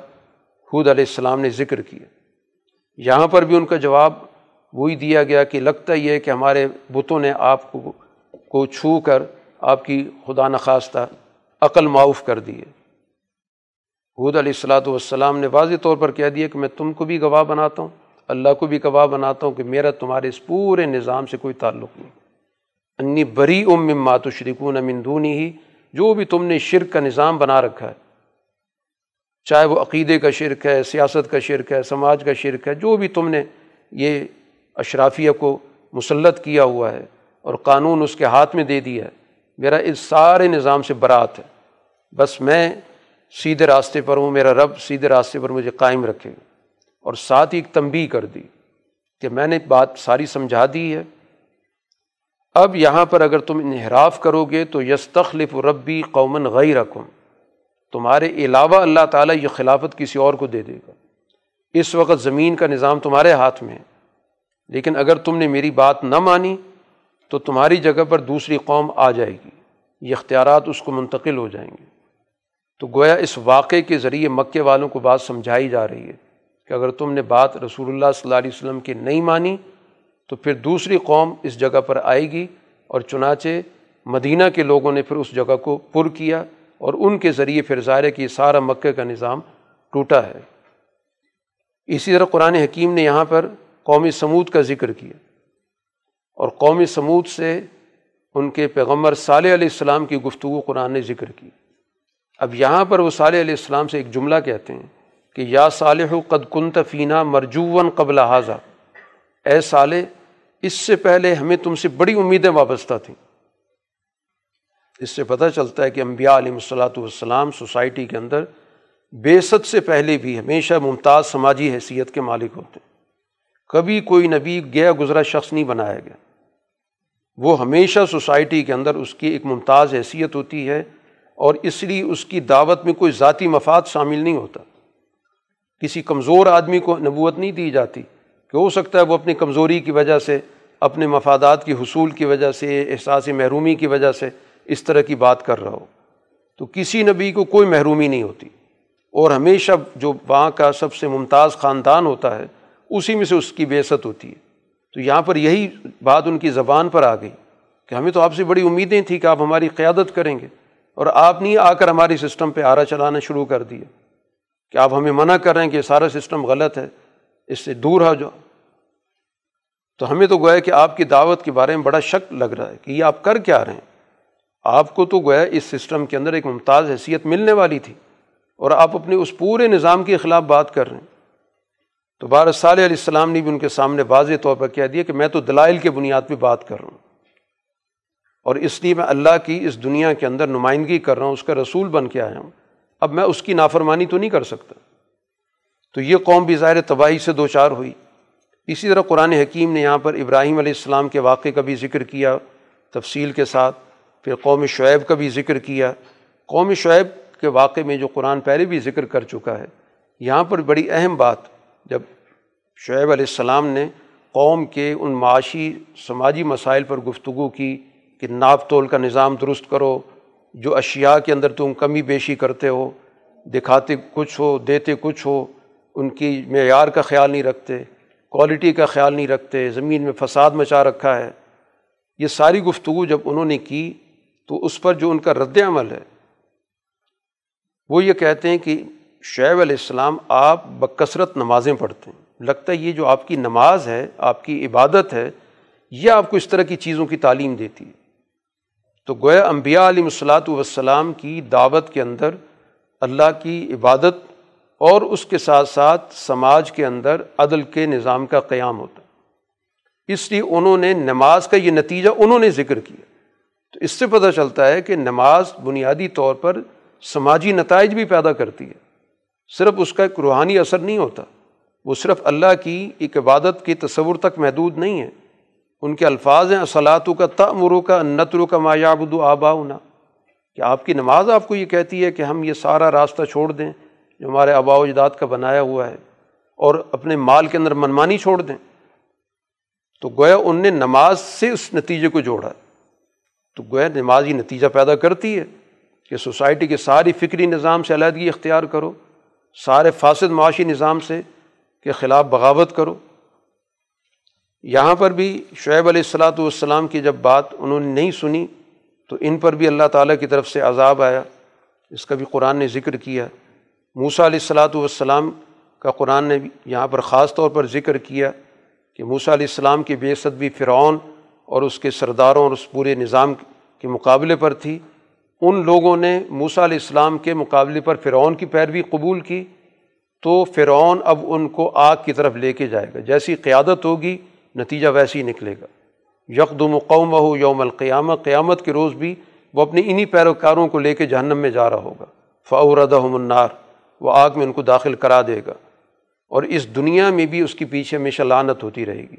حود علیہ السلام نے ذکر کیا۔ یہاں پر بھی ان کا جواب وہی دیا گیا کہ لگتا یہ ہے کہ ہمارے بتوں نے آپ کو کو چھو کر آپ کی خدا نخواستہ عقل معاف کر دیے حود علیہ السلاۃ والسلام نے واضح طور پر کہہ دیا کہ میں تم کو بھی گواہ بناتا ہوں، اللہ کو بھی گواہ بناتا ہوں کہ میرا تمہارے اس پورے نظام سے کوئی تعلق نہیں۔ انی بری ام مات و شریکون امندونی ہی جو بھی تم نے شرک کا نظام بنا رکھا ہے، چاہے وہ عقیدے کا شرک ہے، سیاست کا شرک ہے، سماج کا شرک ہے، جو بھی تم نے یہ اشرافیہ کو مسلط کیا ہوا ہے اور قانون اس کے ہاتھ میں دے دیا ہے، میرا اس سارے نظام سے برات ہے۔ بس میں سیدھے راستے پر ہوں، میرا رب سیدھے راستے پر مجھے قائم رکھے۔ اور ساتھ ہی ایک تنبی کر دی کہ میں نے بات ساری سمجھا دی ہے۔ اب یہاں پر اگر تم انحراف کرو گے تو یس تخلف ربی قومن غیر تمہارے علاوہ اللہ تعالیٰ یہ خلافت کسی اور کو دے دے گا۔ اس وقت زمین کا نظام تمہارے ہاتھ میں ہے۔ لیکن اگر تم نے میری بات نہ مانی تو تمہاری جگہ پر دوسری قوم آ جائے گی۔ یہ اختیارات اس کو منتقل ہو جائیں گے۔ تو گویا اس واقعے کے ذریعے مکے والوں کو بات سمجھائی جا رہی ہے کہ اگر تم نے بات رسول اللہ صلی اللہ علیہ وسلم کی نہیں مانی، تو پھر دوسری قوم اس جگہ پر آئے گی اور چنانچہ مدینہ کے لوگوں نے پھر اس جگہ کو پر کیا اور ان کے ذریعے پھر ظاہر کہ سارا مکے کا نظام ٹوٹا ہے۔ اسی طرح قرآن حکیم نے یہاں پر قومی سمود کا ذکر کیا اور قومی سمود سے ان کے پیغمبر صالح علیہ السلام کی گفتگو قرآن نے ذکر کی۔ اب یہاں پر وہ صالح علیہ السلام سے ایک جملہ کہتے ہیں کہ یا صالح قد کنت فینہ مرجون قبل حاضہ اے صالح، اس سے پہلے ہمیں تم سے بڑی امیدیں وابستہ تھیں۔ اس سے پتہ چلتا ہے کہ امبیا علیہ الصلاۃ والسلام سوسائٹی کے اندر بیست سے پہلے بھی ہمیشہ ممتاز سماجی حیثیت کے مالک ہوتے ہیں۔ کبھی کوئی نبی گیا گزرا شخص نہیں بنایا گیا۔ وہ ہمیشہ سوسائٹی کے اندر اس کی ایک ممتاز حیثیت ہوتی ہے۔ اور اس لیے اس کی دعوت میں کوئی ذاتی مفاد شامل نہیں ہوتا۔ کسی کمزور آدمی کو نبوت نہیں دی جاتی کہ ہو سکتا ہے وہ اپنی کمزوری کی وجہ سے، اپنے مفادات کی حصول کی وجہ سے، احساس محرومی کی وجہ سے اس طرح کی بات کر رہا ہو۔ تو کسی نبی کو کوئی محرومی نہیں ہوتی۔ اور ہمیشہ جو وہاں کا سب سے ممتاز خاندان ہوتا ہے، اسی میں سے اس کی بےست ہوتی ہے۔ تو یہاں پر یہی بات ان کی زبان پر آ گئی کہ ہمیں تو آپ سے بڑی امیدیں تھیں کہ آپ ہماری قیادت کریں گے۔ اور آپ نہیں آ کر ہماری سسٹم پہ آرا چلانا شروع کر دیا کہ آپ ہمیں منع کر رہے ہیں کہ سارا سسٹم غلط ہے، اس سے دور ہو جو تو ہمیں تو گویا کہ آپ کی دعوت کے بارے میں بڑا شک لگ رہا ہے کہ یہ آپ کر کیا رہے ہیں۔ آپ کو تو گویا اس سسٹم کے اندر ایک ممتاز حیثیت ملنے والی تھی اور آپ اپنے اس پورے نظام کے خلاف بات کر رہے ہیں۔ تو بار صالح علیہ السلام نے بھی ان کے سامنے واضح طور پر کہہ دیا کہ میں تو دلائل کے بنیاد پہ بات کر رہا ہوں۔ اور اس لیے میں اللہ کی اس دنیا کے اندر نمائندگی کر رہا ہوں، اس کا رسول بن کے آیا ہوں۔ اب میں اس کی نافرمانی تو نہیں کر سکتا۔ تو یہ قوم بھی ظاہر تباہی سے دو چار ہوئی۔ اسی طرح قرآن حکیم نے یہاں پر ابراہیم علیہ السلام کے واقعے کا بھی ذکر کیا تفصیل کے ساتھ، پھر قوم شعیب کا بھی ذکر کیا۔ قوم شعیب کے واقعے میں جو قرآن پہلے بھی ذکر کر چکا ہے، یہاں پر بڑی اہم بات، جب شعیب علیہ السلام نے قوم کے ان معاشی، سماجی مسائل پر گفتگو کی کہ ناپ تول کا نظام درست کرو، جو اشیاء کے اندر تم کمی بیشی کرتے ہو، دکھاتے کچھ ہو، دیتے کچھ ہو، ان کی معیار کا خیال نہیں رکھتے کوالٹی کا خیال نہیں رکھتے، زمین میں فساد مچا رکھا ہے۔ یہ ساری گفتگو جب انہوں نے کی، تو اس پر جو ان کا رد عمل ہے، وہ یہ کہتے ہیں کہ شعیب علیہ السلام آپ بکثرت نمازیں پڑھتے ہیں۔ لگتا ہے یہ جو آپ کی نماز ہے، آپ کی عبادت ہے، یہ آپ کو اس طرح کی چیزوں کی تعلیم دیتی ہے۔ تو گویا انبیاء علیہ الصلاۃ والسلام کی دعوت کے اندر اللہ کی عبادت اور اس کے ساتھ ساتھ سماج کے اندر عدل کے نظام کا قیام ہوتا۔ اس لیے انہوں نے نماز کا یہ نتیجہ انہوں نے ذکر کیا۔ تو اس سے پتہ چلتا ہے کہ نماز بنیادی طور پر سماجی نتائج بھی پیدا کرتی ہے۔ صرف اس کا ایک روحانی اثر نہیں ہوتا، وہ صرف اللہ کی ایک عبادت کی تصور تک محدود نہیں ہے۔ ان کے الفاظ ہیں اصلاۃ کا تمرو کا، نترو کا مایابد آبا ہونا کہ آپ کی نماز آپ کو یہ کہتی ہے کہ ہم یہ سارا راستہ چھوڑ دیں جو ہمارے آبا و اجداد کا بنایا ہوا ہے، اور اپنے مال کے اندر منمانی چھوڑ دیں۔ تو گویا ان نے نماز سے اس نتیجے کو جوڑا۔ تو گویا نماز یہ نتیجہ پیدا کرتی ہے کہ سوسائٹی کے ساری فکری نظام سے علیحدگی اختیار کرو، سارے فاسد معاشی نظام سے کے خلاف بغاوت کرو۔ یہاں پر بھی شعیب علیہ السلاۃ والسلام کی جب بات انہوں نے نہیں سنی، تو ان پر بھی اللہ تعالیٰ کی طرف سے عذاب آیا۔ اس کا بھی قرآن نے ذکر کیا۔ موسا علیہ السلاۃ والسلام کا قرآن نے یہاں پر خاص طور پر ذکر کیا کہ موسا علیہ السلام کی بے بھی فرعون اور اس کے سرداروں اور اس پورے نظام کے مقابلے پر تھی۔ ان لوگوں نے موسا علیہ السلام کے مقابلے پر فرعون کی پیروی قبول کی، تو فرعون اب ان کو آگ کی طرف لے کے جائے گا۔ جیسی قیادت ہوگی نتیجہ ویسے ہی نکلے گا۔ یکدم و قوم ہو یوم القیامہ، قیامت کے روز بھی وہ اپنے انہیں پیروکاروں کو لے کے جہنم میں جا رہا ہوگا۔ فعورد منار وہ آگ میں ان کو داخل کرا دے گا۔ اور اس دنیا میں بھی اس کی پیچھے ہمیشہ لانت ہوتی رہے گی۔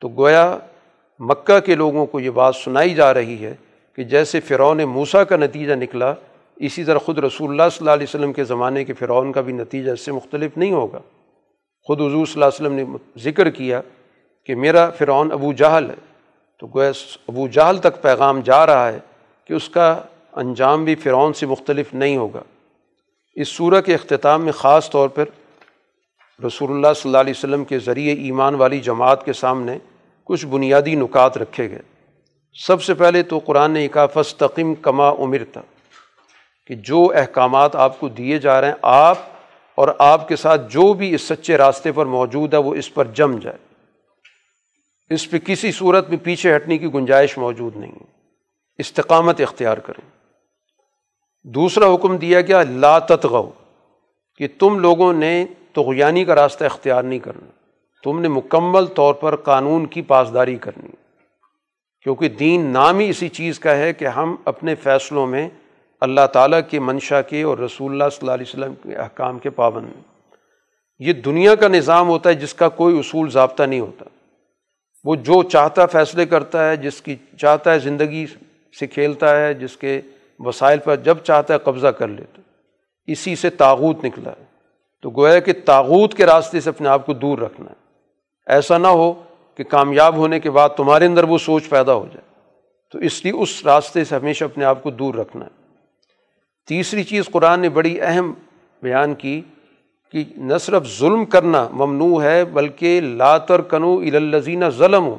تو گویا مکہ کے لوگوں کو یہ بات سنائی جا رہی ہے کہ جیسے فرعون موسا کا نتیجہ نکلا، اسی طرح خود رسول اللہ صلی اللہ علیہ وسلم کے زمانے کے فرعون کا بھی نتیجہ اس سے مختلف نہیں ہوگا۔ خود حضور صلی اللہ علیہ وسلم نے ذکر کیا کہ میرا فرعون ابو جہل ہے۔ تو گویا ابو جہل تک پیغام جا رہا ہے کہ اس کا انجام بھی فرعون سے مختلف نہیں ہوگا۔ اس صورت کے اختتام میں خاص طور پر رسول اللہ صلی اللہ علیہ وسلم کے ذریعے ایمان والی جماعت کے سامنے کچھ بنیادی نکات رکھے گئے۔ سب سے پہلے تو قرآن نے کہا فستقم کما عمر تھا کہ جو احکامات آپ کو دیے جا رہے ہیں، آپ اور آپ کے ساتھ جو بھی اس سچے راستے پر موجود ہے، وہ اس پر جم جائے۔ اس پہ کسی صورت میں پیچھے ہٹنے کی گنجائش موجود نہیں استقامت اختیار کریں۔ دوسرا حکم دیا گیا، لا تتغو کہ تم لوگوں نے تغیانی کا راستہ اختیار نہیں کرنا۔ تم نے مکمل طور پر قانون کی پاسداری کرنی۔ کیونکہ دین نام ہی اسی چیز کا ہے کہ ہم اپنے فیصلوں میں اللہ تعالیٰ کے منشا کے اور رسول اللہ صلی اللہ علیہ وسلم کے احکام کے پابند یہ دنیا کا نظام ہوتا ہے جس کا کوئی اصول ضابطہ نہیں ہوتا۔ وہ جو چاہتا فیصلے کرتا ہے، جس کی چاہتا ہے زندگی سے کھیلتا ہے، جس کے وسائل پر جب چاہتا ہے قبضہ کر لیتا اسی سے تاغوت نکلا ہے۔ تو گویا کہ تاغوت کے راستے سے اپنے آپ کو دور رکھنا ہے۔ ایسا نہ ہو کہ کامیاب ہونے کے بعد تمہارے اندر وہ سوچ پیدا ہو جائے۔ تو اس لیے اس راستے سے ہمیشہ اپنے آپ کو دور رکھنا ہے۔ تیسری چیز قرآن نے بڑی اہم بیان کی کہ نہ صرف ظلم کرنا ممنوع ہے بلکہ لاتر کنو الزینہ ظلم ہو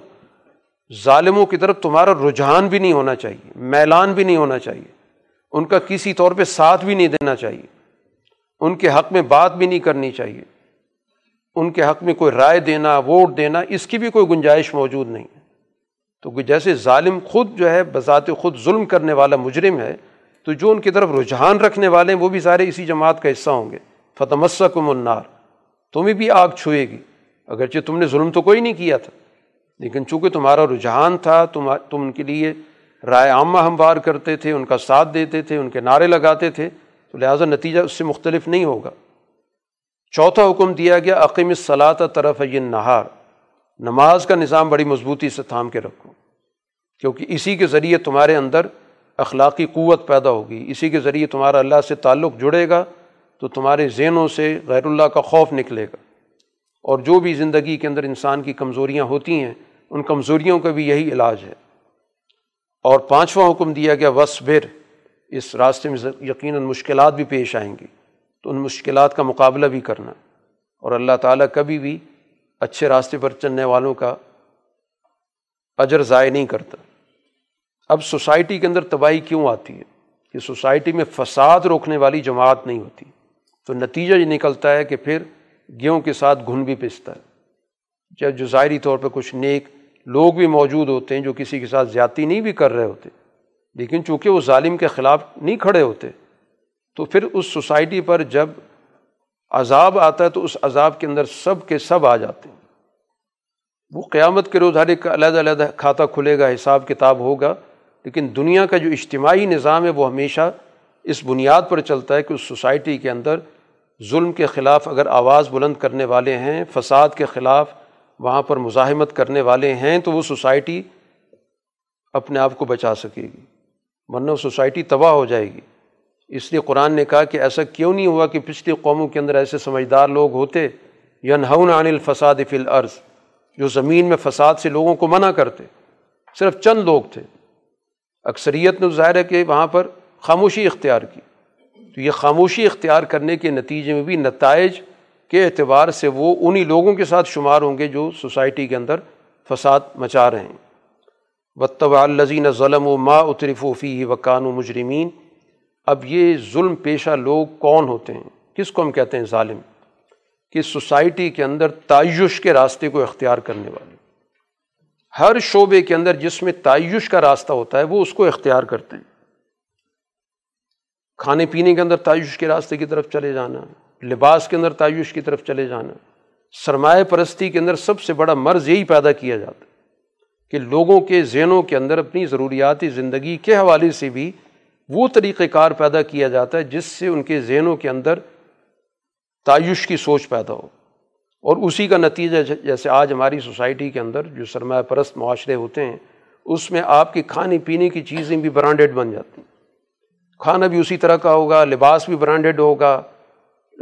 ظالموں کی طرف تمہارا رجحان بھی نہیں ہونا چاہیے، میلان بھی نہیں ہونا چاہیے، ان کا کسی طور پہ ساتھ بھی نہیں دینا چاہیے، ان کے حق میں بات بھی نہیں کرنی چاہیے، ان کے حق میں کوئی رائے دینا، ووٹ دینا، اس کی بھی کوئی گنجائش موجود نہیں۔ ہے تو جیسے ظالم خود جو ہے بذات خود ظلم کرنے والا مجرم ہے، تو جو ان کی طرف رجحان رکھنے والے ہیں، وہ بھی سارے اسی جماعت کا حصہ ہوں گے۔ فتح کم النار۔ تمہیں بھی آگ چھوئے گی۔ اگرچہ تم نے ظلم تو کوئی نہیں کیا تھا، لیکن چونکہ تمہارا رجحان تھا تم تم ان کے لیے رائے عامہ ہموار کرتے تھے، ان کا ساتھ دیتے تھے، ان کے نعرے لگاتے تھے، تو لہٰذا نتیجہ اس سے مختلف نہیں ہوگا۔ چوتھا حکم دیا گیا عقیم صلاح طرف یہ نہار نماز کا نظام بڑی مضبوطی سے تھام کے رکھو، کیونکہ اسی کے ذریعے تمہارے اندر اخلاقی قوت پیدا ہوگی، اسی کے ذریعے تمہارا اللہ سے تعلق جڑے گا۔ تو تمہارے ذہنوں سے غیر اللہ کا خوف نکلے گا۔ اور جو بھی زندگی کے اندر انسان کی کمزوریاں ہوتی ہیں، ان کمزوریوں کا بھی یہی علاج ہے۔ اور پانچواں حکم دیا گیا وصبر اس راستے میں یقیناً مشکلات بھی پیش آئیں گی۔ تو ان مشکلات کا مقابلہ بھی کرنا۔ اور اللہ تعالیٰ کبھی بھی اچھے راستے پر چلنے والوں کا اجر ضائع نہیں کرتا۔ اب سوسائٹی کے اندر تباہی کیوں آتی ہے؟ کہ سوسائٹی میں فساد روکنے والی جماعت نہیں ہوتی۔ تو نتیجہ یہ نکلتا ہے کہ پھر گیہوں کے ساتھ گھن بھی پستا ہے۔ جب جو ظاہری طور پہ کچھ نیک لوگ بھی موجود ہوتے ہیں جو کسی کے ساتھ زیادتی نہیں بھی کر رہے ہوتے، لیکن چونکہ وہ ظالم کے خلاف نہیں کھڑے ہوتے، تو پھر اس سوسائٹی پر جب عذاب آتا ہے تو اس عذاب کے اندر سب کے سب آ جاتے ہیں۔ وہ قیامت کے روز ہر ایک علیحدہ علیحدہ کھاتا کھلے گا، حساب کتاب ہوگا، لیکن دنیا کا جو اجتماعی نظام ہے وہ ہمیشہ اس بنیاد پر چلتا ہے کہ اس سوسائٹی کے اندر ظلم کے خلاف اگر آواز بلند کرنے والے ہیں، فساد کے خلاف وہاں پر مزاحمت کرنے والے ہیں، تو وہ سوسائٹی اپنے آپ کو بچا سکے گی۔ ورنہ سوسائٹی تباہ ہو جائے گی۔ اس لیے قرآن نے کہا کہ ایسا کیوں نہیں ہوا کہ پچھلی قوموں کے اندر ایسے سمجھدار لوگ ہوتے یا نہون عن الفساد فی الارض، جو زمین میں فساد سے لوگوں کو منع کرتے۔ صرف چند لوگ تھے۔ اکثریت نے ظاہر ہے کہ وہاں پر خاموشی اختیار کی۔ تو یہ خاموشی اختیار کرنے کے نتیجے میں بھی نتائج کے اعتبار سے وہ انہی لوگوں کے ساتھ شمار ہوں گے جو سوسائٹی کے اندر فساد مچا رہے ہیں۔ بطب الزین ظلم و ما اترف و فی وقان و مجرمین اب یہ ظلم پیشہ لوگ کون ہوتے ہیں؟ کس کو ہم کہتے ہیں ظالم؟ کہ سوسائٹی کے اندر تعیش کے راستے کو اختیار کرنے والے۔ ہر شعبے کے اندر جس میں تعیش کا راستہ ہوتا ہے وہ اس کو اختیار کرتے ہیں۔ کھانے پینے کے اندر تعیش کے راستے کی طرف چلے جانا، لباس کے اندر تعیش کی طرف چلے جانا، سرمایہ پرستی کے اندر سب سے بڑا مرض یہی پیدا کیا جاتا ہے کہ لوگوں کے ذہنوں کے اندر اپنی ضروریاتی زندگی کے حوالے سے بھی وہ طریقۂ کار پیدا کیا جاتا ہے جس سے ان کے ذہنوں کے اندر تعیش کی سوچ پیدا ہو۔ اور اسی کا نتیجہ جیسے آج ہماری سوسائٹی کے اندر جو سرمایہ پرست معاشرے ہوتے ہیں، اس میں آپ کی کھانے پینے کی چیزیں بھی برانڈیڈ بن جاتی ہیں۔ کھانا بھی اسی طرح کا ہوگا، لباس بھی برانڈیڈ ہوگا،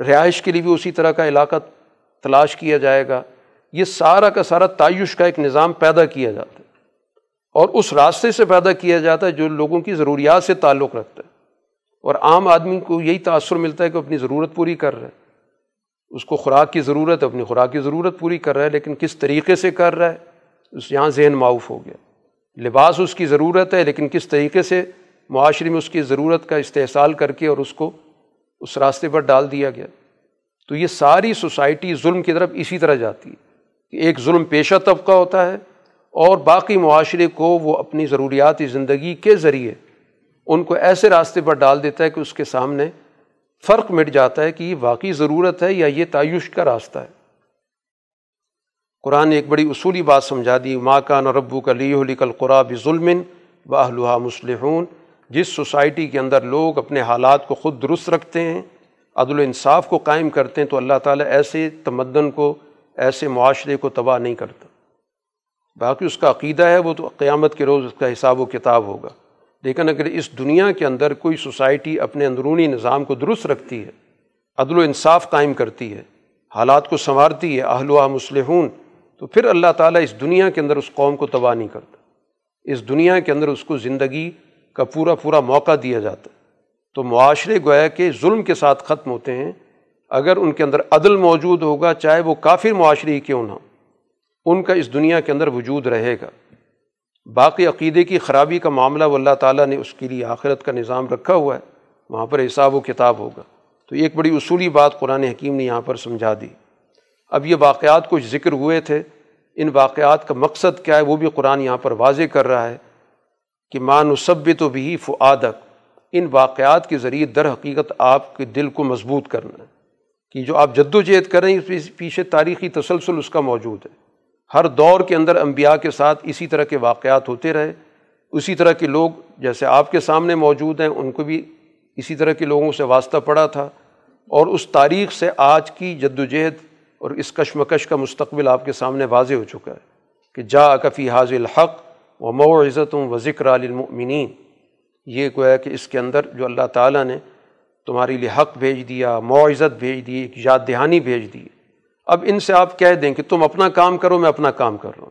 رہائش کے لیے بھی اسی طرح کا علاقہ تلاش کیا جائے گا۔ یہ سارا کا سارا تعیش کا ایک نظام پیدا کیا جاتا ہے۔ اور اس راستے سے پیدا کیا جاتا ہے جو لوگوں کی ضروریات سے تعلق رکھتا ہے۔ اور عام آدمی کو یہی تأثر ملتا ہے کہ اپنی ضرورت پوری کر رہا ہے۔ اس کو خوراک کی ضرورت ہے، اپنی خوراک کی ضرورت پوری کر رہا ہے، لیکن کس طریقے سے کر رہا ہے، اس یہاں ذہن معاف ہو گیا۔ لباس اس کی ضرورت ہے، لیکن کس طریقے سے معاشرے میں اس کی ضرورت کا استحصال کر کے اور اس کو اس راستے پر ڈال دیا گیا۔ تو یہ ساری سوسائٹی ظلم کی طرف اسی طرح جاتی ہے کہ ایک ظلم پیشہ طبقہ ہوتا ہے اور باقی معاشرے کو وہ اپنی ضروریاتی زندگی کے ذریعے ان کو ایسے راستے پر ڈال دیتا ہے کہ اس کے سامنے فرق مٹ جاتا ہے کہ یہ واقعی ضرورت ہے یا یہ تعیش کا راستہ ہے۔ قرآن نے ایک بڑی اصولی بات سمجھا دی ماں کا نربو کا لی لکل قرآب ظلم باہلہ مسلحون جس سوسائٹی کے اندر لوگ اپنے حالات کو خود درست رکھتے ہیں، عدل و انصاف کو قائم کرتے ہیں، تو اللہ تعالیٰ ایسے تمدن کو، ایسے معاشرے کو تباہ نہیں کرتا۔ باقی اس کا عقیدہ ہے، وہ تو قیامت کے روز اس کا حساب و کتاب ہوگا۔ لیکن اگر اس دنیا کے اندر کوئی سوسائٹی اپنے اندرونی نظام کو درست رکھتی ہے، عدل و انصاف قائم کرتی ہے، حالات کو سنوارتی ہے، اہل و مسلحون تو پھر اللہ تعالیٰ اس دنیا کے اندر اس قوم کو تباہ نہیں کرتا۔ اس دنیا کے اندر اس کو زندگی کا پورا پورا موقع دیا جاتا ہے۔ تو معاشرے گویا کہ ظلم کے ساتھ ختم ہوتے ہیں۔ اگر ان کے اندر عدل موجود ہوگا، چاہے وہ کافر معاشرے ہی کیوں نہ ان کا اس دنیا کے اندر وجود رہے گا۔ باقی عقیدے کی خرابی کا معاملہ وہ اللہ تعالیٰ نے اس کے لیے آخرت کا نظام رکھا ہوا ہے، وہاں پر حساب و کتاب ہوگا۔ تو ایک بڑی اصولی بات قرآن حکیم نے یہاں پر سمجھا دی۔ اب یہ واقعات کچھ ذکر ہوئے تھے۔ ان واقعات کا مقصد کیا ہے، وہ بھی قرآن یہاں پر واضح کر رہا ہے۔ کہ مانصب تو بھی فعادک ان واقعات کے ذریعے در حقیقت آپ کے دل کو مضبوط کرنا ہے۔ کہ جو آپ جد و جہد کریں اس پیچھے تاریخی تسلسل اس کا موجود ہے۔ ہر دور کے اندر انبیاء کے ساتھ اسی طرح کے واقعات ہوتے رہے۔ اسی طرح کے لوگ جیسے آپ کے سامنے موجود ہیں، ان کو بھی اسی طرح کے لوگوں سے واسطہ پڑا تھا۔ اور اس تاریخ سے آج کی جد و جہد اور اس کشمکش کا مستقبل آپ کے سامنے واضح ہو چکا ہے۔ کہ جا اکفی حاضل حق و مو و ذکر علمنین یہ گویا کہ اس کے اندر جو اللہ تعالیٰ نے تمہارے لیے حق بھیج دیا معزت بھیج دی، ایک یاد دہانی بھیج دی۔ اب ان سے آپ کہہ دیں کہ تم اپنا کام کرو، میں اپنا کام کر رہا ہوں۔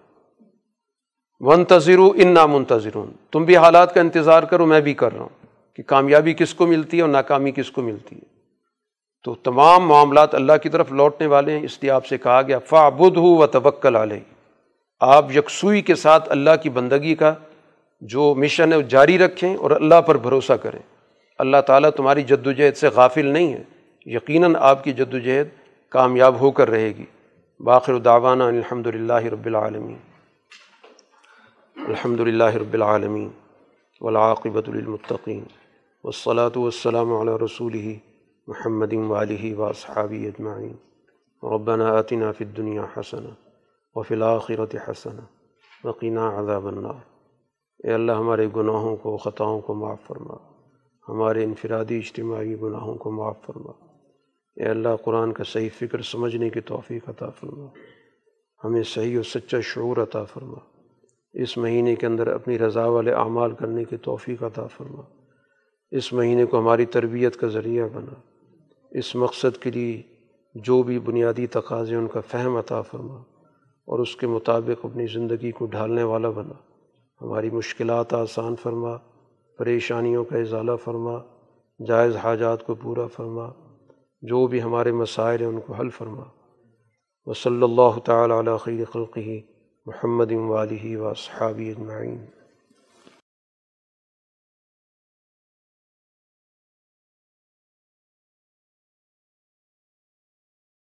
منتظر ان نامنتظر تم بھی حالات کا انتظار کرو، میں بھی کر رہا ہوں۔ کہ کامیابی کس کو ملتی ہے اور ناکامی کس کو ملتی ہے۔ تو تمام معاملات اللہ کی طرف لوٹنے والے ہیں، اس لیے آپ سے کہا گیا فعبد ہو و توکل علیہ آپ یکسوئی کے ساتھ اللہ کی بندگی کا جو مشن ہے وہ جاری رکھیں اور اللہ پر بھروسہ کریں۔ اللہ تعالیٰ تمہاری جد و جہد سے غافل نہیں ہے۔ یقیناً آپ کی جد و جہد کامیاب ہو کر رہے گی۔ باخر داوانہ الحمد للہ رب العالمین۔ الحمد للہ رب العالمین۔ ولاقبۃ المطقین والصلاة والسلام علی رسول محمد والی و صحابی اجمعین۔ ربنا آتنا فی الدنیا حسن وفی الآخرت حسن وقینا عذاب النار۔ اے اللہ، ہمارے گناہوں کو، خطاؤں کو معاف فرما۔ ہمارے انفرادی اجتماعی گناہوں کو معاف فرما۔ اے اللہ، قرآن کا صحیح فکر سمجھنے کی توفیق عطا فرما۔ ہمیں صحیح و سچا شعور عطا فرما۔ اس مہینے کے اندر اپنی رضا والے اعمال کرنے کی توفیق عطا فرما۔ اس مہینے کو ہماری تربیت کا ذریعہ بنا۔ اس مقصد کے لیے جو بھی بنیادی تقاضے ان کا فہم عطا فرما۔ اور اس کے مطابق اپنی زندگی کو ڈھالنے والا بنا۔ ہماری مشکلات آسان فرما، پریشانیوں کا اضالہ فرما، جائز حاجات کو پورا فرما، جو بھی ہمارے مسائل ہیں ان کو حل فرما۔ وصلی اللہ تعالیٰ علیہ خیر خلقی محمد والی و صحابی اجمعین۔